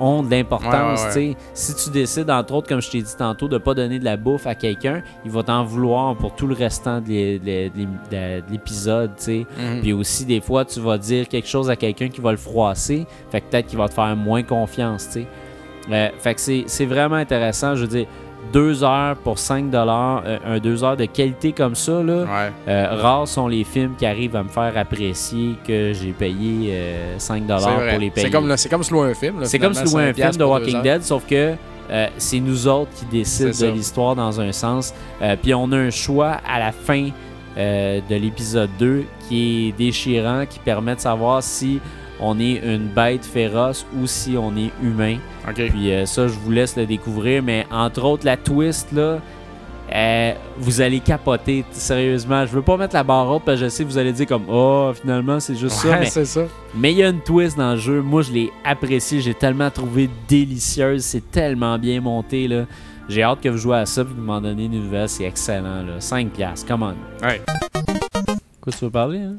ont de l'importance. Ouais, ouais. Si tu décides, entre autres, comme je t'ai dit tantôt, de ne pas donner de la bouffe à quelqu'un, il va t'en vouloir pour tout le restant de l'é- de l'é- de l'épisode. Mhm. Puis aussi, des fois, tu vas dire quelque chose à quelqu'un qui va le froisser, fait que peut-être qu'il va te faire moins confiance. Euh, fait que c'est c'est vraiment intéressant. Je veux dire, deux heures pour 5 dollars, un deux heures de qualité comme ça, là. Ouais. Euh, rares sont les films qui arrivent à me faire apprécier que j'ai payé euh, 5$ C'est vrai. pour les payer. C'est comme, comme se louer un film. là, C'est comme si louer un 5 film de Walking. Dead, sauf que euh, c'est nous autres qui décident de l'histoire dans un sens. Euh, Puis on a un choix à la fin euh, de l'épisode 2 qui est déchirant, qui permet de savoir si on est une bête féroce ou si on est humain. Puis euh, ça, je vous laisse le découvrir. Mais entre autres, la twist, là, euh, vous allez capoter, sérieusement. Je veux pas mettre la barre haute parce que je sais que vous allez dire comme Oh, finalement, c'est juste ça. Ouais, Mais c'est ça. mais il y a une twist dans le jeu. Moi, je l'ai apprécié. J'ai tellement trouvé délicieuse. C'est tellement bien monté. là. J'ai hâte que vous jouez à ça et que vous m'en donnez une nouvelle. C'est excellent. Là. 5 piastres. Come on. Ouais. Quoi tu veux parler? Hein?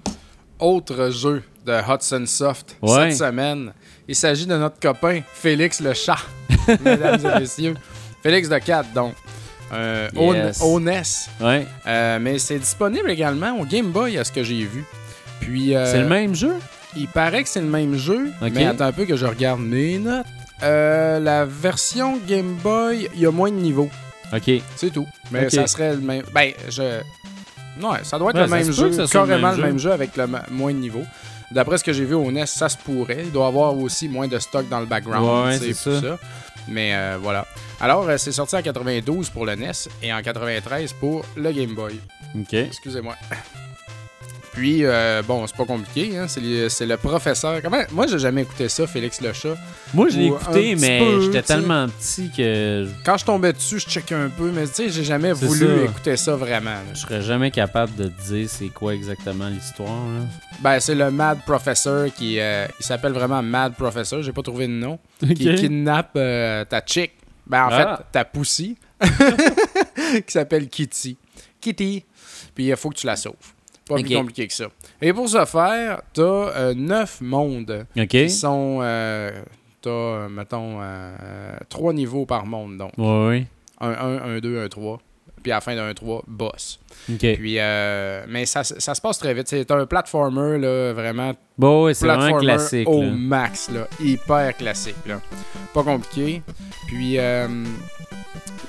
Autre jeu de Hudson Soft Ouais. cette semaine. Il s'agit de notre copain Félix le chat, [laughs] mesdames et messieurs. Félix de 4, donc. Euh, Yes. au, NES. Ouais. Euh, mais c'est disponible également au Game Boy, à ce que j'ai vu. Puis, euh, C'est le même jeu? Il paraît que c'est le même jeu, Ok. mais attends un peu que je regarde mes notes. Euh, la version Game Boy, il y a moins de niveaux. Ok. C'est tout. Mais Ok. ça serait le même. Ben, je. Ouais, ça doit être Ouais, le ça même jeu. ça soit le carrément même le même jeu avec le moins de niveaux. D'après ce que j'ai vu au NES, ça se pourrait. Il doit y avoir aussi moins de stock dans le background. Ouais, c'est tout ça. Mais euh, voilà. Alors, euh, c'est sorti en 92 pour le NES et en 93 pour le Game Boy. Ok. Excusez-moi. Puis, euh, bon, c'est pas compliqué. Hein? C'est, le, professeur. Comment... Moi, j'ai jamais écouté ça, Félix le chat. Moi, je l'ai écouté, mais j'étais tellement petit que Quand je tombais dessus, je checkais un peu, mais tu sais, j'ai jamais voulu ça. écouter ça vraiment. là. je serais jamais capable de te dire c'est quoi exactement l'histoire. là. Ben, c'est le Mad Professor qui euh, il s'appelle vraiment Mad Professor, j'ai pas trouvé de nom, qui kidnappe euh, ta chick. Ben, en Ah. fait, ta poussie, [laughs] qui s'appelle Kitty. Kitty. Puis il faut que tu la sauves. Pas plus compliqué que ça. Et pour ce faire, t'as euh, neuf mondes qui sont. Euh, t'as, euh, mettons, euh, trois niveaux par monde. Donc, Ouais, ouais. un 1, un 2, un 3. Puis à la fin d'un 3, boss. Puis, euh, mais ça, ça se passe très vite. C'est un platformer, là, vraiment Bon, ouais, c'est vraiment classique. au là. max, là. Hyper classique, là. Pas compliqué. Puis, euh,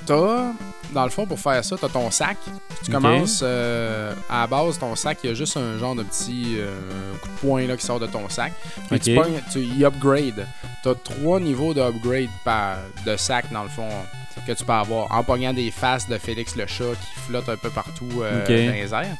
t'as, dans le fond, pour faire ça, t'as ton sac. Tu commences, euh, à la base, ton sac, il y a juste un genre de petit euh, coup de poing, là, qui sort de ton sac. Puis tu pognes, tu y upgrade. T'as trois niveaux d'upgrade par, de sac, dans le fond, que tu peux avoir. En pognant des faces de Félix le chat qui flotte un peu partout euh, dans les airs.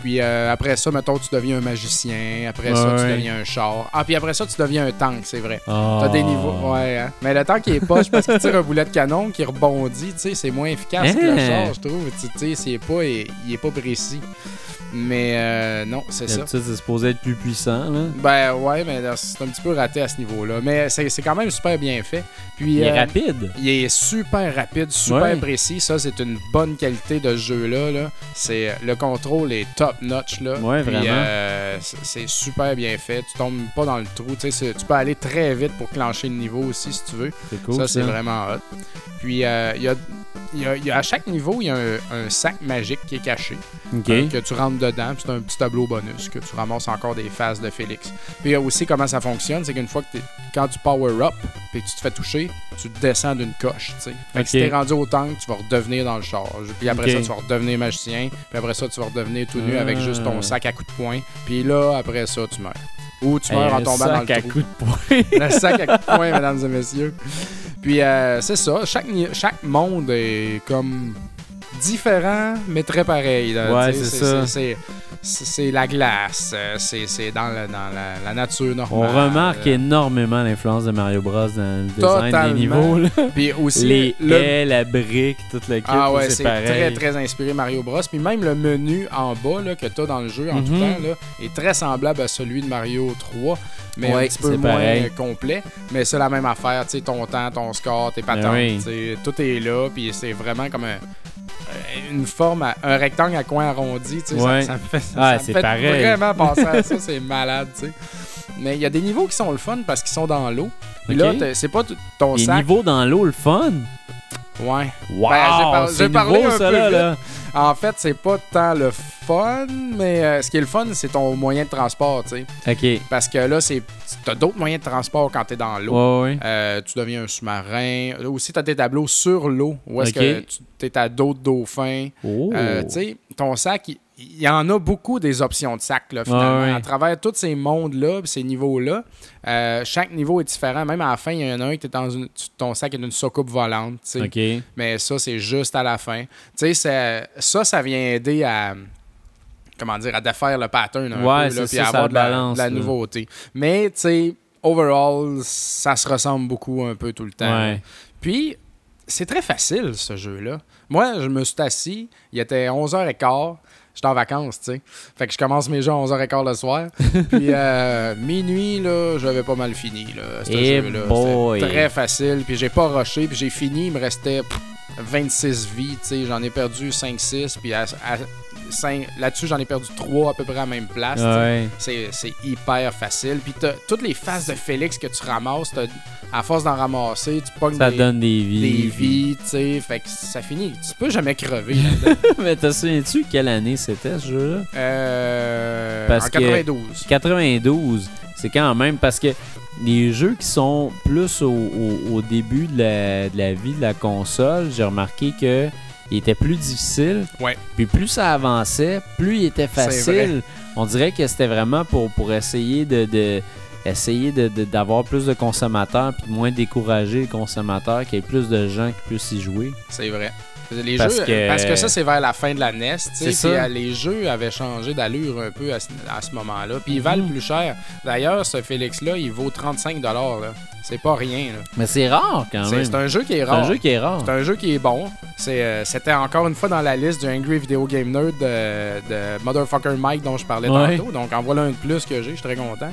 Puis euh, après ça, mettons, tu deviens un magicien. Après ça, tu deviens un char. Ah, puis après ça, tu deviens un tank, c'est vrai. Ah. T'as des niveaux. Ouais, hein. Mais le tank, il est poche parce qu'il tire un boulet de canon qui rebondit. Tu sais, c'est moins efficace que le Hein? char, je trouve. Tu sais, pas, il, est pas précis. Mais euh, non, c'est ça. C'est supposé être plus puissant. Là. Ben ouais, mais c'est un petit peu raté à ce niveau-là. Mais c'est quand même super bien fait. Puis, Il est euh, rapide. il est super rapide, super Ouais. précis. Ça, c'est une bonne qualité de ce jeu-là. Là. Le contrôle est top-notch. Là. Ouais, Puis, vraiment. euh, c'est, c'est super bien fait. Tu tombes pas dans le trou. Tu sais, c'est- tu peux aller très vite pour clencher le niveau aussi, si tu veux. C'est cool. ça, c'est vraiment hot. Puis, euh, il y a, il y a- il y a- à chaque niveau, il y a un, un sac magique qui est caché. Ok. Euh, que tu rentres dedans. puis C'est un petit tableau bonus que tu ramasses encore des phases de Félix. Puis il y a aussi comment ça fonctionne, c'est qu'une fois que t'es- quand tu power up et que tu te fais toucher, tu descends d'une coche. tu sais. Fait que Ok. si t'es rendu au tank, tu vas redevenir dans le char. Puis après Ok. ça, tu vas redevenir magicien. Puis après ça, tu vas redevenir tout nu avec juste ton sac à coups de poing. Puis là, après ça, tu meurs. Ou tu meurs Hey, en tombant dans le sac à coups de poing. Le sac à coups de [laughs] poing, mesdames et messieurs. Puis euh, c'est ça, chaque monde est comme différent, mais très pareil. là. Ouais, c'est ça. C'est, la glace, euh, c'est, c'est dans, le- dans la, la nature On normale. remarque énormément l'influence de Mario Bros dans le design Totalement. des niveaux. là. Puis aussi, Les le, haies, la brique, tout le kit, Ah ouais, c'est très très inspiré Mario Bros. Puis même le menu en bas là, que tu as dans le jeu en tout Mhm. temps là, est très semblable à celui de Mario 3, mais Ouais, un petit peu moins pareil. euh, complet. Mais c'est la même affaire, tu sais, ton temps, ton score, tes patentes, oui. tout est là. Puis c'est vraiment comme un- euh, une forme, à- un rectangle à coin arrondi. tu sais, Ouais. Ça, ça me fait, ça me c'est fait pareil. vraiment [laughs] penser à ça, c'est malade. tu sais. Mais il y a des niveaux qui sont le fun parce qu'ils sont dans l'eau. Puis Ok. là, c'est pas ton Les sac. niveaux dans l'eau, le fun? Ouais. Wow, Ben, j'ai par- parlé un ça, peu là, là. En fait, c'est pas tant le fun, mais euh, ce qui est le fun, c'est ton moyen de transport, tu sais. OK. Parce que là, c'est t'as d'autres moyens de transport quand t'es dans l'eau. Ouais, ouais. Euh, tu deviens un sous-marin. Aussi, t'as tes tableaux sur l'eau, où est-ce que tu es à d'autres dauphins. Oh. Euh, tu sais, ton sac, il il y en a beaucoup des options de sac, là, finalement. Ouais, ouais. À travers tous ces mondes-là, ces niveaux-là, euh, chaque niveau est différent. Même à la fin, il y en a un qui est dans une, ton sac est une soucoupe volante, tu sais. OK. Mais ça, c'est juste à la fin. Tu sais, ça, ça, ça vient aider à. Comment dire, à défaire le pattern un Ouais, peu, là, puis à avoir de la, balance, de la nouveauté. Mais, tu sais, overall, ça se ressemble beaucoup un peu tout le temps. Ouais. Puis, c'est très facile, ce jeu-là. Moi, je me suis assis, il était 11h15. J'étais en vacances, tu sais. Fait que je commence mes jeux à 11h15 le soir. [laughs] puis euh, minuit, là, j'avais pas mal fini, là, ce Eh jeu-là. très facile. Puis j'ai pas rushé. Puis j'ai fini, il me restait pff, 26 vies, tu sais. J'en ai perdu 5-6. Puis à- là-dessus, j'en ai perdu 3 à peu près à la même place. Ouais. C'est, hyper facile. Puis t'as toutes les faces de Félix que tu ramasses, à force d'en ramasser, tu pognes Ça des, donne des vies. des vies, tu sais. Fait que ça finit. Tu peux jamais crever. [laughs] Mais te souviens-tu quelle année c'était ce jeu-là? Euh, en que- 92. 92, c'est quand même parce que les jeux qui sont plus au, au- au début de la, de la vie de la console, j'ai remarqué que il était plus difficile. Ouais. Puis plus ça avançait, plus il était facile. On dirait que c'était vraiment pour, pour essayer de, de- essayer de- de- d'avoir plus de consommateurs puis moins décourager les consommateurs, qu'il y ait plus de gens qui puissent y jouer. C'est vrai. Les Parce jeux, que- parce que ça, c'est vers la fin de la NES. C'est puis, ça. euh, les jeux avaient changé d'allure un peu à ce, moment-là. Puis ils valent Mhm. plus cher. D'ailleurs, ce Félix-là, il vaut 35 là. C'est pas rien. là. Mais c'est rare quand C'est même. c'est un jeu qui est C'est rare. un jeu qui est rare. C'est un jeu qui est bon. C'est, euh, C'était encore une fois dans la liste du Angry Video Game Nerd de, de Motherfucker Mike dont je parlais Ouais. tantôt. Donc en voilà un de plus que j'ai, je suis très content.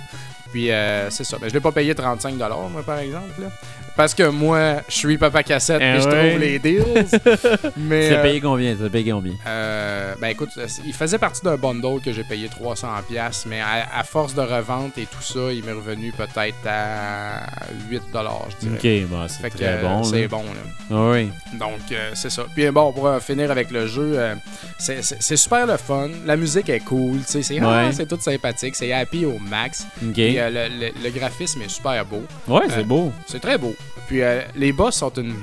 Puis euh, c'est ça. Ben, je l'ai pas payé 35 moi par exemple. là. Parce que moi, je suis Papa Cassette Eh et je ouais. trouve les deals. [laughs] Mais Tu as euh, payé combien? Tu as payé combien? euh, ben écoute, il faisait partie d'un bundle que j'ai payé 300$, piastres, mais à, à force de revente et tout ça, il m'est revenu peut-être à 8$, je dirais. Ok, bon, c'est Fait que très euh, bon. c'est là. bon. Là. Ah Oui. Donc, euh, c'est ça. Puis bon, pour euh, finir avec le jeu, euh, c'est- c'est c'est super le fun. La musique est cool. tu sais, C'est ah, Ouais. c'est tout sympathique. C'est happy au max. Ok. Puis euh, le, le- le graphisme est super beau. ouais, c'est beau. C'est très beau. Puis euh, les boss sont une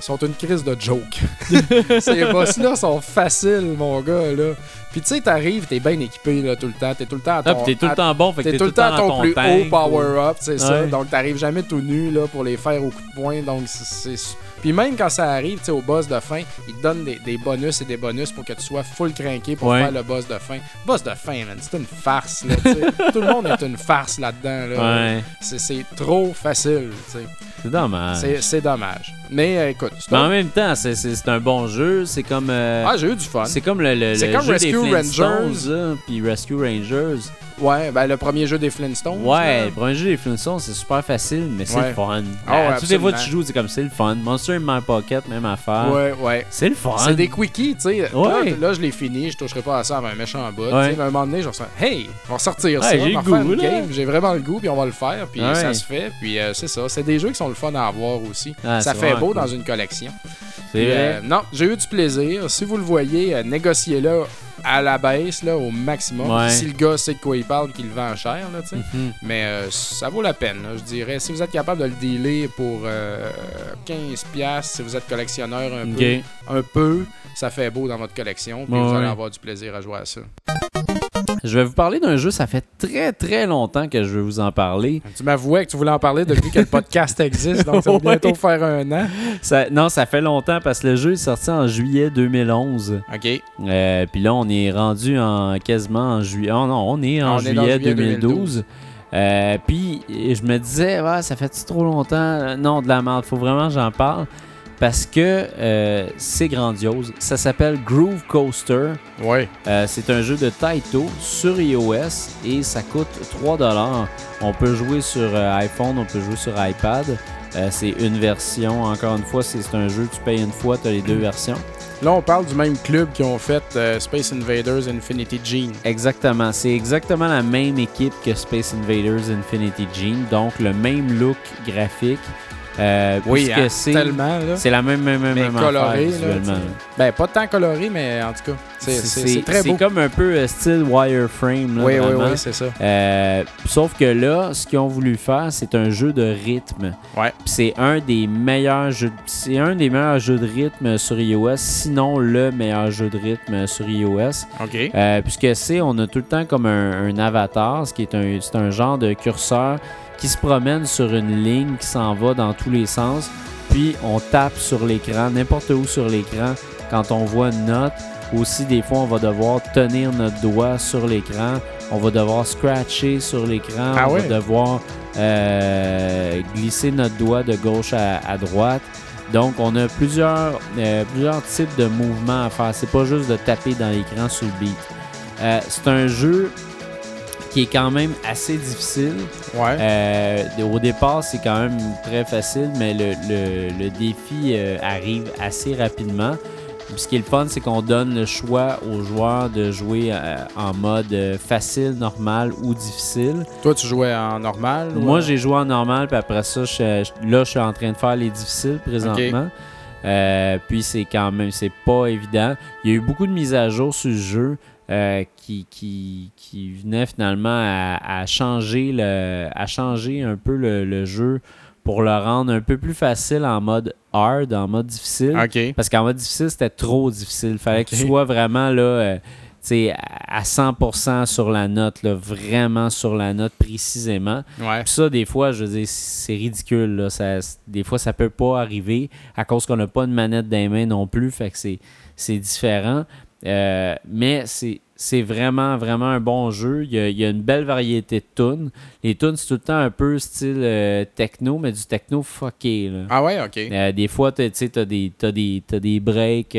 sont une crise de joke. [laughs] Ces boss-là sont faciles, mon gars, là. Puis tu sais, t'arrives, t'es bien équipé, là, tout le temps. T'es tout le temps à Ah, ton... puis t'es tout le temps bon, fait T'es tout le temps à ton plus tank, haut power-up, c'est ça. Donc, t'arrives jamais tout nu là, pour les faire au coup de poing. Donc, c'est. Puis même quand ça arrive, tu sais, au boss de fin, ils te donnent des, des bonus et des bonus pour que tu sois full cranké pour Ouais. faire le boss de fin. Boss de fin, man, c'est une farce, là. [laughs] Tout le monde est une farce là-dedans, là. Ouais, C'est- C'est trop facile, c'est dommage. C'est- C'est dommage. Mais euh, écoute, Mais en même temps, c'est- c'est c'est un bon jeu. C'est comme. euh, Ah, j'ai eu du fun. c'est comme le, le, C'est le comme jeu Rescue des Rangers. là, puis Rescue Rangers. Ouais, ben le premier jeu des Flintstones. Ouais, là. le premier jeu des Flintstones, c'est super facile, mais c'est Ouais. le fun. Ah ouais, Toutes les fois que tu joues, c'est comme c'est le fun. Monster in My Pocket, même affaire. Ouais, ouais. C'est le fun. C'est des quickies, tu sais. Ouais. Là, là, je l'ai fini, je toucherai pas à ça avant un méchant bout. Ouais. Tu sais, mais à un moment donné, je me suis hey, on va sortir Ouais, ça, j'ai goût. J'ai vraiment le goût, puis on va le faire, puis Ouais. ça se fait. Puis euh, c'est ça. C'est des jeux qui sont le fun à avoir aussi. Ah, ça fait beau cool. dans une collection. C'est euh, non, j'ai eu du plaisir. Si vous le voyez, euh, négociez-le à la baisse, là, au maximum. Ouais. Si le gars sait de quoi il parle, qu'il le vend cher, là, tu sais. Mhm. Mais euh, ça vaut la peine, là, je dirais. Si vous êtes capable de le dealer pour euh, 15$, piastres, si vous êtes collectionneur un, peu, un peu, ça fait beau dans votre collection. Puis Ouais, vous allez avoir du plaisir à jouer à ça. Je vais vous parler d'un jeu, ça fait très très longtemps que je veux vous en parler. Tu m'avouais que tu voulais en parler depuis que le podcast [laughs] existe, donc ça va Ouais. bientôt faire un an. Ça- non, ça fait longtemps parce que le jeu est sorti en juillet 2011. OK. Euh, Puis là, on est rendu en quasiment en juillet. Oh non, on est en On est dans juillet, juillet 2012. Euh, puis je me disais, ouais, ça fait trop longtemps? Non, de la merde, faut vraiment que j'en parle. Parce que euh, c'est grandiose. Ça s'appelle Groove Coaster. Ouais. Euh, c'est un jeu de Taito sur iOS et ça coûte 3$. On peut jouer sur euh, iPhone, on peut jouer sur iPad. Euh, c'est une version. Encore une fois, c'est c'est un jeu, tu payes une fois, tu as les deux versions. Là, on parle du même club qui ont fait euh, Space Invaders Infinity Gene. Exactement. C'est exactement la même équipe que Space Invaders Infinity Gene. Donc, le même look graphique. Euh, puisque hein, c'est tellement, c'est la même, même, même, Mais même coloré, affaire là. Ben, pas tant coloré, mais en tout cas, c'est c'est- c'est très beau. C'est comme un peu euh, style wireframe. Là, Oui, oui, vraiment. oui, c'est ça. Euh, sauf que là, ce qu'ils ont voulu faire, c'est un jeu de rythme. Ouais. C'est un des meilleurs jeux. C'est un des meilleurs jeux de rythme sur iOS, sinon le meilleur jeu de rythme sur iOS. OK. Euh, puisque c'est, on a tout le temps comme un, un avatar, ce qui est un, c'est un genre de curseur qui se promène sur une ligne qui s'en va dans tous les sens. Puis on tape sur l'écran, n'importe où sur l'écran, quand on voit une note. Aussi, des fois, on va devoir tenir notre doigt sur l'écran. On va devoir scratcher sur l'écran. Ah on va devoir euh, glisser notre doigt de gauche à, à droite. Donc, on a plusieurs, euh, plusieurs types de mouvements à faire. C'est pas juste de taper dans l'écran sur le beat. Euh, c'est un jeu qui est quand même assez difficile. Ouais. Euh, au départ, c'est quand même très facile, mais le, le- le défi euh, arrive assez rapidement. Puis ce qui est le fun, c'est qu'on donne le choix aux joueurs de jouer euh, en mode facile, normal ou difficile. Toi, tu jouais en normal? ou Moi, j'ai joué en normal, puis après ça, je- je- là, je suis en train de faire les difficiles présentement. Euh, puis c'est quand même, c'est pas évident. Il y a eu beaucoup de mises à jour sur le jeu euh, qui, qui, qui venaient finalement à, à changer le, à changer un peu le, le jeu pour le rendre un peu plus facile en mode hard, en mode difficile. Parce qu'en mode difficile, c'était trop difficile. Fallait que tu sois vraiment là, euh, à à 100% sur la note, là, vraiment sur la note précisément. Ouais. Puis ça, des fois, je veux dire, c'est ridicule. Là. Ça, des fois, ça peut pas arriver à cause qu'on n'a pas de manette dans les mains non plus. Fait que c'est différent. Euh, mais c'est, c'est vraiment, vraiment un bon jeu. Il y, a, il y a une belle variété de tunes. Les tunes, c'est tout le temps un peu style euh, techno, mais du techno fucké. Là. Ah ouais, OK. Euh, des fois, tu sais, t'as des, t'as des, t'as des breaks,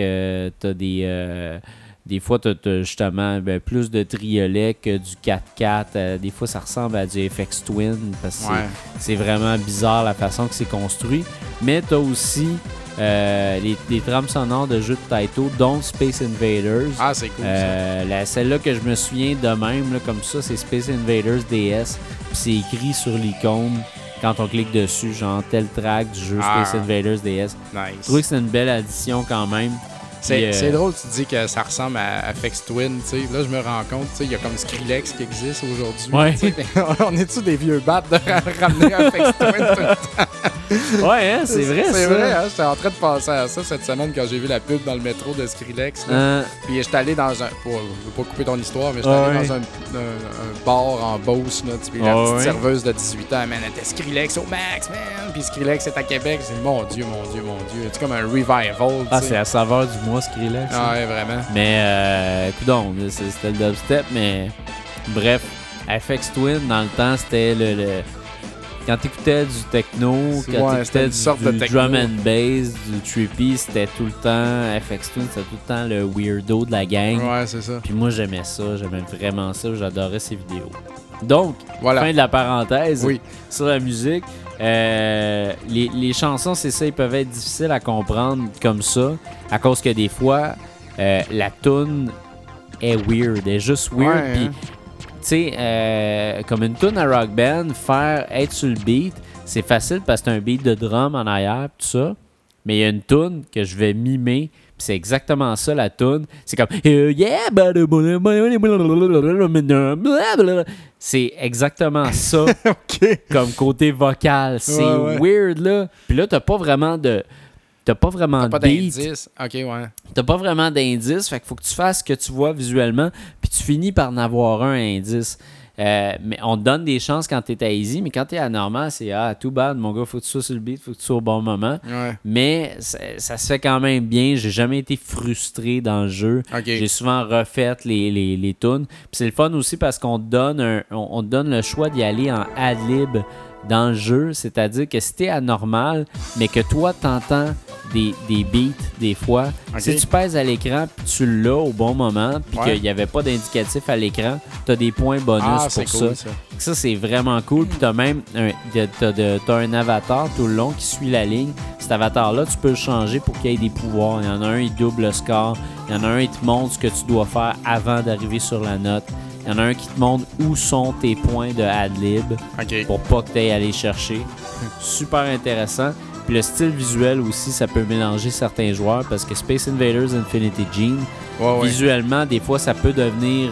t'as des, des fois, t'as t'as justement ben, plus de triolet que du 4x4. Euh, des fois, ça ressemble à du FX Twin parce que c'est- Ouais. c'est vraiment bizarre la façon que c'est construit. Mais t'as aussi euh, les, les trames sonores de jeux de Taito, dont Space Invaders. Ah, c'est cool. Euh, la, celle-là que je me souviens de même, là, comme ça, c'est Space Invaders DS. Puis c'est écrit sur l'icône quand on clique dessus, genre tel track du jeu Ah. Space Invaders DS. Je Nice. trouvais que c'est une belle addition quand même. C'est euh, drôle, tu dis que ça ressemble à, à Fex Twin, tu sais. Là, je me rends compte, tu sais, il y a comme Skrillex qui existe aujourd'hui. Ouais. [laughs] on est-tu des vieux battes de ra- [laughs] ramener un Fex Twin tout le temps? [laughs] Ouais, hein, c'est vrai. C'est vrai, hein? J'étais en train de penser à ça cette semaine quand j'ai vu la pub dans le métro de Skrillex. là. Euh, Puis j'étais allé dans un. Pour, je veux pas couper ton histoire, mais j'étais allé ouais. dans un, un- un bar en Beauce, là. Puis la Ah petite ouais. serveuse de 18 ans, man, elle était Skrillex au max, man. Puis Skrillex est à Québec. C'est mon Dieu, mon Dieu, mon Dieu. C'est comme un revival. ah, c'est la saveur du Skrillex. ça. Ah ouais, vraiment. Mais, euh, coudonc, c'était le dubstep, mais bref, FX Twin, dans le temps, c'était le. le- Quand t'écoutais du techno, quand ouais, t'écoutais du, drum and bass, du trippy, c'était tout le temps. FX Twin, c'était tout le temps le weirdo de la gang. Ouais, c'est ça. Puis moi, j'aimais ça, j'aimais vraiment ça, j'adorais ces vidéos. Donc, Voilà. fin de la parenthèse Oui. sur la musique. Euh, les, les chansons, c'est ça, ils peuvent être difficiles à comprendre comme ça, à cause que des fois, euh, la tune est weird, elle est juste weird. Ouais, Puis, hein. tu sais, euh, comme une tune à rock band, faire être sur le beat, c'est facile parce que c'est un beat de drum en arrière, tout ça. Mais il y a une tune que je vais mimer, c'est exactement ça la tune. C'est comme Euh, yeah, c'est exactement ça comme côté vocal. C'est Ouais, ouais. weird là. Puis là t'as pas vraiment de t'as pas vraiment d'indice. OK, ouais. T'as pas vraiment d'indice, fait qu'il faut que tu fasses ce que tu vois visuellement, puis tu finis par en avoir un indice. Euh, mais on te donne des chances quand t'es à easy, mais quand t'es à normal, c'est ah, tout bad, mon gars, faut que tu sois sur le beat, faut que tu sois au bon moment. Ouais. Mais ça, ça se fait quand même bien. J'ai jamais été frustré dans le jeu. J'ai souvent refait les, les, les tunes. Puis c'est le fun aussi parce qu'on te donne, un- on, donne le choix d'y aller en ad-lib dans le jeu. C'est-à-dire que si t'es anormal, mais que toi, t'entends des, des beats des fois, si tu pèses à l'écran puis tu l'as au bon moment, puis Ouais. qu'il n'y avait pas d'indicatif à l'écran, t'as des points bonus Ah, pour ça. cool, ça. Ça, c'est vraiment cool. Puis t'as même un, t'as de- t'as un avatar tout le long qui suit la ligne. Cet avatar-là, tu peux le changer pour qu'il y ait des pouvoirs. Il y en a un, il double le score. Il y en a un, il te montre ce que tu dois faire avant d'arriver sur la note. Il y en a un qui te montre où sont tes points de ad-lib OK. pour pas que tu ailles aller chercher. [laughs] Super intéressant. Puis le style visuel aussi, ça peut mélanger certains joueurs parce que Space Invaders Infinity Gene, Ouais, ouais. visuellement, des fois, ça peut devenir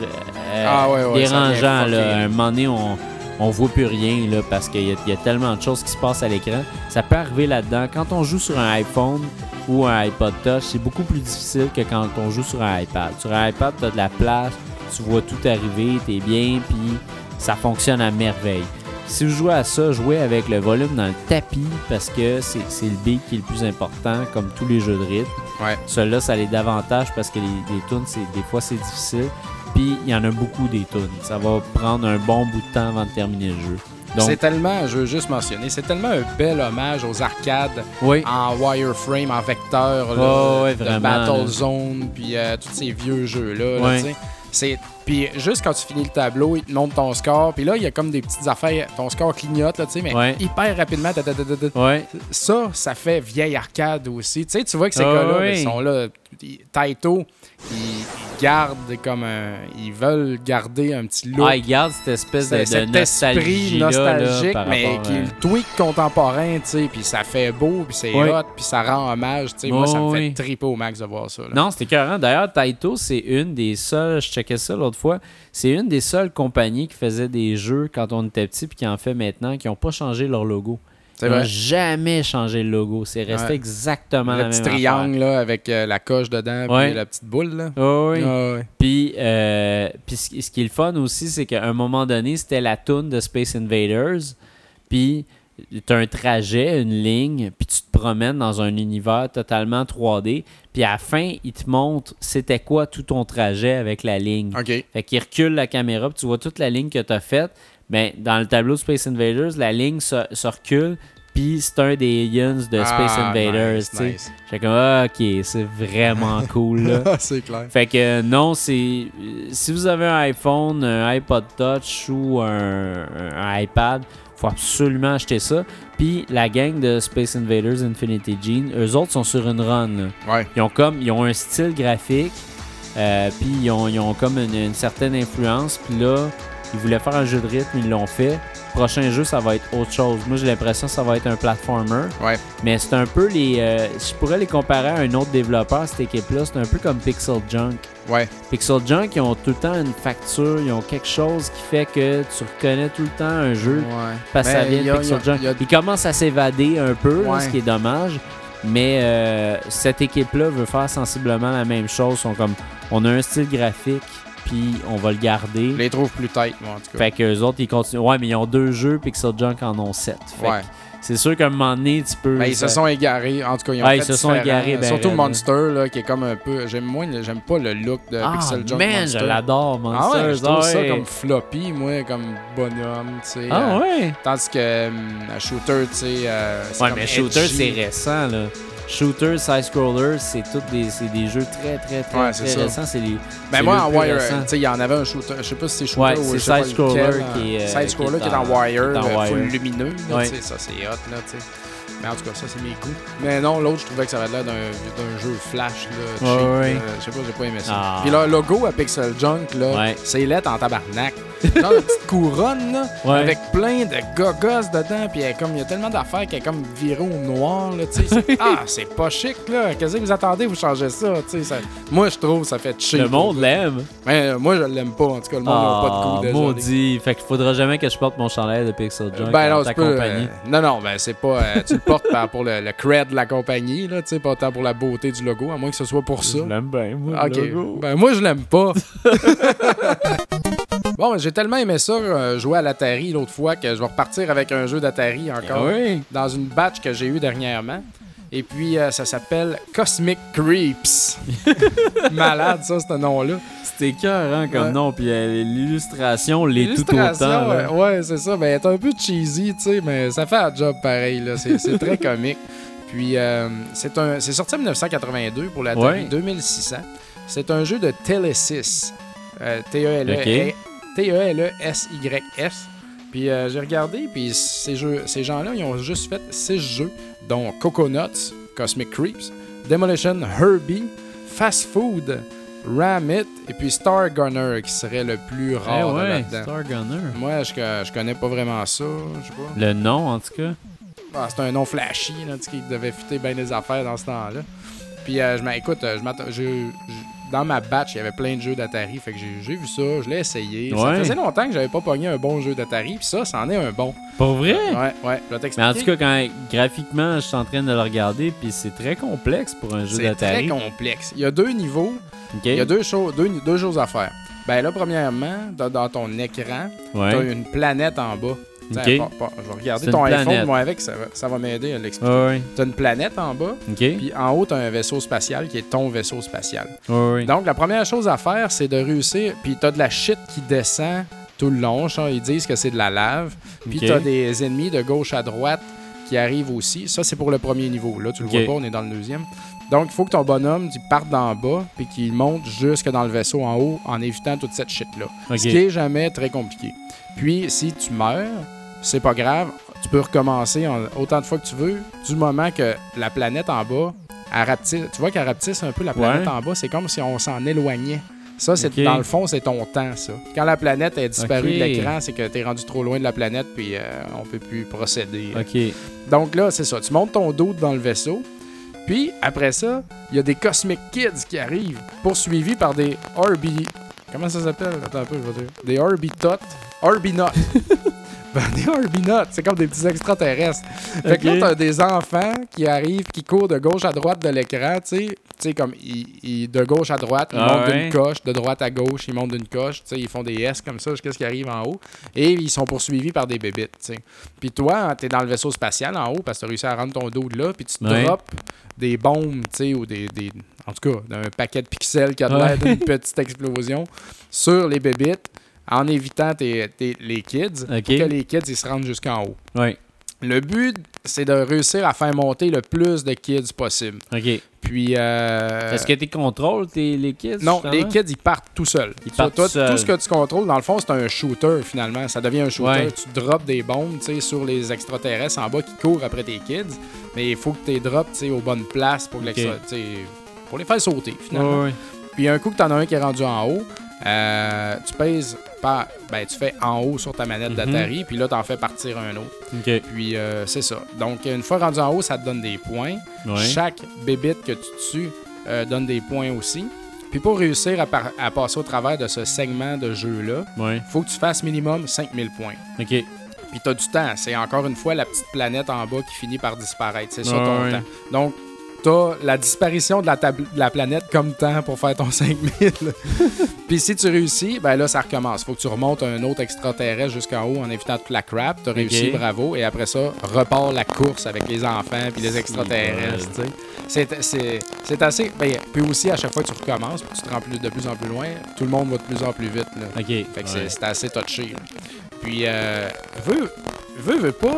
euh, Ah ouais, dérangeant. Là. À un moment donné, on, on voit plus rien là, parce qu'il y, y a tellement de choses qui se passent à l'écran. Ça peut arriver là-dedans. Quand on joue sur un iPhone ou un iPod Touch, c'est beaucoup plus difficile que quand on joue sur un iPad. Sur un iPad, tu as de la place, tu vois tout arriver, tu es bien, puis ça fonctionne à merveille. Si vous jouez à ça, jouez avec le volume dans le tapis parce que c'est le beat qui est le plus important, comme tous les jeux de rythme. Ouais. Celui-là, ça a les davantages parce que les, les tunes, des fois, c'est difficile. Puis, il y en a beaucoup des tunes. Ça va prendre un bon bout de temps avant de terminer le jeu. C'est tellement, je veux juste mentionner, c'est tellement un bel hommage aux arcades Oui. en wireframe, en vecteur, là, Oh, de Battle là. Zone, puis euh, tous ces vieux jeux-là. là, tu sais. C'est puis juste quand tu finis le tableau, il te montre ton score, puis là il y a comme des petites affaires, ton score clignote là, tu sais, mais Ouais. hyper rapidement. ta, ta, ta, ta, ta. Ouais. Ça, ça fait vieille arcade aussi. Tu sais, tu vois que ces Ah gars-là, oui. ils sont là. ils- Taito, ils, ils gardent comme un, ils veulent garder un petit look. Ah, il garde cette espèce de, cet esprit nostalgique, là, mais qui est le tweak contemporain, tu sais, puis ça fait beau, puis c'est Oui. hot, puis ça rend hommage, tu sais. Moi, ça me Oui. fait triper au max de voir ça. là. Non, c'était écœurant. D'ailleurs, Taito, c'est une des seules, je checkais ça l'autre fois, c'est une des seules compagnies qui faisait des jeux quand on était petit puis qui en fait maintenant, qui n'ont pas changé leur logo. Ils n'ont jamais changé le logo. C'est resté Ouais. exactement Le la petit triangle là, avec euh, la coche dedans, Ouais. puis la petite boule. Là. Oui. Puis, euh, puis ce ce qui est le fun aussi, c'est qu'à un moment donné, c'était la toune de Space Invaders. Puis, tu as un trajet, une ligne, puis tu te promènes dans un univers totalement 3D. Puis, à la fin, il te montre c'était quoi tout ton trajet avec la ligne. OK. Fait qu'il recule la caméra, puis tu vois toute la ligne que tu as faite. Mais dans le tableau de Space Invaders, la ligne se, se recule, puis c'est un des aliens de Space Ah, Invaders. nice, tu nice. J'étais comme, ah, ok, c'est vraiment [laughs] cool. [laughs] C'est clair. Fait que non, c'est. Si vous avez un iPhone, un iPod Touch ou un, un iPad, faut absolument acheter ça. Puis la gang de Space Invaders Infinity Gene, eux autres sont sur une run. là. Ouais. Ils ont comme ils ont un style graphique, euh, puis ils ont, ils ont comme une, une certaine influence. Puis là, ils voulaient faire un jeu de rythme, ils l'ont fait. Prochain jeu, ça va être autre chose. Moi, j'ai l'impression que ça va être un platformer. Ouais. Mais c'est un peu les. euh, je pourrais les comparer à un autre développeur, cette équipe-là. C'est un peu comme Pixel Junk. Ouais. Pixel Junk, ils ont tout le temps une facture, ils ont quelque chose qui fait que tu reconnais tout le temps un jeu Ouais. parce que ça vient de Pixel a- Junk. a- Ils commencent à s'évader un peu, là, ce qui est dommage. Mais euh, cette équipe-là veut faire sensiblement la même chose. Ils sont comme, on a un style graphique, puis on va le garder. Je les trouve plus tight, moi, en tout cas. Fait que les autres, ils continuent. Ouais, mais ils ont deux jeux, Pixel Junk en ont sept. Fait que Ouais. c'est sûr qu'à un moment donné, tu peux. Ben, ils se ça- sont égarés. En tout cas, ils ont Ouais, fait ils se sont égarés, ben Surtout. Monster, là, qui est comme un peu. J'aime moins, j'aime pas le look de Ah, Pixel Junk man, Monster. je l'adore, Ah Monster. ouais, je trouve ça ouais. comme floppy, moi, comme bonhomme, tu sais. Ah euh, ouais? Tandis que hum, shooter, tu sais. euh, Ouais, mais Shooter, c'est récent, là. Shooter, side-scroller, c'est tous des, des jeux très, très, très, Ouais, c'est très ça. récents. C'est les, Ben moi, en Wire, récent. tu sais, il y en avait un shooter. Je sais pas si c'est shooter Ouais, ou c'est sais pas side-scroller qui est, euh, Side-scroller qui est en- wire, euh, full lumineux. Ouais. Ça, c'est hot, là, tu sais. Mais en tout cas, ça, c'est mes goûts. Mais non, l'autre, je trouvais que ça avait l'air d'un d'un jeu flash, là, cheap. Ouais, ouais. là. Je sais pas, j'ai pas aimé ça. Ah. Puis leur logo à Pixel Junk, là, Ouais. c'est lettre en tabarnak. Genre une petite couronne, là, Ouais. avec plein de gogos dedans. Puis elle comme, il y a tellement d'affaires qu'elle est comme virée au noir, là, tu sais. C'est- [laughs] ah, c'est pas chic, là. Qu'est-ce que vous attendez, vous changez ça, tu sais. Moi, je trouve, ça fait cheap. Le monde l'aime. Mais euh, moi, je l'aime pas, en tout cas. Le monde n'a pas de goût, Ah, désolé. maudit. Fait qu'il faudra jamais que je porte mon chandail de Pixel Junk Ben non, ta peux, compagnie. euh, non, non, ben c'est pas. euh, tu pour le, le cred de la compagnie, là, pas tant pour la beauté du logo, à moins que ce soit pour ça. Je l'aime bien, moi, Ok. le logo. Ben moi, je l'aime pas. [laughs] bon, j'ai tellement aimé ça, euh, jouer à l'Atari l'autre fois, que je vais repartir avec un jeu d'Atari encore. Oui. Dans une batch que j'ai eue dernièrement. Et puis, euh, ça s'appelle Cosmic Creeps. [laughs] Malade, ça, ce nom-là. C'était cœur, hein, comme Ouais. nom. Puis euh, l'illustration l'est tout autant. Là. ouais, c'est ça. Ben, elle est un peu cheesy, tu sais, mais ça fait un job pareil. là. C'est c'est très [laughs] comique. Puis, euh, c'est un- c'est sorti en 1982 pour la Ouais. 2600. C'est un jeu de Telesys. Euh. T-E-L-E-S-Y-S. Puis, euh, j'ai regardé, puis ces, jeux, ces gens-là, ils ont juste fait six jeux, dont Coconuts, Cosmic Creeps, Demolition Herbie, Fast Food, Ram It, et puis Star Gunner, qui serait le plus Eh rare de ouais, là-dedans. Star Gunner. Moi, je, je connais pas vraiment ça, je sais pas. Le nom, en tout cas. Ah, c'est un nom flashy, là, qui devait fitter bien des affaires dans ce temps-là. Puis, euh, je m'en- écoute, euh, je m'attends- je- je- dans ma batch, il y avait plein de jeux d'Atari, fait que j'ai vu ça, je l'ai essayé. Ça faisait longtemps que j'avais pas pogné un bon jeu d'Atari, puis ça, c'en est un bon. Pour vrai? Ouais, ouais, je vais t'expliquer. Mais en tout cas, quand graphiquement, je suis en train de le regarder, puis c'est très complexe pour un jeu c'est très d'Atari. complexe. Il y a deux niveaux, il y a deux, choses, deux, deux choses à faire. Ben là, premièrement, dans, ton écran, Ouais. t'as une planète en bas. Pas- pas- je vais regarder ton iPhone, moi, avec, ça va, ça va m'aider à l'expliquer. Ouais, ouais. T'as une planète en bas, puis en haut, t'as un vaisseau spatial qui est ton vaisseau spatial. Donc, la première chose à faire, c'est de réussir, puis t'as de la shit qui descend tout le long. ils disent que c'est de la lave. Puis Ok. tu as des ennemis de gauche à droite qui arrivent aussi. Ça, c'est pour le premier niveau. Là, tu le vois pas, on est dans le deuxième. Donc, il faut que ton bonhomme parte d'en bas puis qu'il monte jusque dans le vaisseau en haut en évitant toute cette shit-là. Ce qui est jamais très compliqué. Puis, si tu meurs, c'est pas grave. Tu peux recommencer en- autant de fois que tu veux, du moment que la planète en bas, elle rapetisse. Tu vois qu'elle rapetisse un peu la planète Ouais. en bas. C'est comme si on s'en éloignait. Ça, c'est dans le fond, c'est ton temps, ça. Quand la planète est disparue Ok. de l'écran, c'est que tu es rendu trop loin de la planète, puis euh, on peut plus procéder. Ok. Donc là, c'est ça. Tu montes ton dos dans le vaisseau. Puis, après ça, il y a des Cosmic Kids qui arrivent, poursuivis par des Orbi... Comment ça s'appelle? Attends un peu, je vais dire. Des Orbitots. Orbinots. [laughs] ben, des Orbinots, c'est comme des petits extraterrestres. Fait que là, t'as des enfants qui arrivent, qui courent de gauche à droite de l'écran, tu sais. Tu sais, comme, ils, ils- de gauche à droite, ils Ah montent ouais. d'une coche, de droite à gauche, ils montent d'une coche, tu sais, ils font des S comme ça jusqu'à ce qu'ils arrivent en haut. Et ils sont poursuivis par des bébites, tu sais. Puis toi, t'es dans le vaisseau spatial en haut parce que t'as réussi à rendre ton dos de là, puis tu te Ouais. drops des bombes, tu sais, ou des, des- En tout cas, d'un paquet de pixels qui a l'air d'une [laughs] petite explosion sur les bébites en évitant tes, tes- les kids pour que les kids ils se rendent jusqu'en haut. Le but, c'est de réussir à faire monter le plus de kids possible. Ok. Puis. euh, Est-ce que tu contrôles tes, les kids? non, les kids, ils partent tout seuls. Ils Ça, partent toi, tout. Tout ce que tu contrôles, dans le fond, c'est un shooter, finalement. Ça devient un shooter. Ouais. Tu drops des bombes, sur les extraterrestres en bas qui courent après tes kids. Mais il faut que tu les sais, aux bonnes places pour les faire sauter, finalement. Ouais, ouais. Puis un coup que tu en as un qui est rendu en haut, euh, tu pèses par, ben, tu fais en haut sur ta manette Mhm. d'Atari, puis là, tu en fais partir un autre. Puis euh, c'est ça. Donc, une fois rendu en haut, ça te donne des points. Ouais. Chaque bébite que tu tues euh, donne des points aussi. Puis pour réussir à, passer au travers de ce segment de jeu-là, Ouais. faut que tu fasses minimum 5000 points. Ok. Puis tu as du temps. C'est encore une fois la petite planète en bas qui finit par disparaître. C'est ça Ouais, ton temps. Donc, tu as la disparition de la, de la planète comme temps pour faire ton [laughs] 5000. [laughs] Puis si tu réussis, ben là, ça recommence. faut que tu remontes un autre extraterrestre jusqu'en haut en évitant toute la crap. Tu as réussi, bravo. Et après ça, repart la course avec les enfants puis les extraterrestres. C'est- C'est c'est assez. Ben, puis aussi, à chaque fois que tu recommences, puis tu te rends plus- de plus en plus loin, tout le monde va de plus en plus vite. Là. Fait que c'est- ouais. c'est assez touché. là. Puis, euh, veut, veut, veut pas,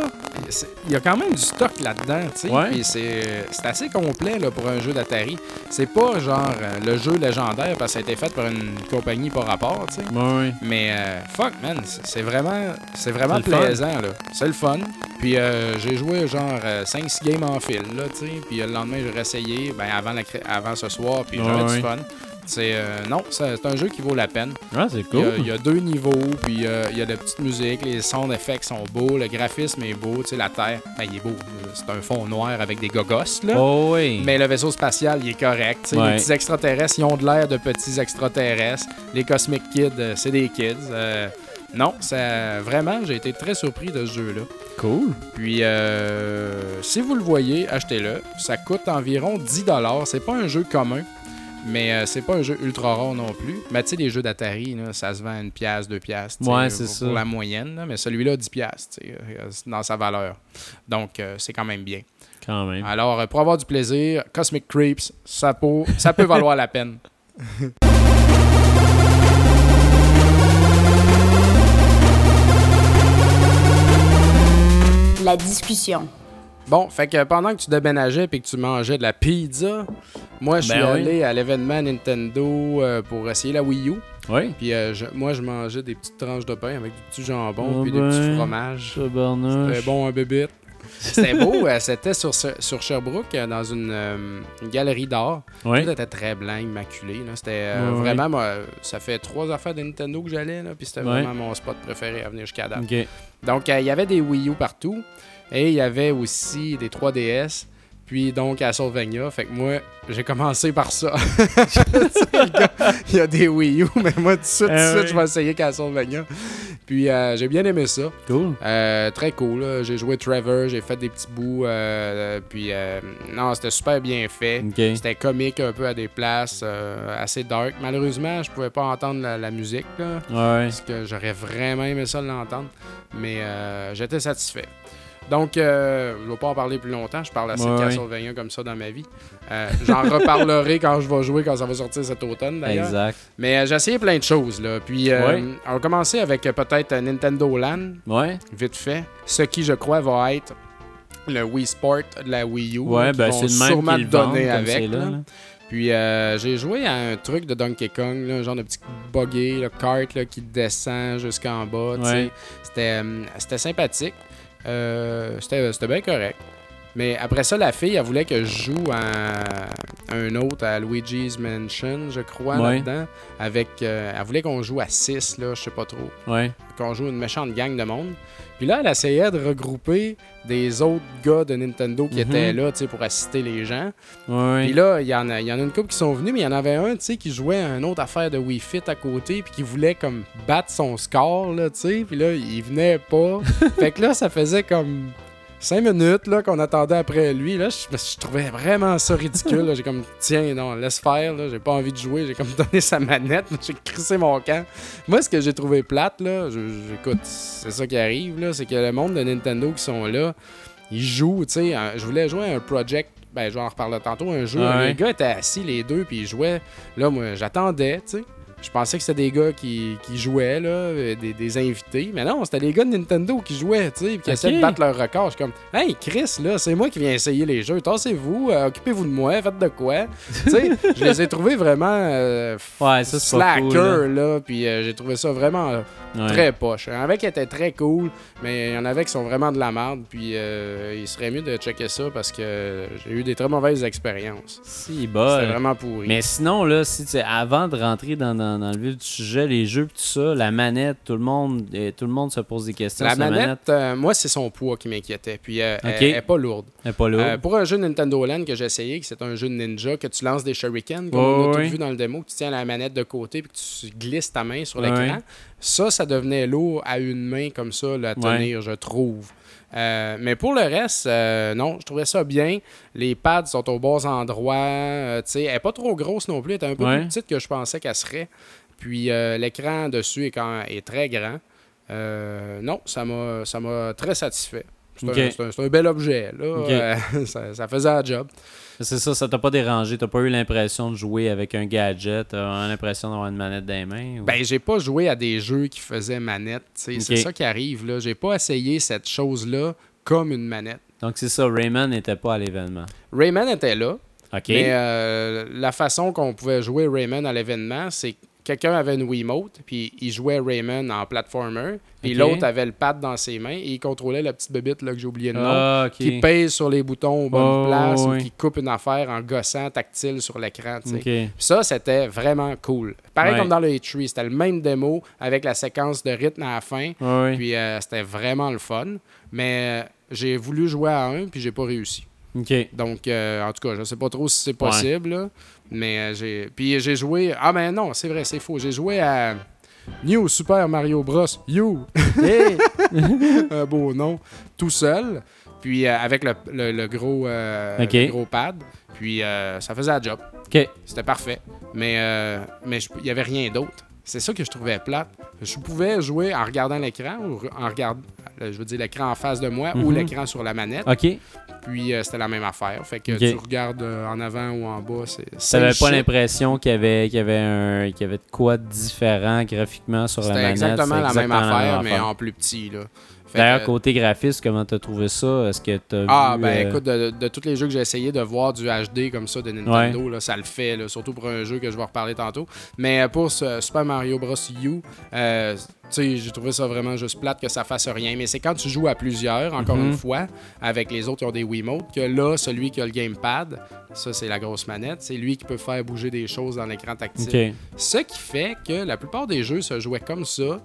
il y a quand même du stock là-dedans, tu sais. Ouais. C'est c'est assez complet là, pour un jeu d'Atari. C'est pas genre euh, le jeu légendaire parce que ça a été fait par une compagnie par rapport, tu sais. Ouais. Mais euh, fuck, man, c'est vraiment, c'est vraiment fun. plaisant, là. C'est le fun. Puis euh, j'ai joué genre 5-6 games en fil, là, tu sais. Puis euh, le lendemain, j'ai réessayé, ben, avant, la cré- avant ce soir, puis j'avais ouais. du fun. C'est euh, non, c'est un jeu qui vaut la peine. Ah, c'est cool. il y a deux niveaux, puis euh, il y a de la petite musique, les sound effects sont beaux, le graphisme est beau, tu sais, la Terre, ben, il est beau. C'est un fond noir avec des gogos, là. Oh, oui. Mais le vaisseau spatial, il est correct. Ouais. Les petits extraterrestres, ils ont de l'air de petits extraterrestres. Les Cosmic Kids, euh, c'est des kids. Euh, non, ça, vraiment, j'ai été très surpris de ce jeu-là. Cool. Puis, euh, si vous le voyez, achetez-le. Ça coûte environ 10 C'est pas un jeu commun, mais euh, c'est pas un jeu ultra rare non plus. Mais tu sais, les jeux d'Atari, ça se vend à une pièce, deux pièces. Ouais, c'est pour, ça. pour la moyenne. là. mais celui-là, 10 pièces dans sa valeur. Donc, euh, c'est quand même bien. Quand même. Alors, euh, pour avoir du plaisir, Cosmic Creeps, ça peut, ça peut valoir la peine. [laughs] La discussion. Bon, fait que pendant que tu déménageais et que tu mangeais de la pizza, moi, je suis Ben oui. allé à l'événement Nintendo euh, pour essayer la Wii U. Oui. Puis euh, je- moi, je mangeais des petites tranches de pain avec du petit jambon Ah puis des petits ben, fromages. C'était bon, un bébé. C'était beau. euh, C'était sur, sur Sherbrooke, dans une, euh, une galerie d'art. Oui. Tout était très blanc, immaculé. C'était euh, vraiment... moi, ça fait trois affaires de Nintendo que j'allais. Puis c'était vraiment mon spot préféré à venir jusqu'à date. Ok. Donc, euh, il y avait des Wii U partout. Et il y avait aussi des 3DS. Puis donc, Castlevania. Fait que moi, j'ai commencé par ça. [laughs] Il y a des Wii U, mais moi, tout de suite, tout de Ah suite, oui. je vais essayer Castlevania. Puis euh, j'ai bien aimé ça. Cool. Euh, très cool. là. J'ai joué Trevor, j'ai fait des petits bouts. euh, puis euh, non, c'était super bien fait. C'était comique un peu à des places, euh, assez dark. Malheureusement, je pouvais pas entendre la, la musique. Là Ouais. parce que j'aurais vraiment aimé ça l'entendre, mais euh, j'étais satisfait. Donc, euh, je ne vais pas en parler plus longtemps. Je parle assez Ouais, de ouais. Castlevania comme ça dans ma vie. Euh, J'en reparlerai quand je vais jouer, quand ça va sortir cet automne d'ailleurs. Exact. Mais euh, j'ai essayé plein de choses. Là. Puis, euh, Ouais. on va commencer avec peut-être Nintendo Land, Ouais. vite fait. Ce qui, je crois, va être le Wii Sport de la Wii U. Ouais, ben c'est le même sûrement le donner avec. là. là. là. Puis euh, j'ai joué à un truc de Donkey Kong, un genre de petit buggy, le kart qui descend jusqu'en bas. c'était sympathique. Euh, c'était, bien correct. Mais après ça, la fille, elle voulait que je joue à un autre, à Luigi's Mansion, je crois, Ouais. là-dedans. Avec, euh, elle voulait qu'on joue à 6, là, je sais pas trop. Ouais. Qu'on joue une méchante gang de monde. Puis là, elle essayait de regrouper des autres gars de Nintendo qui Mhm. étaient là, tu sais, pour assister les gens. Ouais. Puis là, il y, en a, y en a une couple qui sont venus, mais il y en avait un, tu sais, qui jouait à une autre affaire de Wii Fit à côté, puis qui voulait comme battre son score, là, tu sais. Puis là, il venait pas. [laughs] fait que là, ça faisait comme cinq minutes, là, qu'on attendait après lui. Là, je, je trouvais vraiment ça ridicule. là. J'ai comme, tiens, non, laisse faire, là. J'ai pas envie de jouer. J'ai comme [laughs] donné sa manette. J'ai crissé mon camp. Moi, ce que j'ai trouvé plate, là, je- j'écoute, c'est ça qui arrive, là, c'est que le monde de Nintendo qui sont là, ils jouent, tu sais. Je voulais jouer à un project, ben, je vais en reparler tantôt, un jeu. Ah ouais. Les gars étaient assis, les deux, puis ils jouaient. Là, moi, j'attendais, tu sais. Je pensais que c'était des gars qui, qui jouaient, là, euh, des, des invités. Mais non, c'était les gars de Nintendo qui jouaient, tu sais, puis qui essayaient de battre leur record. Je suis comme, hey, Chris, là, c'est moi qui viens essayer les jeux. Tassez-vous, euh, occupez-vous de moi, faites de quoi. tu sais, [laughs] je les ai trouvés vraiment euh, Ouais, ça, pas cool, slacker, là. Puis euh, j'ai trouvé ça vraiment Ouais. très poche. Il y en avait qui étaient très cool, mais il y en avait qui sont vraiment de la merde. Puis euh, il serait mieux de checker ça parce que j'ai eu des très mauvaises expériences. Si, C'était bol. vraiment pourri. Mais sinon, là, si tu avant de rentrer dans, dans, dans le vif du sujet, les jeux tout ça, la manette, tout le monde, euh, tout le monde se pose des questions. La sur manette, euh, moi, c'est son poids qui m'inquiétait. Puis euh, elle- Ok. elle est pas lourde. elle est pas lourde. Euh, pour un jeu Nintendo Land que j'ai essayé, que c'est un jeu de ninja, que tu lances des shurikens, comme Ouais, on a tout vu dans le démo, que tu tiens la manette de côté puis que tu glisses ta main sur l'écran. Ça, ça devenait lourd à une main comme ça, la tenir, je trouve. Euh, mais pour le reste, euh, non, je trouvais ça bien. Les pads sont aux bons endroits. euh, sais, elle n'est pas trop grosse non plus. Elle est un peu Ouais. plus petite que je pensais qu'elle serait. Puis euh, l'écran dessus est, quand, est très grand. Non, ça m'a très satisfait. C'est un- un, un bel objet. Là. [laughs] Ça, ça faisait la job. C'est ça, ça t'a pas dérangé? T'as pas eu l'impression de jouer avec un gadget. T'as l'impression d'avoir une manette dans les mains. ou- Ben, j'ai pas joué à des jeux qui faisaient manette. C'est ça qui arrive. là. J'ai pas essayé cette chose-là comme une manette. Donc c'est ça, Rayman n'était pas à l'événement. Rayman était là, OK. mais euh, la façon qu'on pouvait jouer Rayman à l'événement, c'est que quelqu'un avait une Wiimote, puis il jouait Rayman en platformer, puis l'autre avait le pad dans ses mains et il contrôlait la petite bébite là, que j'ai oublié le nom. Ah. Qui pèse sur les boutons aux bonnes Oh, places ouais. ou qui coupe une affaire en gossant tactile sur l'écran. ça, c'était vraiment cool. Pareil Ouais. comme dans le H3, c'était le même démo avec la séquence de rythme à la fin. Puis euh, c'était vraiment le fun. Mais euh, j'ai voulu jouer à un, puis j'ai pas réussi. Donc, euh, en tout cas, je sais pas trop si c'est possible. là. mais euh, j'ai. Puis j'ai joué. Ah, ben non, c'est vrai, c'est faux. J'ai joué à New Super Mario Bros. You. Hey! [laughs] un beau nom. Tout seul. Puis euh, avec le, le- le gros, euh, le gros pad. Puis euh, ça faisait la job. C'était parfait. Mais euh, mais il y avait rien d'autre. C'est ça que je trouvais plate. Je pouvais jouer en regardant l'écran, ou en regardant, je veux dire l'écran en face de moi ou Mhm. l'écran sur la manette. Ok. Puis euh, c'était la même affaire. Fait que tu regardes euh, en avant ou en bas, c'est. T'avais pas l'impression qu'il y avait, qu'il y avait un, qu'il y avait de quoi de différent graphiquement sur la C'était manette. exactement c'est la même exactement affaire, mais en plus petit. Là. D'ailleurs, côté graphiste, comment t'as trouvé ça? Est-ce que t'as Ah, vu, ben euh, écoute, de, de tous les jeux que j'ai essayé de voir du HD comme ça de Nintendo, là, ça le fait, là, surtout pour un jeu que je vais reparler tantôt. Mais euh, pour ce Super Mario Bros. U, euh, tu sais, j'ai trouvé ça vraiment juste plate que ça fasse rien. Mais c'est quand tu joues à plusieurs, encore Mhm. une fois, avec les autres qui ont des Wiimote, que là, celui qui a le gamepad, ça c'est la grosse manette, c'est lui qui peut faire bouger des choses dans l'écran tactile. Ce qui fait que la plupart des jeux se jouaient comme ça.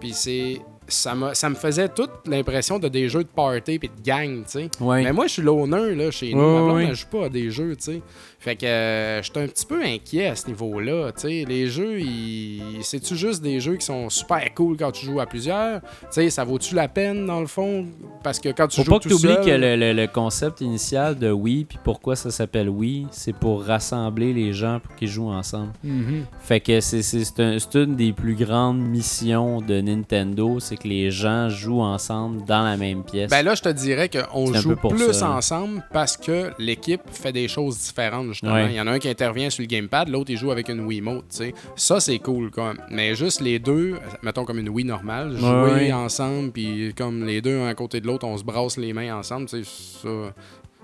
Puis c'est. Ça, me faisait toute l'impression de des jeux de party puis de gang, tu sais. Ouais. Mais moi, je suis l'owner, là, chez nous. Ouais, Ma blonde, ouais. elle joue pas à des jeux, tu sais. Fait que euh, j'étais un petit peu inquiet à ce niveau-là, tu sais. Les jeux, ils... c'est-tu juste des jeux qui sont super cool quand tu joues à plusieurs? Tu sais, ça vaut-tu la peine, dans le fond? Parce que quand tu Faut joues pas que tu oublies seul... que le, le- le concept initial de Wii, puis pourquoi ça s'appelle Wii, c'est pour rassembler les gens pour qu'ils jouent ensemble. Mhm. Fait que c'est c'est- c'est un- c'est une des plus grandes missions de Nintendo, c'est que les gens jouent ensemble dans la même pièce. Ben là, je te dirais qu'on joue plus ça, ensemble parce que l'équipe fait des choses différentes, justement. Ouais. Il y en a un qui intervient sur le gamepad, l'autre, il joue avec une Wiimote, tu sais. Ça, c'est cool, même. Mais juste les deux, mettons comme une Wii normale, jouer ouais. ensemble, puis comme les deux, un à côté de l'autre, on se brasse les mains ensemble, tu sais, ça,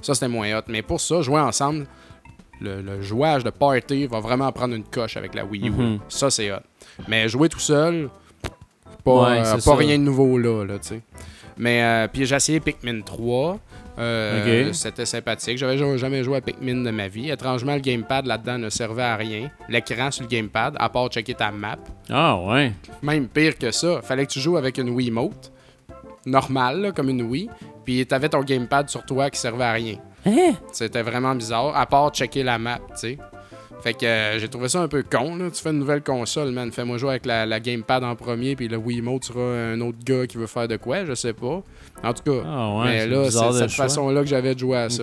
ça c'était moins hot. Mais pour ça, jouer ensemble, le, le jouage de party va vraiment prendre une coche avec la Wii U. Mhm. Ça, c'est hot. Mais jouer tout seul, pas, Ouais, euh, pas rien de nouveau là, là tu sais. Mais euh, puis j'ai essayé Pikmin 3. Euh, Ok. C'était sympathique. J'avais ja- jamais joué à Pikmin de ma vie. Étrangement, le gamepad là-dedans ne servait à rien. L'écran sur le gamepad, à part checker ta map. Ah, ouais. Même pire que ça, fallait que tu joues avec une Wiimote. Normale, là, comme une Wii. Puis t'avais ton gamepad sur toi qui servait à rien. Hein? C'était vraiment bizarre, à part checker la map, tu sais. Fait que euh, j'ai trouvé ça un peu con, là. Tu fais une nouvelle console, man. Fais-moi jouer avec la, la gamepad en premier, puis le Wiimote sera un autre gars qui veut faire de quoi, je sais pas. En tout cas, Ah, ouais. mais là, c'est cette façon-là que j'avais de jouer à ça.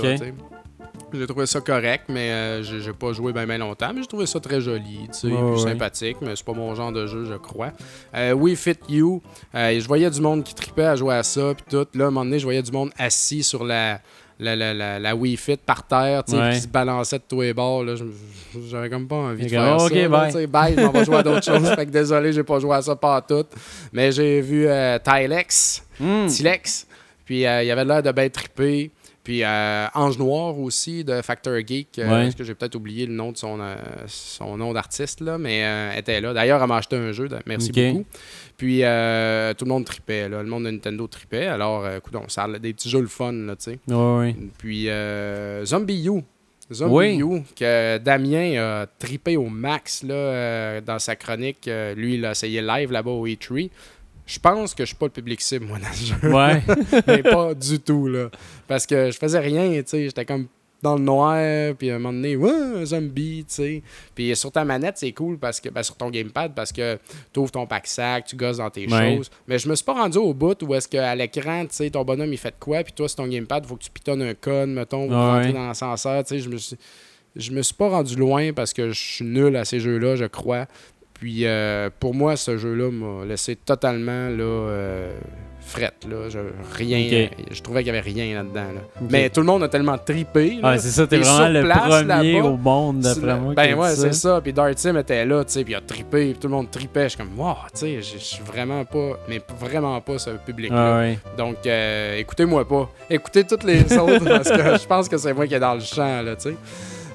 J'ai trouvé ça correct, mais euh, j'ai pas joué bien longtemps, mais j'ai trouvé ça très joli, tu sais, ouais. sympathique, mais c'est pas mon genre de jeu, je crois. Euh, We Fit You, euh, je voyais du monde qui tripait à jouer à ça, puis tout. Là, à un moment donné, je voyais du monde assis sur la, la, la, la, la Wii Fit par terre, tu sais, qui se balançait de tous les bords. Là, j'avais comme pas envie de Fait que, faire ça. là, bye. sais, bye, m'en vais jouer à d'autres [laughs] choses. Fait que désolé, j'ai pas joué à ça pas tout. Mais j'ai vu euh, Tylex, Hmm. Silex. Puis euh, il avait l'air de bien trippé. Puis euh, Ange Noir aussi de Factor Geek. euh, Ouais. Parce que j'ai peut-être oublié le nom de son, euh, son nom d'artiste, là, mais euh, était là. D'ailleurs, elle m'a acheté un jeu. de- Merci beaucoup. Puis euh, tout le monde tripait. Là. Le monde de Nintendo tripait. Alors, écoute, ça a des petits jeux le fun, là, tu sais. Ouais, ouais. Puis Zombie U. Zombie Oui. U, que Damien a trippé au max là, dans sa chronique. Lui, il a essayé live là-bas au E3. Je pense que je suis pas le public cible, moi, dans le jeu. Ouais. [laughs] Mais pas du tout, là. Parce que je faisais rien, tu sais. J'étais comme dans le noir, puis à un moment donné, ouais, un zombie, tu sais. Puis sur ta manette, c'est cool parce que, ben, sur ton gamepad, parce que tu ouvres ton pack-sac, tu gosses dans tes Ouais. choses. Mais je me suis pas rendu au bout où est-ce qu'à l'écran, tu sais, ton bonhomme, il fait de quoi, puis toi, sur ton gamepad, il faut que tu pitonnes un code, mettons, ou Ouais. rentrer dans l'ascenseur, tu sais. Je me suis. Je me suis pas rendu loin parce que je suis nul à ces jeux-là, je crois. Puis euh, pour moi, ce jeu-là m'a laissé totalement là, euh, frette. Là. Je, rien, je trouvais qu'il n'y avait rien là-dedans. là. Mais tout le monde a tellement tripé. là. Ouais, c'est ça, t'es vraiment le place, premier au monde, d'après moi. Ben ouais, c'est ça. Puis Dart Sim était là, tu sais, puis il a trippé, puis tout le monde tripait. Je suis comme, wow, tu sais, je suis vraiment pas, mais vraiment pas ce public-là. Ouais. Donc, euh, écoutez-moi pas. Écoutez toutes les autres [laughs] parce que je pense que c'est moi qui est dans le champ, là, tu sais.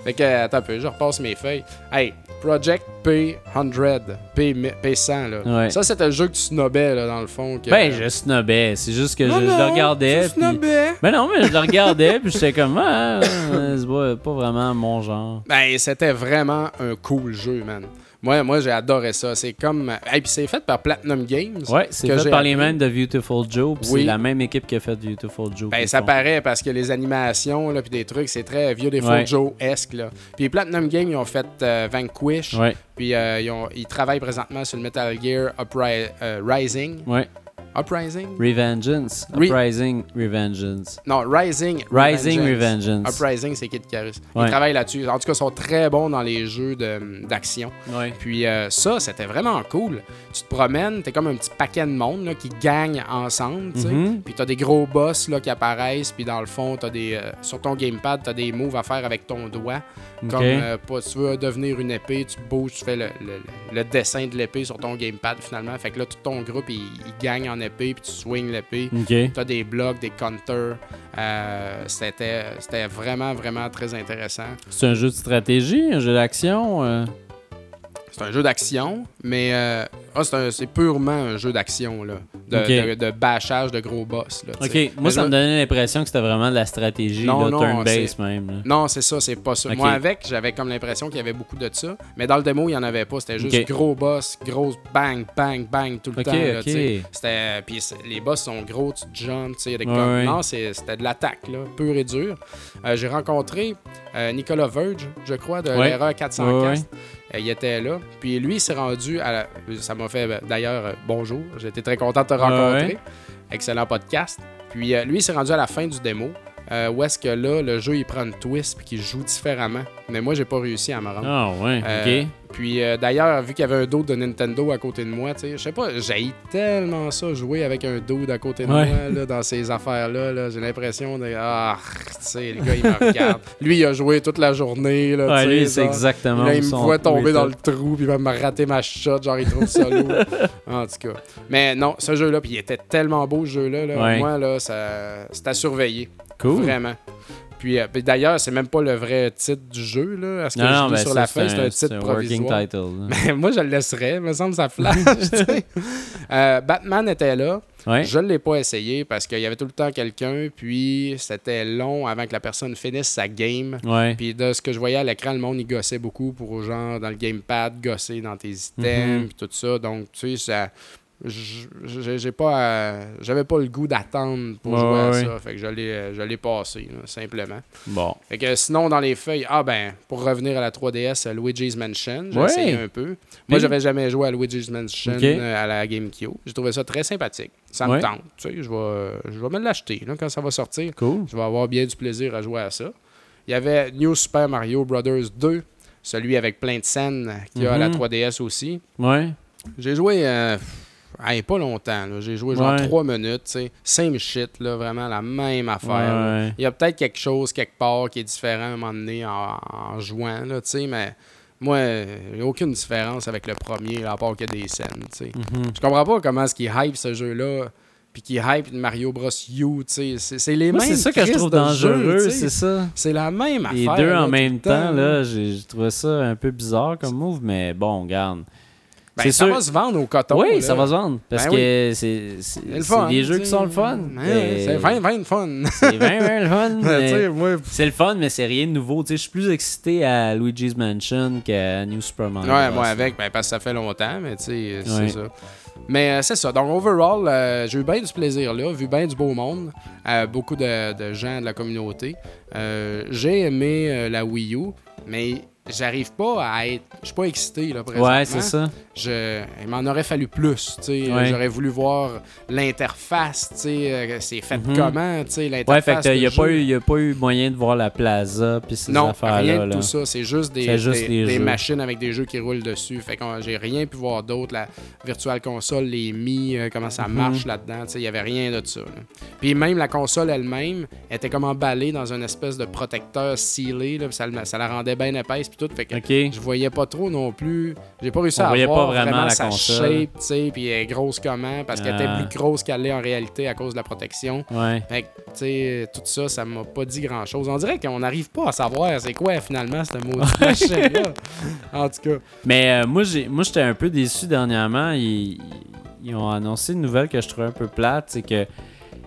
Fait que, attends un peu, je repasse mes feuilles. Hey, Project P100, P, P100, là. Ouais. Ça, c'était le jeu que tu snobais, là, dans le fond. Que... Ben, je snobais. C'est juste que je, Non, je le regardais. Tu puis- snobais. Ben non, mais je le regardais, puis j'étais comme, ah, [laughs] c'est pas, pas vraiment mon genre. Ben, c'était vraiment un cool jeu, man. Moi, moi j'ai adoré ça. C'est comme. Et puis c'est fait par Platinum Games. Ouais, c'est fait par les mêmes de Beautiful Joe, puis Oui. c'est la même équipe qui a fait Beautiful Joe. Ben, ça font. paraît parce que les animations, là, puis des trucs, c'est très des Ouais. Joe-esque, là. Puis Platinum Games, ils ont fait euh, Vanquish. Ouais, Puis euh, ils, ont- ils travaillent présentement sur le Metal Gear Upri- euh, Rising. ouais. Uprising? Revengeance. Re- Uprising, Revengeance. Non, Rising. Rising Revengeance. Uprising, c'est Kid Icarus. Ils Ouais. travaillent là-dessus. En tout cas, ils sont très bons dans les jeux d'action. Ouais. Puis euh, ça, c'était vraiment cool. Tu te promènes, t'es comme un petit paquet de monde là, qui gagne ensemble, tu sais. Mhm. Puis t'as des gros boss là, qui apparaissent, puis dans le fond, t'as des, euh, sur ton gamepad, t'as des moves à faire avec ton doigt. Ok. Comme, euh, pas, tu veux devenir une épée, tu bouges, tu fais le, le- le dessin de l'épée sur ton gamepad finalement. Fait que là, tout ton groupe, il, il gagne en épée, puis tu swings l'épée. Ok. T'as des blocs, des counters. Euh, c'était, c'était vraiment, vraiment très intéressant. C'est un jeu de stratégie, un jeu d'action. euh? C'est un jeu d'action, mais euh, ah, c'est, un- c'est purement un jeu d'action, là. De, de, de bâchage de gros boss. Là, Ok, moi Mais ça me donnait l'impression que c'était vraiment de la stratégie, Non, là, non, turn-based même. là. Non, c'est ça, c'est pas ça. Moi, avec, j'avais comme l'impression qu'il y avait beaucoup de ça. Mais dans le démo, il n'y en avait pas. C'était juste gros boss, gros bang, bang, bang tout le temps. là. C'était, puis les boss sont gros, tu jumps, tu sais. avec Ouais. Non, c'est- c'était de l'attaque, là, pur et dur. Euh, j'ai rencontré euh, Nicolas Verge, je crois, de Ouais. l'erreur 400 Ouais, cast. Euh, il était là. Puis lui, il s'est rendu à la... Ça m'a fait, ben, d'ailleurs, euh, bonjour. J'étais très content de te rencontrer. ouais. Excellent podcast. Puis euh, lui, il s'est rendu à la fin du démo. Euh, où est-ce que là, le jeu, il prend une twist puis qu'il joue différemment. Mais moi, j'ai pas réussi à me rendre. Ah ouais, Euh, ok. Puis euh, d'ailleurs, vu qu'il y avait un dos de Nintendo à côté de moi, tu sais, je sais pas, j'ai tellement ça jouer avec un dos à côté de Ouais. moi là, dans ces affaires-là. là. J'ai l'impression de. Ah, tu sais, le gars, il me regarde. [laughs] Lui, il a joué toute la journée. Là, Ouais, lui, c'est exactement. Là, il me voit tomber dans le trou, puis il va me rater ma shot, genre il trouve ça lourd. [laughs] en tout cas. Mais non, ce jeu-là, puis il était tellement beau, ce jeu-là. là. Ouais. Moi, là, ça, c'est à surveiller. Cool. Vraiment. Puis, euh, puis d'ailleurs, c'est même pas le vrai titre du jeu, là. À ce que Non, je non, ben, sur ça, la feuille, c'est un titre working provisoire. title. [laughs] Mais moi, je le laisserais, il me semble que ça flash. [laughs] Euh, Batman était là. Ouais. Je ne l'ai pas essayé parce qu'il y avait tout le temps quelqu'un, puis c'était long avant que la personne finisse sa game. Ouais. Puis de ce que je voyais à l'écran, le monde, il gossait beaucoup pour, genre, dans le gamepad, gosser dans tes items, Mhm. puis tout ça. Donc, tu sais, ça... J'ai pas... euh, J'avais pas le goût d'attendre pour Ouais, jouer à ouais, ça. Fait que je l'ai euh, je l'ai passé, là, simplement. Bon. Fait que sinon, dans les feuilles, ah ben, pour revenir à la 3DS, euh, Luigi's Mansion, j'ai Ouais. essayé un peu. Moi, j'avais jamais joué à Luigi's Mansion à la GameCube. J'ai trouvé ça très sympathique. Ça me tente. Tu sais, je vais, je vais me l'acheter quand ça va sortir. Cool. Je vais avoir bien du plaisir à jouer à ça. Il y avait New Super Mario Bros. 2, celui avec plein de scènes qu'il y a à la Mhm. 3DS aussi. Ouais. J'ai joué euh, hey, pas longtemps. J'ai joué genre. 3 minutes. Same shit, là, vraiment la même affaire. Il y a peut-être quelque chose quelque part qui est différent à un moment donné en, en jouant, là, mais moi, il n'y a aucune différence avec le premier, là, à part qu'il y a des scènes, sais. Mhm. Je comprends pas comment est-ce qu'il hype ce jeu-là, puis qu'il hype Mario Bros. U, tu sais. C'est- les Moi, mêmes c'est ça que je trouve dangereux, c'est ça. C'est la même Les affaire. deux là, en même temps, là, j'ai j'ai trouvé ça un peu bizarre comme move, mais bon, garde. Ben, c'est ça sûr. va se vendre au coton. oui, là. ça va se vendre. Parce Ben que c'est des jeux qui sont le fun. Ouais, mais C'est 20, 20 le fun. [laughs] C'est bien, bien le fun. [laughs] C'est le fun, mais c'est rien de nouveau. Je suis plus excité à Luigi's Mansion qu'à New Super Mario. Ouais, moi avec, ben, parce que ça fait longtemps, mais c'est ça. Mais euh, c'est ça. Donc, overall, euh, j'ai eu bien du plaisir là, vu bien du beau monde, euh, beaucoup de, de gens de la communauté. J'ai aimé la Wii U, mais j'arrive pas à être. Je suis pas excité là, présentement. Ouais, c'est ça. Je, il m'en aurait fallu plus. tu sais. Ouais. J'aurais voulu voir l'interface, tu sais, euh, c'est fait Mhm. comment, tu sais, Ouais, l'interface. fait qu'il n'y a, pas eu- y a pas eu moyen de voir la plaza puis ces Non, affaires-là. rien de là. tout ça. C'est juste des, juste des, machines avec des jeux qui roulent dessus. Fait que j'ai rien pu voir d'autre. La Virtual Console, les Mi, euh, comment ça Mhm. marche là-dedans. Il n'y avait rien de ça. là. Puis même la console elle-même était comme emballée dans une espèce de protecteur scellé. Là, ça, ça la rendait bien épaisse. Puis tout. Fait que je voyais pas trop non plus. J'ai pas réussi On à voir pas vraiment la sa console. shape, tu sais, puis elle est grosse comment, parce qu'elle Ah. était plus grosse qu'elle est en réalité à cause de la protection. Ouais. Fait que, tu sais, tout ça, ça m'a pas dit grand-chose. On dirait qu'on n'arrive pas à savoir c'est quoi finalement cette maudite machine-là. En tout cas, Mais euh, moi, j'ai, moi, j'étais un peu déçu dernièrement. Ils, ils ont annoncé une nouvelle que je trouvais un peu plate, c'est que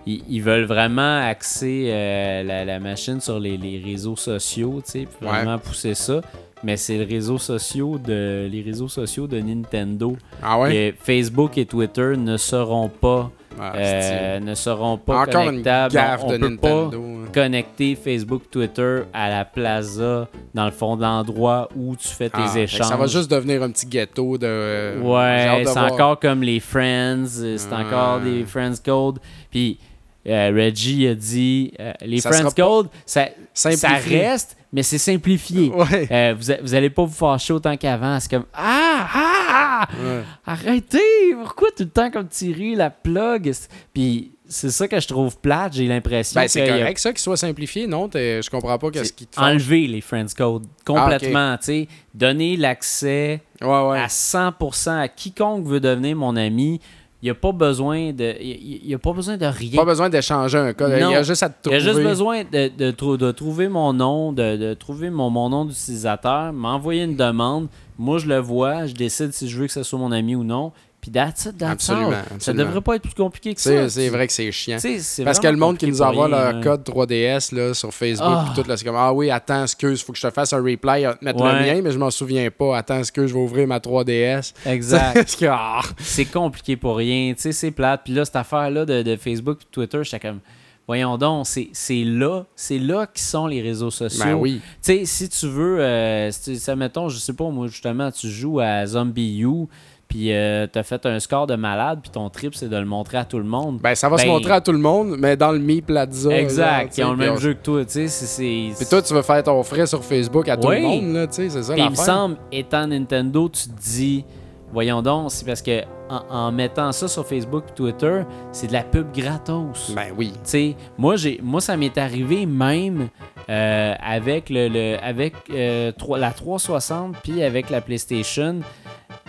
ils, ils veulent vraiment axer euh, la, la machine sur les, les réseaux sociaux, tu sais, puis Ouais. vraiment pousser ça. Mais c'est le réseau sociaux de, les réseaux sociaux de Nintendo. ah ouais? Et Facebook et Twitter ne seront pas, Ah, euh, ne seront pas Encore connectables. on, peut pas hein. connecter Facebook, Twitter à la plaza, dans le fond de l'endroit où tu fais tes Ah, échanges. Ça va juste devenir un petit ghetto de. euh, Ouais, c'est encore comme les Friends, c'est encore des Friends Code. Puis euh, Reggie a dit euh, les Ça Friends Code, ça, ça reste, mais c'est simplifié. [laughs] Ouais. Euh, vous, vous allez pas vous fâcher autant qu'avant. C'est comme Ah, ah, Ouais. arrêtez, pourquoi tout le temps comme tirer la plug? Puis c'est ça que je trouve plate, j'ai l'impression. Ben, c'est qu'il y a- correct ça qu'il soit simplifié, non? Je comprends pas qu'est-ce qui te fait. Enlever les Friends Code Ah, complètement, tu sais, donner l'accès ouais. à 100% à quiconque veut devenir mon ami. Il n'y a pas besoin de il y a pas besoin de rien. Pas besoin d'échanger un code. Non. Il y a juste à te Il y trouver. a juste besoin de, de, trou- de trouver mon nom, de, de trouver mon, mon nom d'utilisateur, m'envoyer une demande. Moi, je le vois, je décide si je veux que ce soit mon ami ou non. Puis that's it, that's Absolument, all. Ça devrait pas être plus compliqué que ça. C'est vrai que c'est chiant. Parce que le monde qui nous envoie rien, leur hein. code 3DS là, sur Facebook, Ah. pis tout, là, c'est comme Ah oui, attends, excuse, faut que je te fasse un reply, euh, mettre Ouais. le mien, mais je m'en souviens pas. Attends, excuse, je vais ouvrir ma 3DS. Exact. [laughs] Parce que, ah, c'est compliqué pour rien, tu sais, c'est plate. Puis là, cette affaire-là de, de Facebook et Twitter, j'étais comme, voyons donc, c'est c'est là, c'est là qui sont les réseaux sociaux. ben oui. Tu sais, si tu veux, euh, si, ça mettons, je sais pas, moi, justement, tu joues à Zombie U, puis euh, t'as fait un score de malade, puis ton trip, c'est de le montrer à tout le monde. Ben, ça va se Ben- montrer à tout le monde, mais dans le Mi Plaza. exact, ils ont le même on- jeu que toi, tu sais. Puis toi, tu veux faire ton frais sur Facebook à tout Oui. le monde, là, tu sais, c'est ça Puis il me semble, étant Nintendo, tu te dis, voyons donc, c'est parce que en, en mettant ça sur Facebook et Twitter, c'est de la pub gratos. Ben oui. Tu sais, moi, j'ai, moi, ça m'est arrivé même euh, avec, le, le- avec euh, la 360 puis avec la PlayStation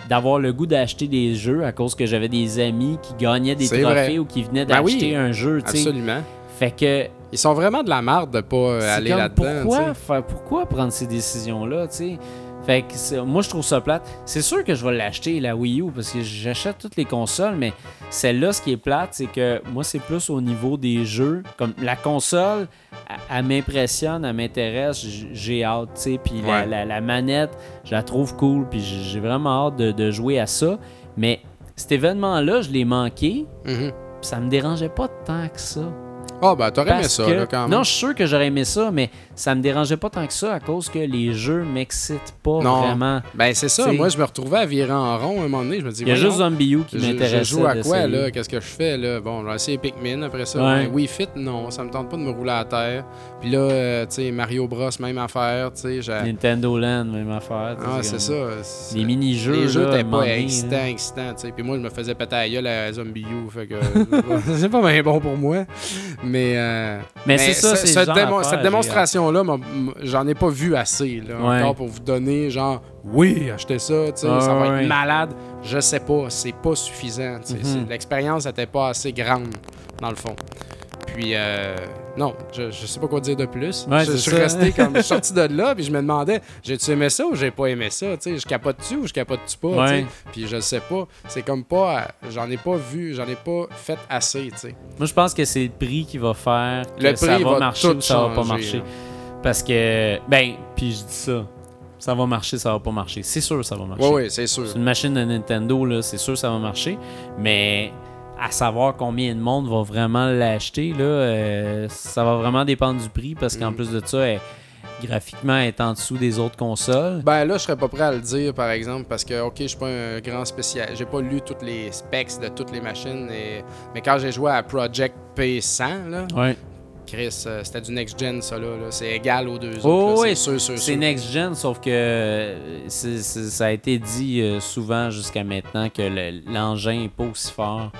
d'avoir le goût d'acheter des jeux à cause que j'avais des amis qui gagnaient des trophées vrai. ou qui venaient Ben oui, d'acheter un jeu. tu sais. Absolument. Fait que Ils sont vraiment de la marde de pas aller là-dedans. pourquoi, pourquoi prendre ces décisions-là, tu sais? Fait que moi, je trouve ça plate. C'est sûr que je vais l'acheter, la Wii U, parce que j'achète toutes les consoles, mais celle-là, ce qui est plate, c'est que moi, c'est plus au niveau des jeux. Comme la console, elle, elle m'impressionne, elle m'intéresse, j'ai hâte, tu sais. Puis la, Ouais. la- la manette, je la trouve cool, puis j'ai vraiment hâte de, de jouer à ça. Mais cet événement-là, je l'ai manqué, Mhm. puis ça me dérangeait pas tant que ça. Ah, ben t'aurais aimé ça, que- là, quand même. Non, je suis sûr que j'aurais aimé ça, mais ça me dérangeait pas tant que ça à cause que les jeux m'excitent pas Non. vraiment. Ben c'est ça. T'sais- Moi, je me retrouvais à virer en rond un moment donné. Je me dis, Il y a juste Zombie U qui je, je m'intéressait. joue à quoi, là? Qu'est-ce que je fais, là? Bon, je vais essayer Pikmin après ça. Ouais. Ben, Wii Fit, non. Ça me tente pas de me rouler à terre. Puis là, euh, tu sais, Mario Bros, même affaire, tu sais. Nintendo Land, même affaire. Ah, c'est comme- ça. Les mini-jeux. Les jeux à moment pas excitants, tu sais. Puis moi, je me faisais péter la gueule à Zombie U, fait que [laughs] c'est pas bien bon pour moi. Mais, euh, Mais c'est ça, c'est ce démo- cette démonstration-là, j'en ai pas vu assez, là, Ouais. encore pour vous donner, genre, oui, achetez ça, ça va ouais. être malade. Je sais pas, c'est pas suffisant. Mhm. c'est- L'expérience n'était pas assez grande, dans le fond. Puis, euh, non, je, je sais pas quoi dire de plus. Ouais, je, suis ça. resté [laughs] comme, je suis sorti de là, puis je me demandais, j'ai-tu aimé ça ou j'ai pas aimé ça, tu sais, je capote-tu ou je capote-tu pas, tu sais? Ouais. Puis je sais pas, c'est comme pas, j'en ai pas vu, j'en ai pas fait assez, tu sais. Moi, je pense que c'est le prix qui va faire que Le ça prix va, va marcher tout ou ça va pas marcher. là. Parce que, ben, puis je dis ça. Ça va marcher, ça va pas marcher. C'est sûr ça va marcher. Oui, oui, c'est sûr. C'est une machine de Nintendo, là, c'est sûr ça va marcher. Mais à savoir combien de monde va vraiment l'acheter, là, euh, ça va vraiment dépendre du prix parce qu'en Mhm. plus de ça, elle- graphiquement, elle est en dessous des autres consoles. Ben là, je serais pas prêt à le dire, par exemple, parce que, ok, je suis pas un grand spécial. J'ai pas lu toutes les specs de toutes les machines, et... mais quand j'ai joué à Project P100, là, Ouais. Chris, euh, c'était du next-gen, ça, là. là. C'est égal aux deux Oh, autres. oui, c'est next-gen, sauf que euh, ça a été dit souvent jusqu'à maintenant que le- l'engin n'est pas aussi fort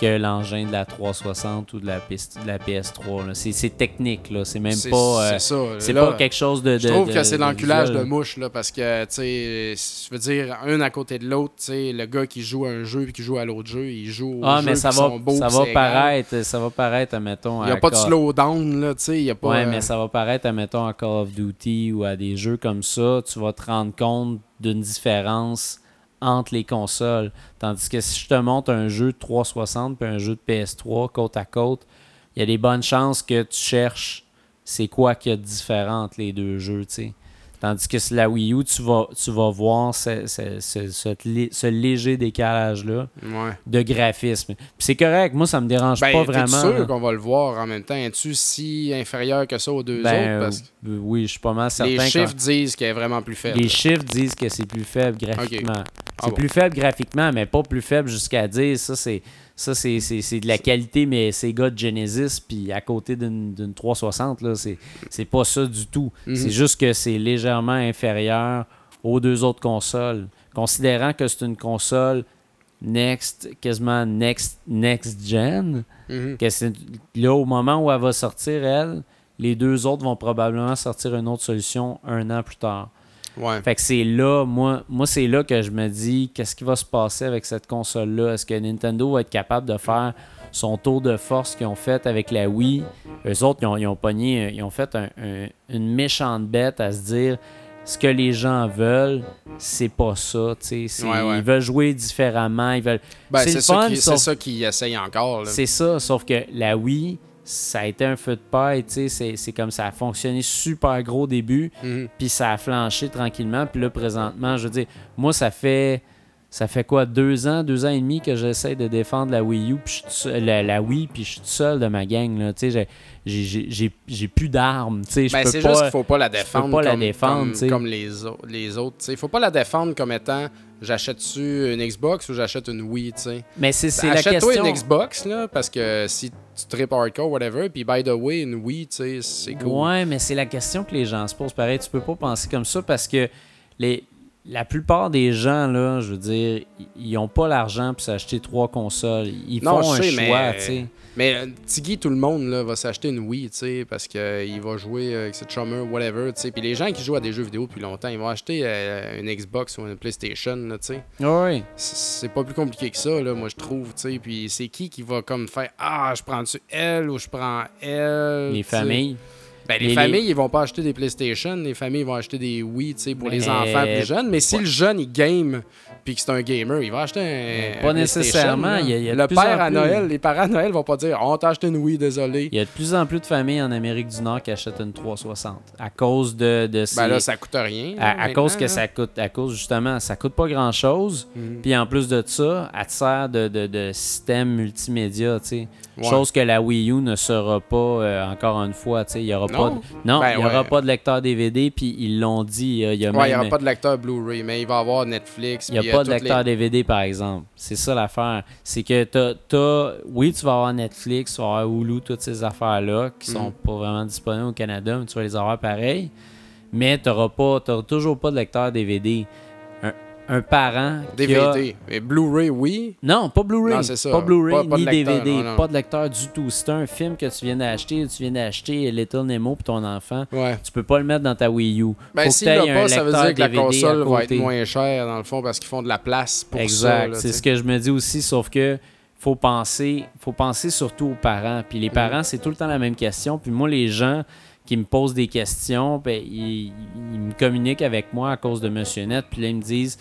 que l'engin de la 360 ou de la, de la PS3. là. C'est technique, là. C'est même pas... euh, c'est ça. c'est là. pas quelque chose de... Je trouve de- que c'est l'enculage de mouche, là, parce que, tu sais, je veux dire, un à côté de l'autre, tu sais, le gars qui joue à un jeu puis qui joue à l'autre jeu, il joue aux Ah, jeux mais ça qui va, sont beaux, ça va paraître, ça va paraître, admettons, Il n'y a pas de slowdown, là, tu sais, il a pas... Ouais, euh, mais ça va paraître, admettons, à Call of Duty ou à des jeux comme ça, tu vas te rendre compte d'une différence entre les consoles. Tandis que si je te montre un jeu de 360 puis un jeu de PS3 côte à côte, il y a des bonnes chances que tu cherches c'est quoi qu'il y a de différent entre les deux jeux, tu sais. Tandis que sur la Wii U, tu vas, tu vas voir ce, ce- ce- ce lé- ce léger décalage-là Ouais. de graphisme. Puis c'est correct, moi ça me dérange Ben, pas vraiment. sûr là. qu'on va le voir en même temps? Es-tu si inférieur que ça aux deux Ben, autres? Parce que euh, oui, je suis pas mal certain. les chiffres disent qu'elle est vraiment plus faible. Les chiffres disent que c'est plus faible graphiquement. Ah c'est bon. plus faible graphiquement, mais pas plus faible jusqu'à dire ça c'est ça c'est, c'est- c'est de la qualité, mais c'est gars de Genesis, puis à côté d'une, d'une 360, là, c'est, c'est pas ça du tout. Mhm. C'est juste que c'est légèrement inférieur aux deux autres consoles. Considérant que c'est une console next, quasiment next, next gen, que c'est là au moment où elle va sortir, elle, les deux autres vont probablement sortir une autre solution un an plus tard. Ouais. Fait que c'est là, moi, moi c'est là que je me dis, qu'est-ce qui va se passer avec cette console-là? Est-ce que Nintendo va être capable de faire son tour de force qu'ils ont fait avec la Wii? Eux autres, ils ont, ils ont pogné, ils ont fait un- un- une méchante bête à se dire, ce que les gens veulent, c'est pas ça, Ouais, ouais. Ils veulent jouer différemment, ils veulent... Ben, c'est ça qu'ils essayent encore. c'est ça, sauf que la Wii, ça a été un feu de paille, tu sais, c'est- comme ça a fonctionné super gros au début, Mhm. puis ça a flanché tranquillement, puis là, présentement, je veux dire, moi, ça fait ça fait quoi, deux ans, deux ans et demi que j'essaie de défendre la Wii U, puis je suis tout seul- la, la Wii, puis je suis tout seul de ma gang. Là. Tu sais, j'ai- plus d'armes. Tu sais, je Ben, c'est juste qu'il faut pas la défendre pas la comme, défendre, comme- tu sais. comme les, au- les autres. Il faut pas la défendre comme étant j'achète-tu une Xbox ou j'achète une Wii. t'sais. Mais c'est la Achète-toi question... une Xbox, là, parce que si tu tripes hardcore, whatever, puis by the way, une Wii, tu sais, c'est cool. Ouais, mais c'est la question que les gens se posent. Pareil, tu peux pas penser comme ça parce que les, la plupart des gens, là, je veux dire, ils- ont pas l'argent pour s'acheter trois consoles. Ils Non, font je un sais, choix, mais- tu sais. Mais euh, Tiggy, tout le monde là, va s'acheter une Wii, tu sais, parce qu'il va jouer avec ses chummers, whatever, tu sais. Puis les gens qui jouent à des jeux vidéo depuis longtemps, ils vont acheter euh, une Xbox ou une PlayStation, tu sais. Oui. C'est pas plus compliqué que ça, là, moi, je trouve, tu sais. Puis c'est qui qui va comme faire Ah, je prends-tu elle ou je prends elle Les familles. Ben, les Les- familles, ils vont pas acheter des PlayStation, les familles vont acheter des Wii, tu sais, pour les enfants plus jeunes. Mais si Ouais. le jeune, il game, puis que c'est un gamer, il va acheter un. Pas un nécessairement, il y a- il y a de le père à plus. Noël, les parents à Noël vont pas dire On t'a acheté une Wii, désolé. Il y a de plus en plus de familles en Amérique du Nord qui achètent une 360 à cause de, de ces- Ben là, ça coûte rien. là, à, cause que là. ça coûte, à cause justement, ça coûte pas grand chose. Mhm. Puis en plus de ça, elle te sert de, de, de système multimédia, tu sais. Ouais. Chose que la Wii U ne sera pas euh, encore une fois, tu sais. Il y aura Non? pas de, non, Ben il y aura ouais. pas de lecteur DVD, puis ils l'ont dit. euh, Il Ouais, n'y même- aura pas de lecteur Blu-ray, mais il va y avoir Netflix. il n'y a euh, pas de toutes lecteur les- DVD, par exemple. C'est ça l'affaire. C'est que t'as, t'as- oui, tu vas avoir Netflix, tu vas avoir Hulu, toutes ces affaires-là qui sont Mhm. pas vraiment disponibles au Canada, mais tu vas les avoir pareil. Mais tu n'auras toujours pas de lecteur DVD. Un, parent qui a- DVD. Mais Blu-ray, oui. Non, pas Blu-ray. Non, c'est ça. Pas Blu-ray ni DVD. non, non. Pas de lecteur du tout. T'as un film que tu viens d'acheter, tu viens d'acheter Little Nemo pour ton enfant, Ouais. tu peux pas le mettre dans ta Wii U. Ben, s'il l'a un pas, ça veut dire que la DVD console va être moins chère, dans le fond, parce qu'ils font de la place pour exact. ça. c'est ce que je me dis aussi, sauf que faut penser, faut penser surtout aux parents. Puis les Mm. parents, c'est tout le temps la même question. Puis moi, les gens qui me posent des questions, ben, ils, ils me communiquent avec moi à cause de Monsieur Net. Puis là, ils me disent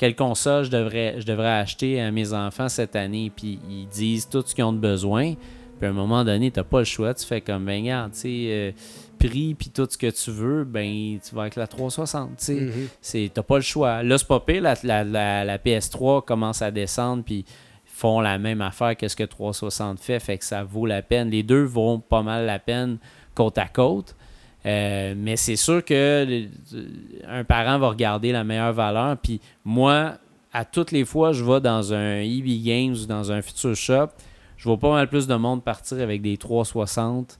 quelle console je devrais, je devrais acheter à mes enfants cette année. Puis ils disent tout ce qu'ils ont de besoin. Puis à un moment donné, tu n'as pas le choix. Tu fais comme, ben, regarde, tu sais, euh, prix, puis tout ce que tu veux, ben, tu vas avec la 360, tu. C'est, t'as pas le choix. Là, c'est pas pire. La, la, la, la PS3 commence à descendre, puis font la même affaire que ce que 360 fait, fait que ça vaut la peine. Les deux vont pas mal la peine côte à côte. Euh, mais c'est sûr que le- un parent va regarder la meilleure valeur. Puis moi, à toutes les fois, je vais dans un EB Games ou dans un Future Shop, je vois pas mal plus de monde partir avec des 360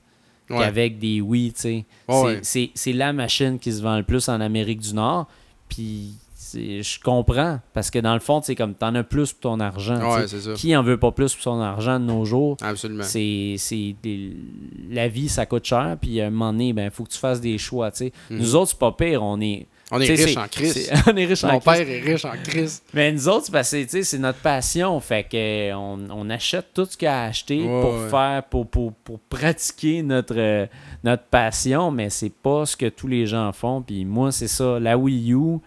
Ouais. qu'avec des Wii, tu sais. Ouais, C'est- ouais. la machine qui se vend le plus en Amérique du Nord. Puis je comprends. Parce que dans le fond, c'est comme t'en as plus pour ton argent. Ouais, ça. Qui en veut pas plus pour son argent de nos jours? Absolument. C'est, la vie, ça coûte cher. Puis à un moment donné, il ben, faut que tu fasses des choix. Mhm. Nous autres, c'est pas pire. On est, On est riche en crise. c'est- [laughs] on est riche en Mon père est riche en crise. Mais nous autres, c'est notre passion. Fait que on, on achète tout ce qu'il y a à acheter Ouais, pour ouais. faire, pour, pour, pour pratiquer notre, euh, notre passion, mais c'est pas ce que tous les gens font. Puis moi, c'est ça. La Wii U,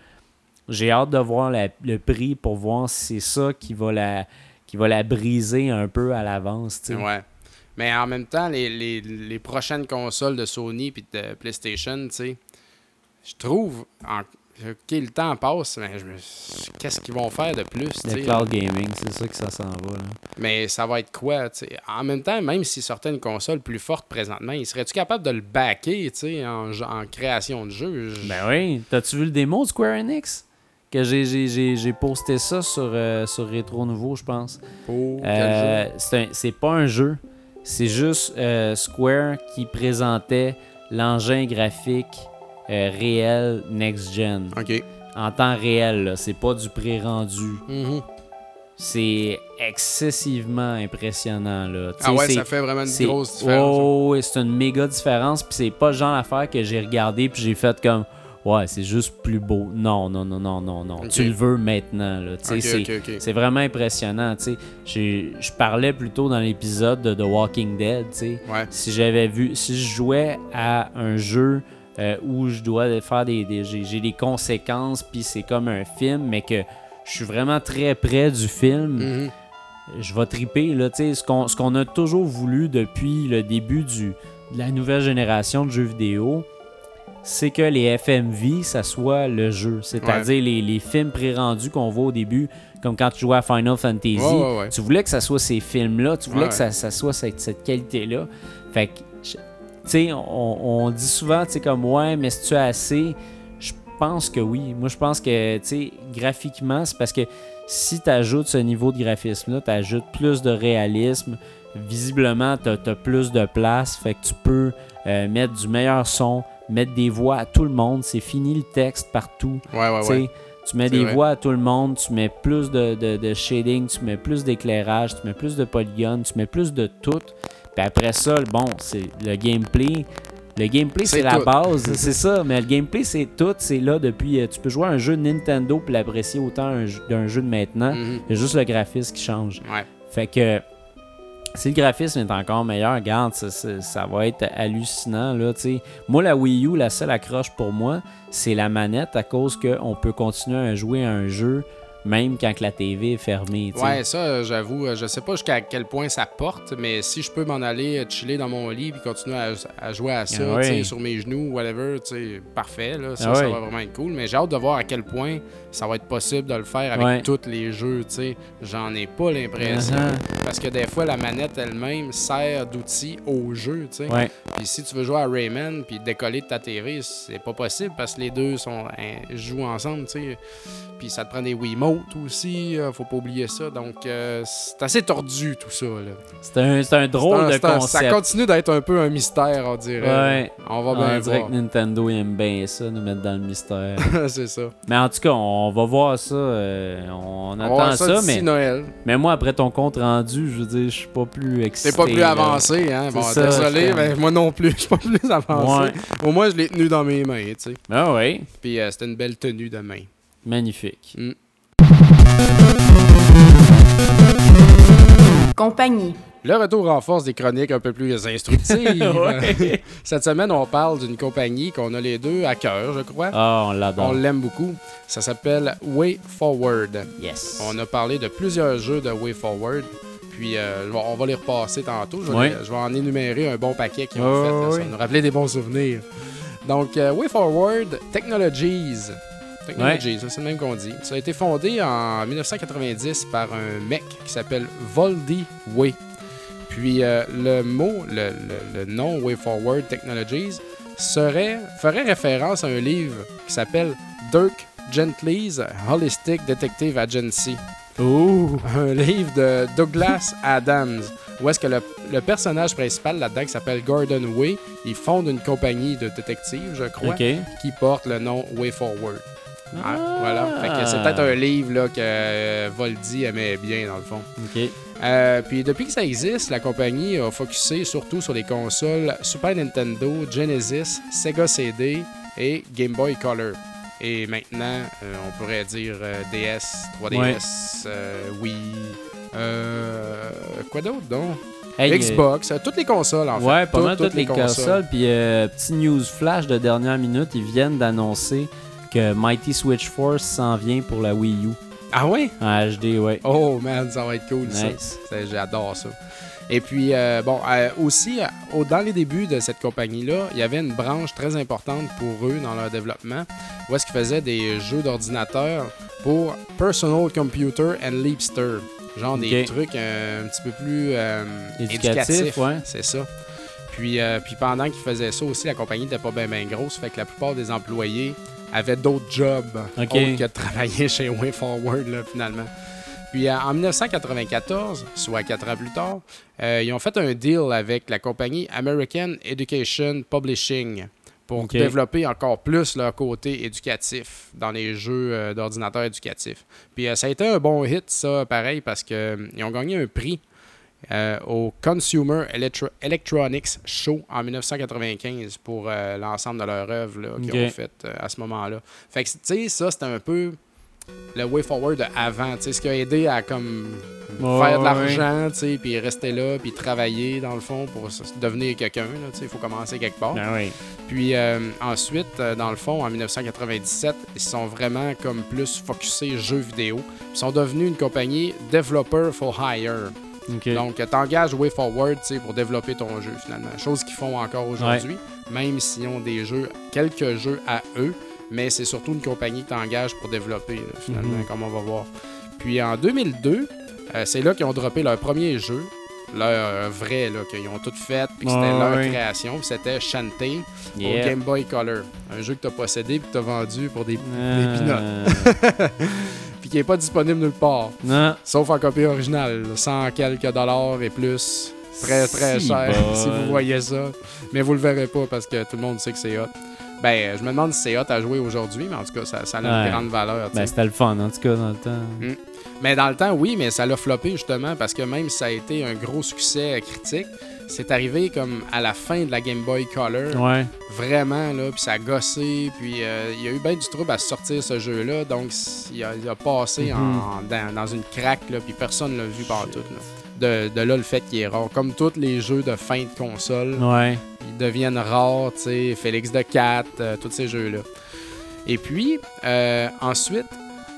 j'ai hâte de voir la- le prix pour voir si c'est ça qui va la qui va la briser un peu à l'avance. Ouais. Mais en même temps, les, les, les prochaines consoles de Sony puis de PlayStation, je trouve, en, ok, le temps passe, mais je me, qu'est-ce qu'ils vont faire de plus, Le cloud gaming, c'est ça que ça s'en va. là. Mais ça va être quoi, tu sais? En même temps, même s'ils sortaient une console plus forte présentement, ils seraient-tu capables de le backer, en, en création de jeu? Je- Ben oui. T'as-tu vu le démo de Square Enix? Que j'ai- posté ça sur, euh, sur Rétro Nouveau, je pense. Euh, c'est pas un jeu. C'est juste euh, Square qui présentait l'engin graphique euh, réel next-gen. En temps réel, c'est pas du pré-rendu. Mhm. C'est excessivement impressionnant. Là. Ah ouais, ça fait vraiment une grosse différence. hein. Oh, ouais, c'est une méga différence. Puis c'est pas le genre d'affaire que j'ai regardé puis j'ai fait comme ouais, c'est juste plus beau. Non, non, non, non, non, non. Tu le veux maintenant. Là. Tu sais, Ok, c'est, ok, ok. c'est vraiment impressionnant. tu sais. J'ai- Je parlais plutôt dans l'épisode de The Walking Dead. Ouais. Si j'avais vu, si je jouais à un jeu euh, où je dois faire des, des- j'ai, j'ai des conséquences, puis c'est comme un film, mais que je suis vraiment très près du film Mhm. je vais triper. Là, tu sais, ce qu'on ce qu'on a toujours voulu depuis le début du, de la nouvelle génération de jeux vidéo, c'est que les FMV, ça soit le jeu. C'est-à-dire les, les films pré-rendus qu'on voit au début, comme quand tu jouais à Final Fantasy. Ouais, ouais, ouais. Tu voulais que ça soit ces films-là, tu voulais que ça, ça soit cette, cette qualité-là. Fait que, tu sais, on, on dit souvent, tu sais, comme, ouais, mais si tu as assez, je pense que oui. Moi, je pense que, tu sais, graphiquement, c'est parce que si tu ajoutes ce niveau de graphisme-là, tu ajoutes plus de réalisme, visiblement, tu as, plus de place, fait que tu peux euh, mettre du meilleur son, mettre des voix à tout le monde, c'est fini le texte partout. Ouais, ouais, Tu sais, ouais. Tu mets des vrai. voix à tout le monde, tu mets plus de, de- de shading, tu mets plus d'éclairage, tu mets plus de polygones, tu mets plus de tout. Puis après ça, bon, c'est le gameplay. Le gameplay, C'est la base, [laughs] c'est ça. Mais le gameplay, c'est tout. C'est là depuis. euh, Tu peux jouer à un jeu de Nintendo puis l'apprécier autant d'un jeu de maintenant. Mhm. C'est juste le graphisme qui change. Ouais. Fait que si le graphisme est encore meilleur, regarde, ça, va être hallucinant. Là, moi, la Wii U, la seule accroche pour moi, c'est la manette à cause qu'on peut continuer à jouer à un jeu même quand la TV est fermée. Ouais, ça, j'avoue, euh, je sais pas jusqu'à quel point ça porte, mais si je peux m'en aller euh, chiller dans mon lit puis continuer à, à jouer à ça, Ah sur mes genoux, whatever, parfait, là, ça, Ah ça va vraiment être cool. Mais j'ai hâte de voir à quel point ça va être possible de le faire avec Ouais. tous les jeux. J'en ai pas l'impression. Uh-huh. Parce que des fois, la manette elle-même sert d'outil au jeu, tu. Ouais. Puis si tu veux jouer à Rayman puis décoller de ta TV, c'est pas possible parce que les deux sont hein, jouent ensemble, tu. Puis ça te prend des Wiimotes aussi, euh, faut pas oublier ça. Donc euh, c'est assez tordu tout ça. C'est un, un drôle un- de un- concept. Ça continue d'être un peu un mystère, on dirait. Ouais. On va On bien dirait voir. que Nintendo aime bien ça, nous mettre dans le mystère. [laughs] c'est ça. mais en tout cas, on va voir ça. euh, on On attend voir ça, ça, mais, Noël. mais moi, après ton compte rendu, je veux dire, je suis pas plus excité. C'est pas plus là. avancé, hein? Bon, ça, désolé, mais moi non plus, je suis pas plus avancé. Ouais. Au moins, je l'ai tenu dans mes mains, tu sais. Ah oui, Puis euh, c'était une belle tenue de main. magnifique. Compagnie. Le retour en force des chroniques un peu plus instructives. [laughs] Ouais. Cette semaine, on parle d'une compagnie qu'on a les deux à cœur, je crois. Ah, on On l'adore. l'aime beaucoup. Ça s'appelle Way Forward. Yes. On a parlé de plusieurs jeux de Way Forward. Puis euh, je vais- on va les repasser tantôt. Je vais, Ouais. les- je vais en énumérer un bon paquet qu'ils ont fait. là. Ça nous rappeler des bons souvenirs. Donc, euh, Way Forward Technologies. Technologies, c'est le même qu'on dit. Ça a été fondé en 1990 par un mec qui s'appelle Voldy Way. Puis euh, le mot, le, le- le nom Way Forward Technologies serait, ferait référence à un livre qui s'appelle Dirk Gently's Holistic Detective Agency. Ouh. Un livre de Douglas [laughs] Adams. Où est-ce que le, le personnage principal là-dedans, qui s'appelle Gordon Way, il fonde une compagnie de détectives, je crois, qui porte le nom Way Forward. Ah, Ah. Voilà. Fait que c'est peut-être un livre là, que euh, Voldy aimait bien, dans le fond. OK. Euh, puis depuis que ça existe, la compagnie a focusé surtout sur les consoles Super Nintendo, Genesis, Sega CD et Game Boy Color. Et maintenant, euh, on pourrait dire euh, DS, 3DS, Ouais. Wii, quoi d'autre donc? Hey, Xbox, euh, toutes les consoles en fait. Ouais, pas mal Toutes- toutes les consoles. Puis, euh, petit news flash de dernière minute, ils viennent d'annoncer que Mighty Switch Force s'en vient pour la Wii U. Ah ouais? En HD, ouais. Oh man, ça va être cool ça. Nice. Ça, J'adore ça. Et puis, euh, bon, euh, aussi, euh, dans les débuts de cette compagnie-là, il y avait une branche très importante pour eux dans leur développement, où est-ce qu'ils faisaient des jeux d'ordinateur pour Personal Computer and Leapster. Genre des trucs un petit peu plus euh, Éducatif, éducatifs. ouais. C'est ça. Puis, puis pendant qu'ils faisaient ça aussi, la compagnie n'était pas bien grosse, fait que la plupart des employés avaient d'autres jobs autres que de travailler chez WayForward, là, finalement. Puis euh, en 1994, soit quatre ans plus tard, euh, ils ont fait un deal avec la compagnie American Education Publishing pour développer encore plus leur côté éducatif dans les jeux euh, d'ordinateur éducatifs. Puis euh, ça a été un bon hit, ça, pareil, parce qu'ils ont gagné un prix euh, au Consumer Electro- Electronics Show en 1995 pour euh, l'ensemble de leur œuvre qu'ils ont fait euh, à ce moment-là. Fait que, tu sais, ça, c'était un peu le way forward de avant, tu sais, ce qui a aidé à comme faire de l'argent, tu sais, puis rester là, puis travailler dans le fond pour devenir quelqu'un, tu sais, il faut commencer quelque part. Ah oui. Puis ensuite, dans le fond, en 1997, ils sont vraiment comme plus focusés jeux vidéo. Ils sont devenus une compagnie Developer for Hire. Donc, tu engages WayForward tu sais, pour développer ton jeu, finalement. Chose qu'ils font encore aujourd'hui, même s'ils ont des jeux, quelques jeux à eux, mais c'est surtout une compagnie qui t'engage pour développer, là, finalement, Mhm. comme on va voir. Puis en 2002, euh, c'est là qu'ils ont droppé leur premier jeu, leur euh, vrai, là, qu'ils ont tout fait, puis que c'était leur ouais. création, c'était Shantae au Yeah. Game Boy Color. Un jeu que tu as possédé puis que tu as vendu pour des. Euh, puis [laughs] qui n'est pas disponible nulle part. non. Sauf en copie originale, 100 quelques dollars et plus. Très très Si cher si vous voyez ça. Mais vous le verrez pas parce que tout le monde sait que c'est hot. Ben, je me demande si c'est hot à jouer aujourd'hui, mais en tout cas, ça, ça a une Ouais. grande valeur. Ben, c'était le fun, en tout cas, dans le temps. mais dans le temps, oui, mais ça l'a floppé justement parce que même si ça a été un gros succès critique, c'est arrivé comme à la fin de la Game Boy Color. Ouais. Vraiment, là, puis ça a gossé, puis euh, il y a eu bien du trouble à sortir ce jeu-là, donc il a, il a passé en- Mhm. dans, dans une craque, là, puis personne l'a vu partout. Là. De, de là le fait qu'il est rare. Comme tous les jeux de fin de console, Ouais. ils deviennent rares, tu sais, Félix de 4, tous ces jeux-là. Et puis, euh, ensuite,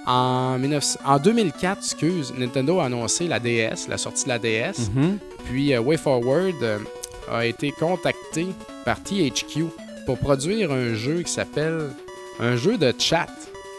en, 19 en 2004, excuse, Nintendo a annoncé la DS, la sortie de la DS. Mhm. Puis euh, WayForward euh, a été contacté par THQ pour produire un jeu qui s'appelle un jeu de chat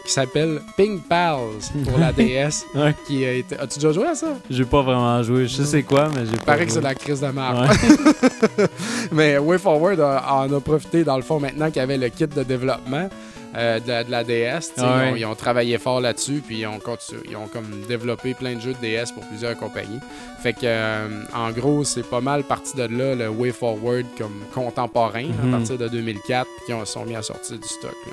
qui s'appelle Ping Pals pour la [laughs] DS. Ouais. Qui a été... As-tu déjà joué à ça? J'ai pas vraiment joué. Je sais c'est quoi, mais j'ai pas. paraît que c'est la crise de marque. Ouais. [laughs] Mais WayForward en a profité dans le fond maintenant qu'il y avait le kit de développement. Euh, de, la, de la DS, sais, Ouais. ils, ont, ils ont travaillé fort là-dessus, puis ils ont, continu- ils ont comme développé plein de jeux de DS pour plusieurs compagnies. Fait que, euh, en gros, c'est pas mal parti de là le Way Forward comme contemporain Mhm. à partir de 2004, puis qui ont- sont mis à sortir du stock. là.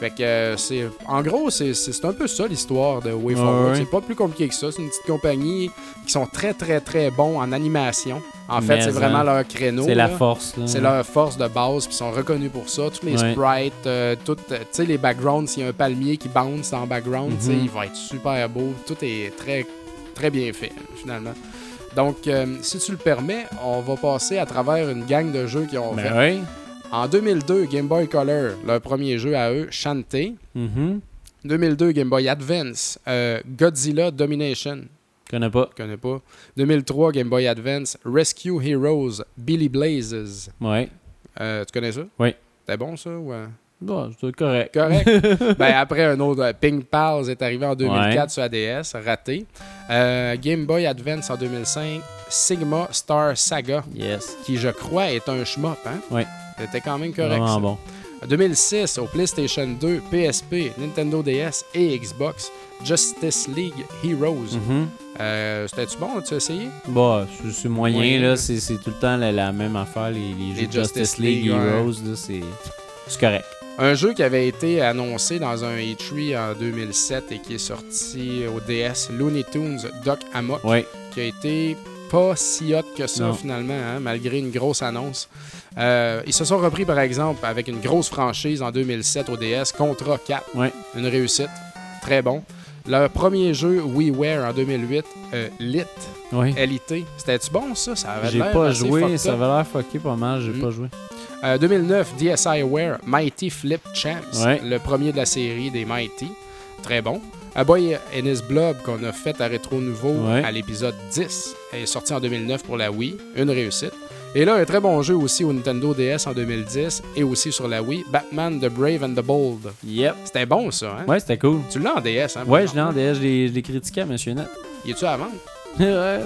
Fait que euh, c'est. En gros, c'est c'est- c'est un peu ça l'histoire de Way Ouais, Forward. ouais. C'est pas plus compliqué que ça. C'est une petite compagnie qui sont très très très bons en animation. En fait, c'est vraiment hein, leur créneau. C'est la force. là. C'est leur force de base, puis ils sont reconnus pour ça. Tous les Ouais. sprites, euh, tout, euh, tu sais, les backgrounds, s'il y a un palmier qui bounce en background, tu sais, Mhm. il va être super beau. Tout est très, très bien fait, finalement. Donc, euh, si tu le permets, on va passer à travers une gang de jeux qui ont Ben fait. En 2002, Game Boy Color, leur premier jeu à eux, Shantae. Mhm. 2002, Game Boy Advance, euh, Godzilla Domination. Je connais pas. Je connais pas. 2003, Game Boy Advance, Rescue Heroes, Billy Blazes. Ouais. Euh, tu connais ça? Oui. C'était bon, ça? Ou, euh? Bon, c'est correct. Correct. [laughs] ben, après, un autre, euh, Ping Pals est arrivé en 2004 Ouais. sur ADS, raté. Euh, Game Boy Advance en 2005, Sigma Star Saga, Yes. qui, je crois, est un shmup, hein? Ouais. C'était quand même correct, Vraiment ça. bon. En 2006, au PlayStation 2, PSP, Nintendo DS et Xbox, Justice League Heroes. Mhm. Euh, C'était-tu bon? As-tu essayé? Bah, c'est- moyen, là. C'est tout le temps la, la même affaire. Les, les jeux Les de Justice Justice League, League, ouais. Heroes, là, c'est correct. Un jeu qui avait été annoncé dans un E3 en 2007 et qui est sorti au DS, Looney Tunes Doc Amok, Ouais. qui a été pas si hot que ça Non. finalement, hein, malgré une grosse annonce. Euh, ils se sont repris par exemple avec une grosse franchise en 2007 au DS, Contra 4, Ouais. une réussite, très bon. Leur premier jeu WiiWare en 2008, euh, Lit, Ouais. LIT, c'était-tu bon ça? Ça avait J'ai pas assez joué. Ça avait l'air fucké pas mal. J'ai Mhm. pas joué. Euh, 2009, DSiWare Mighty Flip Champs, Ouais. le premier de la série des Mighty. Très bon. A Boy and His Blob qu'on a fait à Rétro Nouveau Ouais. à l'épisode 10 est sorti en 2009 pour la Wii. Une réussite. Et là, un très bon jeu aussi au Nintendo DS en 2010 et aussi sur la Wii, Batman The Brave and the Bold. Yep. C'était bon ça, hein? Ouais, c'était cool. Tu l'as en DS, hein? Ouais, je l'ai en? DS. Je l'ai critiqué à Monsieur Net. Y est-tu à vendre? [laughs] ouais.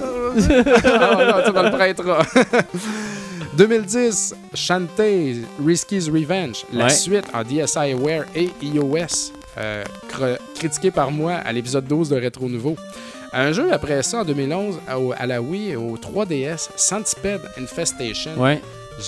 ah, non, tu me le prêteras. [laughs] 2010, Shantae Risky's Revenge, la Ouais. suite en DSiWare et iOS, euh, cr- critiqué par moi à l'épisode 12 de Rétro Nouveau. Un jeu après ça en 2011 à, la Wii au 3DS, Centipede Infestation. Ouais.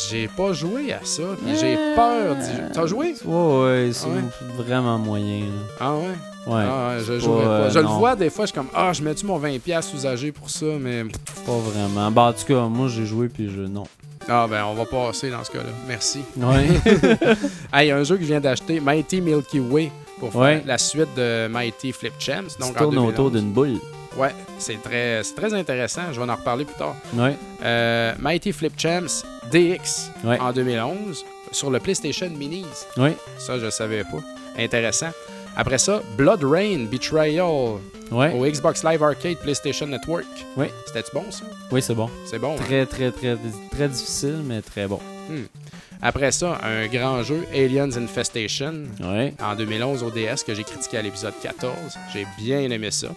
J'ai pas joué à ça, puis j'ai peur d'y T'as joué? Ouais, ouais, c'est Ouais. vraiment moyen. Là. Ah ouais? Ouais, Ah ouais, je pas, jouerais pas. euh, Je le non. vois des fois, je suis comme, ah, je mets-tu mon 20$ usagé pour ça, mais. pas vraiment. Bah, en tout cas, moi, j'ai joué, puis je. Non. Ah, ben, on va passer dans ce cas-là. Merci. Ouais. [laughs] Hey, il y a un jeu que je viens d'acheter, Mighty Milky Way, pour faire Ouais. la suite de Mighty Flip Champs. Donc 2011. autour d'une boule. Ouais, c'est très, c'est très intéressant. Je vais en reparler plus tard. Ouais. Euh, Mighty Flip Champs DX Ouais. en 2011 sur le PlayStation Minis. Ouais. Ça, je savais pas. Intéressant. Après ça, Blood Rain Betrayal Ouais. au Xbox Live Arcade PlayStation Network. Oui. C'était-tu bon, ça? Oui, c'est bon. C'est bon. hein? Très, très, très, très difficile, mais très bon. Après ça, un grand jeu, Aliens Infestation, Ouais. en 2011 au DS, que j'ai critiqué à l'épisode 14. J'ai bien aimé ça.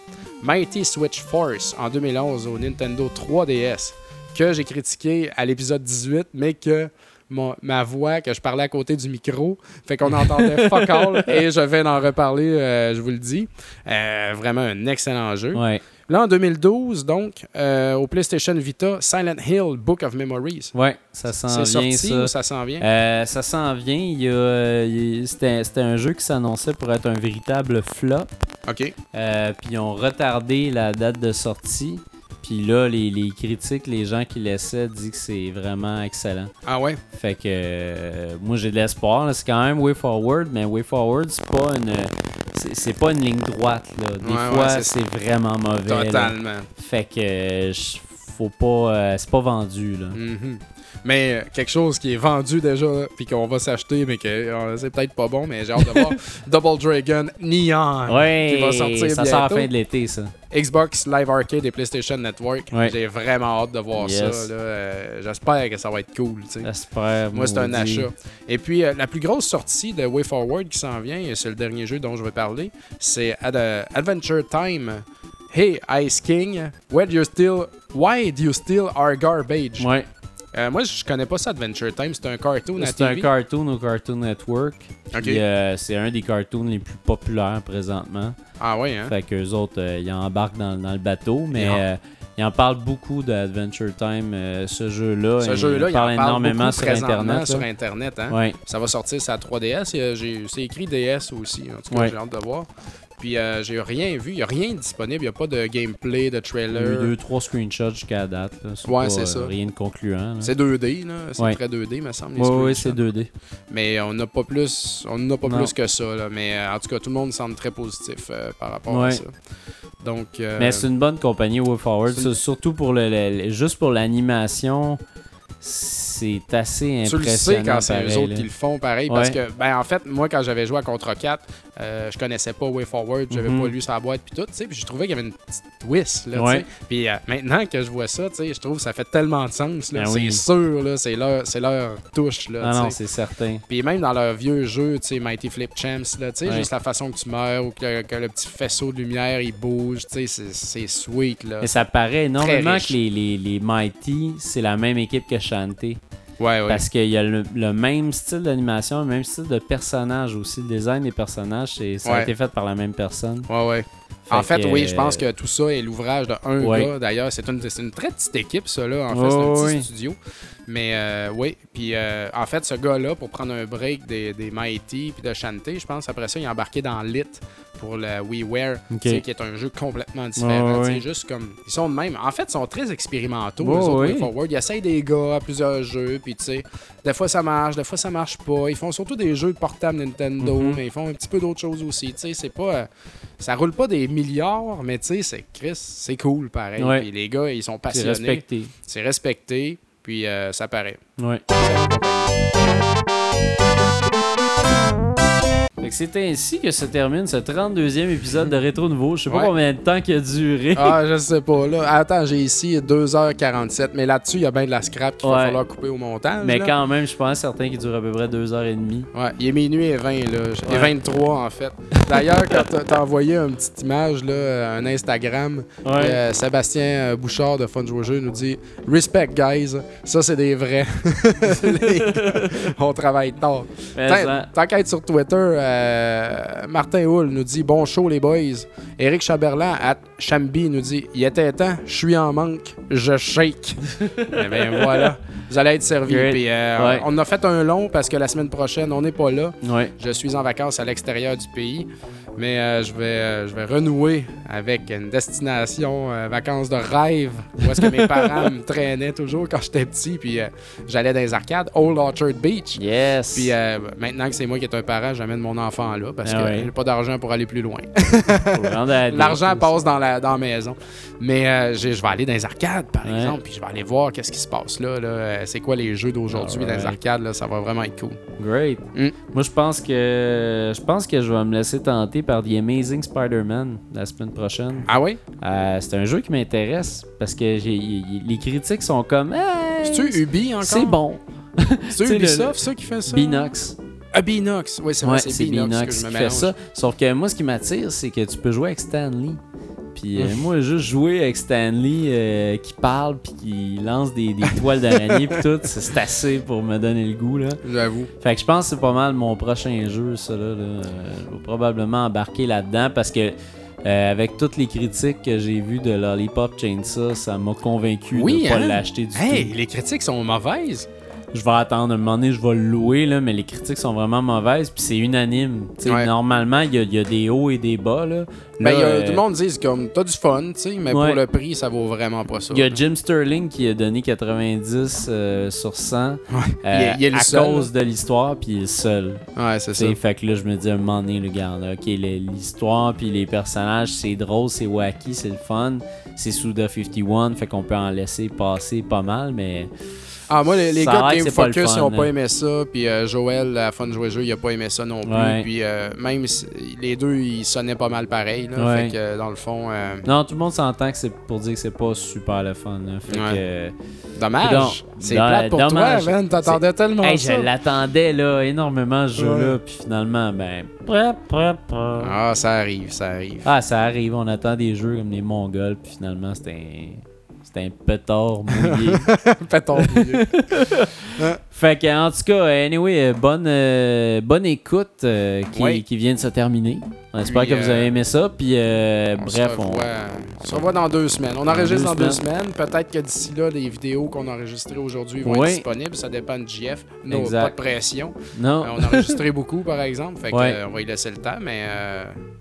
Mighty Switch Force, en 2011 au Nintendo 3DS, que j'ai critiqué à l'épisode 18, mais que mon- ma voix, que je parlais à côté du micro, fait qu'on entendait [laughs] fuck all, et je vais en reparler, euh, je vous le dis. Euh, vraiment un excellent jeu. Ouais. Là, en 2012, donc, euh, au PlayStation Vita, Silent Hill Book of Memories. Ouais, ça s'en vient, sorti ça. ou ça s'en vient? Euh, ça s'en vient. Il y a, euh, il- C'était c'était un jeu qui s'annonçait pour être un véritable flop. OK. Euh, puis ils ont retardé la date de sortie. Puis là, les, les critiques, les gens qui laissaient disent que c'est vraiment excellent. Ah ouais? Fait que euh, moi j'ai de l'espoir. C'est quand même Way Forward, mais Way Forward, c'est pas une. c'est- pas une ligne droite. Là. Des Ouais, fois, c'est- c'est vraiment mauvais. là. Totalement. Fait que euh, faut pas. euh, c'est pas vendu. Là. Mhm. Mais euh, quelque chose qui est vendu déjà, puis qu'on va s'acheter, mais que euh, c'est peut-être pas bon, mais j'ai hâte de voir [laughs] Double Dragon Neon Ouais, qui va sortir ça sort à la fin de l'été, ça. Xbox Live Arcade et PlayStation Network. Ouais. J'ai vraiment hâte de voir Yes. ça. Euh, J'espère que ça va être cool. J'espère. Moi, c'est un achat. Et puis, euh, la plus grosse sortie de WayForward qui s'en vient, et c'est le dernier jeu dont je vais parler, c'est Ad- Adventure Time. Hey, Ice King, why do you still, why do you steal our garbage? Ouais, Euh, moi, je connais pas ça, Adventure Time. C'est un cartoon à c'est un cartoon au Cartoon Network. Euh, c'est un des cartoons les plus populaires présentement. Ah ouais, hein? Fait qu'eux autres, euh, ils embarquent dans, dans le bateau, mais Ils en- euh, ils en parlent beaucoup d'Adventure Time, euh, ce jeu-là. Ce jeu-là, il en parle énormément sur Internet. sur. Internet. Hein? Ouais. Ça va sortir sur la 3DS. et, euh, j'ai- C'est écrit DS aussi. En tout cas, Ouais. j'ai hâte de voir. Puis, euh, j'ai rien vu. Il n'y a rien de disponible. Il n'y a pas de gameplay, de Il y a eu trailer. deux, trois screenshots jusqu'à la date. là. Ouais, c'est euh, ça. Rien de concluant. C'est 2D, là. C'est Ouais. très 2D, me semble. Ouais, screenshots. c'est 2D. Mais on n'a pas plus, on n'a pas Non. plus que ça. Là. Mais euh, en tout cas, tout le monde semble très positif euh, par rapport à ça. Donc, euh, Mais c'est une bonne compagnie, une- Ça, Surtout pour le, le- le- juste pour l'animation, c'est assez tu le impressionnant. sais quand c'est eux autres là. qui le font pareil. Parce Ouais. que, ben, en fait, moi, quand j'avais joué à Contre 4, euh, je connaissais pas WayForward, j'avais Mhm. pas lu sa boîte, puis tout, tu sais, puis je trouvais qu'il y avait une petite twist, là, Ouais. Puis euh, maintenant que je vois ça, tu sais, je trouve que ça fait tellement de sens, là. Ben c'est oui. sûr, là, c'est leur, c'est leur touche, là, Ah non, c'est certain. Puis même dans leurs vieux jeux, tu sais, Mighty Flip Champs, là, tu sais, Ouais. juste la façon que tu meurs ou que, que le petit faisceau de lumière, il bouge, tu sais, c'est- c'est sweet, là. Mais ça paraît énormément que les, les, les Mighty, c'est la même équipe que Shantae. Ouais, ouais. Parce qu'il y a le, le même style d'animation, le même style de personnage aussi. Le design des personnages, c'est- ça a Ouais. été fait par la même personne. Ouais, ouais. En fait, que, oui, je pense que tout ça est l'ouvrage de un Ouais. gars. D'ailleurs, c'est une, très petite équipe, ça, là. En fait, c'est un petit studio. Mais euh, oui, puis euh, en fait, ce gars-là, pour prendre un break des, des Mighty puis de Shantae, je pense, après ça, il est embarqué dans Lit pour le WiiWare, Ok. tu sais, qui est un jeu complètement différent. Sais, ouais. Juste comme. Ils sont de même. En fait, ils sont très expérimentaux, Ouais, les autres. WayForward. Ils essayent des gars à plusieurs jeux, puis tu sais, des fois ça marche, des fois ça marche pas. Ils font surtout des jeux de portable Nintendo, Mhm. mais ils font un petit peu d'autres choses aussi. Tu sais, c'est pas. euh, ça roule pas des milliards, mais tu sais, c'est Chris, c'est cool pareil. Ouais. Puis les gars, ils sont C'est passionnés. respecté. C'est respecté, puis euh, ça paraît. Ouais. C'est ainsi que se termine ce 32e épisode de Rétro Nouveau. Je sais pas Ouais. combien de temps qu'il a duré. Ah, je sais pas. Là. Attends, j'ai ici 2h47, mais là-dessus, il y a bien de la scrap qu'il va falloir couper au montage. Mais là. quand même, je pense certain qu'il dure à peu près 2h30. Ouais, il est minuit et 20, là. Et Ouais. 23, en fait. D'ailleurs, quand t'as- envoyé une petite image, là, un Instagram, euh, Sébastien euh, Bouchard de Fun Jeu nous dit Respect, guys. Ça, c'est des vrais. [laughs] Les On travaille tard. Tant, sur Twitter, euh, Martin Hull nous dit Bon show, les boys. Éric Chaberlan, à Chamby, nous dit Il était temps, je suis en manque, je shake. [laughs] Eh bien, voilà. Vous allez être. Puis, euh, Ouais. On a fait un long parce que la semaine prochaine, on n'est pas là. Ouais. Je suis en vacances à l'extérieur du pays, mais euh, je, vais, euh, je vais renouer avec une destination euh, vacances de rêve, où est-ce que mes parents me traînaient toujours quand j'étais petit, puis j'allais dans les arcades, Old Orchard Beach. Yes. Puis maintenant que c'est moi qui est un parent, j'amène mon enfant là parce Ah que ouais. j'ai pas d'argent pour aller plus loin. [laughs] [laughs] L'argent passe dans la, dans la maison. Mais je vais aller dans les arcades, par Ouais. exemple, puis je vais aller voir qu'est-ce qui se passe là. là. C'est quoi les jeux d'aujourd'hui dans les arcades. Là, ça va vraiment être cool. Great. Mm. Moi, je pense que je pense que je vais me laisser tenter par The Amazing Spider-Man la semaine prochaine. Ah oui? Euh, c'est un jeu qui m'intéresse parce que j'ai- y- y- les critiques sont comme. Hey, C'est-tu Ubi encore? C'est bon. [laughs] [laughs] C'est Ubisoft, ça, qui fait ça? Binox. Ah, Binox. Oui, c'est vrai, Ouais, c'est Binox, Binox que je qui fait ça. Sauf que moi, ce qui m'attire, c'est que tu peux jouer avec Stanley. Puis euh, moi, juste jouer avec Stanley euh, qui parle puis qui lance des, des [laughs] toiles d'araignée puis tout, c'est c'est assez pour me donner le goût là. J'avoue. Fait que je pense que c'est pas mal mon prochain jeu, ça là. là. Euh, je vais probablement embarquer là-dedans parce que euh, avec toutes les critiques que j'ai vues de Lollipop Chainsaw, ça m'a convaincu Oui, de pas hein? l'acheter du Hey, tout. les critiques sont mauvaises. Je vais attendre un moment donné, je vais le louer, là, mais les critiques sont vraiment mauvaises, puis c'est unanime. Ouais. Normalement, il y, y a des hauts et des bas. Là. Ben, Là, y a- euh, tout le monde dit comme t'as du fun, mais Ouais. pour le prix, ça vaut vraiment pas ça. Il y a Jim Sterling qui a donné 90 euh, sur 100 euh, Il est- il est le à seul, cause de l'histoire, puis il est seul. Ouais, c'est ça. Fait que là, je me dis à un moment donné, le gars, là, ok, l'histoire puis les personnages, c'est drôle, c'est wacky, c'est le fun. C'est Suda 51, fait qu'on peut en laisser passer pas mal, mais Ah, moi, les, les Ça a gars de Game Focus, fun, ils ont pas aimé ça. Puis euh, Joël, à la fin de jouer le jeu, il a pas aimé ça non plus. Ouais. Puis euh, même les deux, ils sonnaient pas mal pareil. Là, Ouais. Fait que euh, dans le fond, euh, non, tout le monde s'entend que c'est pour dire que c'est pas super le fun. là. Fait Ouais. que, dommage. C'est plate pour dommage. toi, man. T'attendais tellement Hey, ça. je l'attendais là énormément ce jeu-là, puis finalement, ben. Ah, ça arrive, ça arrive. Ah, ça arrive, on attend des jeux comme les Mongols, puis finalement, c'était un. C'était un pétard mouillé. [laughs] Milieu. [laughs] fait que, en tout cas, anyway, bonne, euh, bonne écoute euh, qui, Oui. qui vient de se terminer. On espère Puis, que vous avez aimé ça, puis euh, On bref, se on. revoit, on se revoit dans deux semaines. On enregistre dans deux semaines. Peut-être que d'ici là, les vidéos qu'on a enregistrées aujourd'hui vont Oui. être disponibles. Ça dépend de JF. Non, Exact. pas de pression. Non. Euh, on a enregistré [laughs] beaucoup, par exemple. Fait que, Ouais. euh, on va y laisser le temps, mais...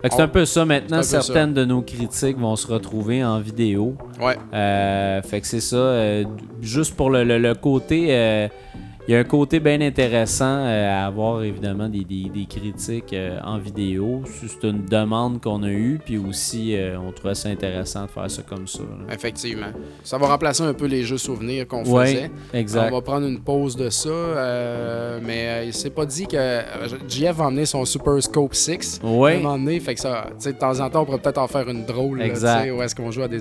Fait que c'est on- un peu ça maintenant. peu Certaines de nos critiques vont se retrouver en vidéo. Ouais. Fait que c'est ça. juste pour le, le- le côté. Il y a un côté bien intéressant euh, à avoir évidemment des, des- des critiques euh, en vidéo. C'est une demande qu'on a eue, puis aussi euh, on trouvait ça intéressant de faire ça comme ça. là. Effectivement. Ça va remplacer un peu les jeux souvenirs qu'on Ouais, faisait. exact. On va prendre une pause de ça, euh, mais il s'est pas dit que JF va emmener son Super Scope 6 à un Ouais. moment donné. Fait que ça, tu sais, de temps en temps, on pourrait peut-être en faire une drôle. Exact. Où est-ce qu'on joue à des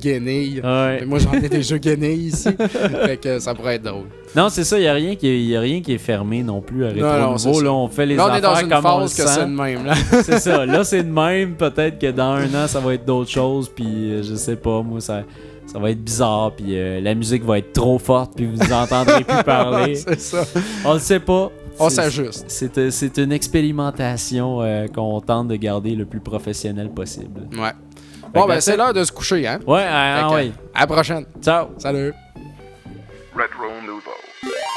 guenilles. Ouais. Mais moi, j'en ai des jeux guenilles ici. [laughs] fait que ça pourrait être drôle. Non, c'est ça, il n'y a, rien qui est- y a rien qui est fermé non plus à Rétro Non, c'est Nouveau. ça. Là, on fait les Là, on est dans affaires une comme on le phase que sent. c'est de même. Là. [laughs] c'est ça. Là, c'est de même. Peut-être que dans un an, ça va être d'autres choses. Puis, euh, je sais pas, moi, ça, ça va être bizarre. Puis, euh, la musique va être trop forte. Puis, vous entendrez plus [laughs] parler. c'est ça. On le sait pas. On C'est- s'ajuste. C'est euh, c'est une expérimentation euh, qu'on tente de garder le plus professionnel possible. Ouais. Bon, ben, that's c'est it. l'heure de se coucher, hein? Ouais, ah, Fait que, ouais. À la prochaine. Ciao. Salut. Retro Nouveau. Yeah.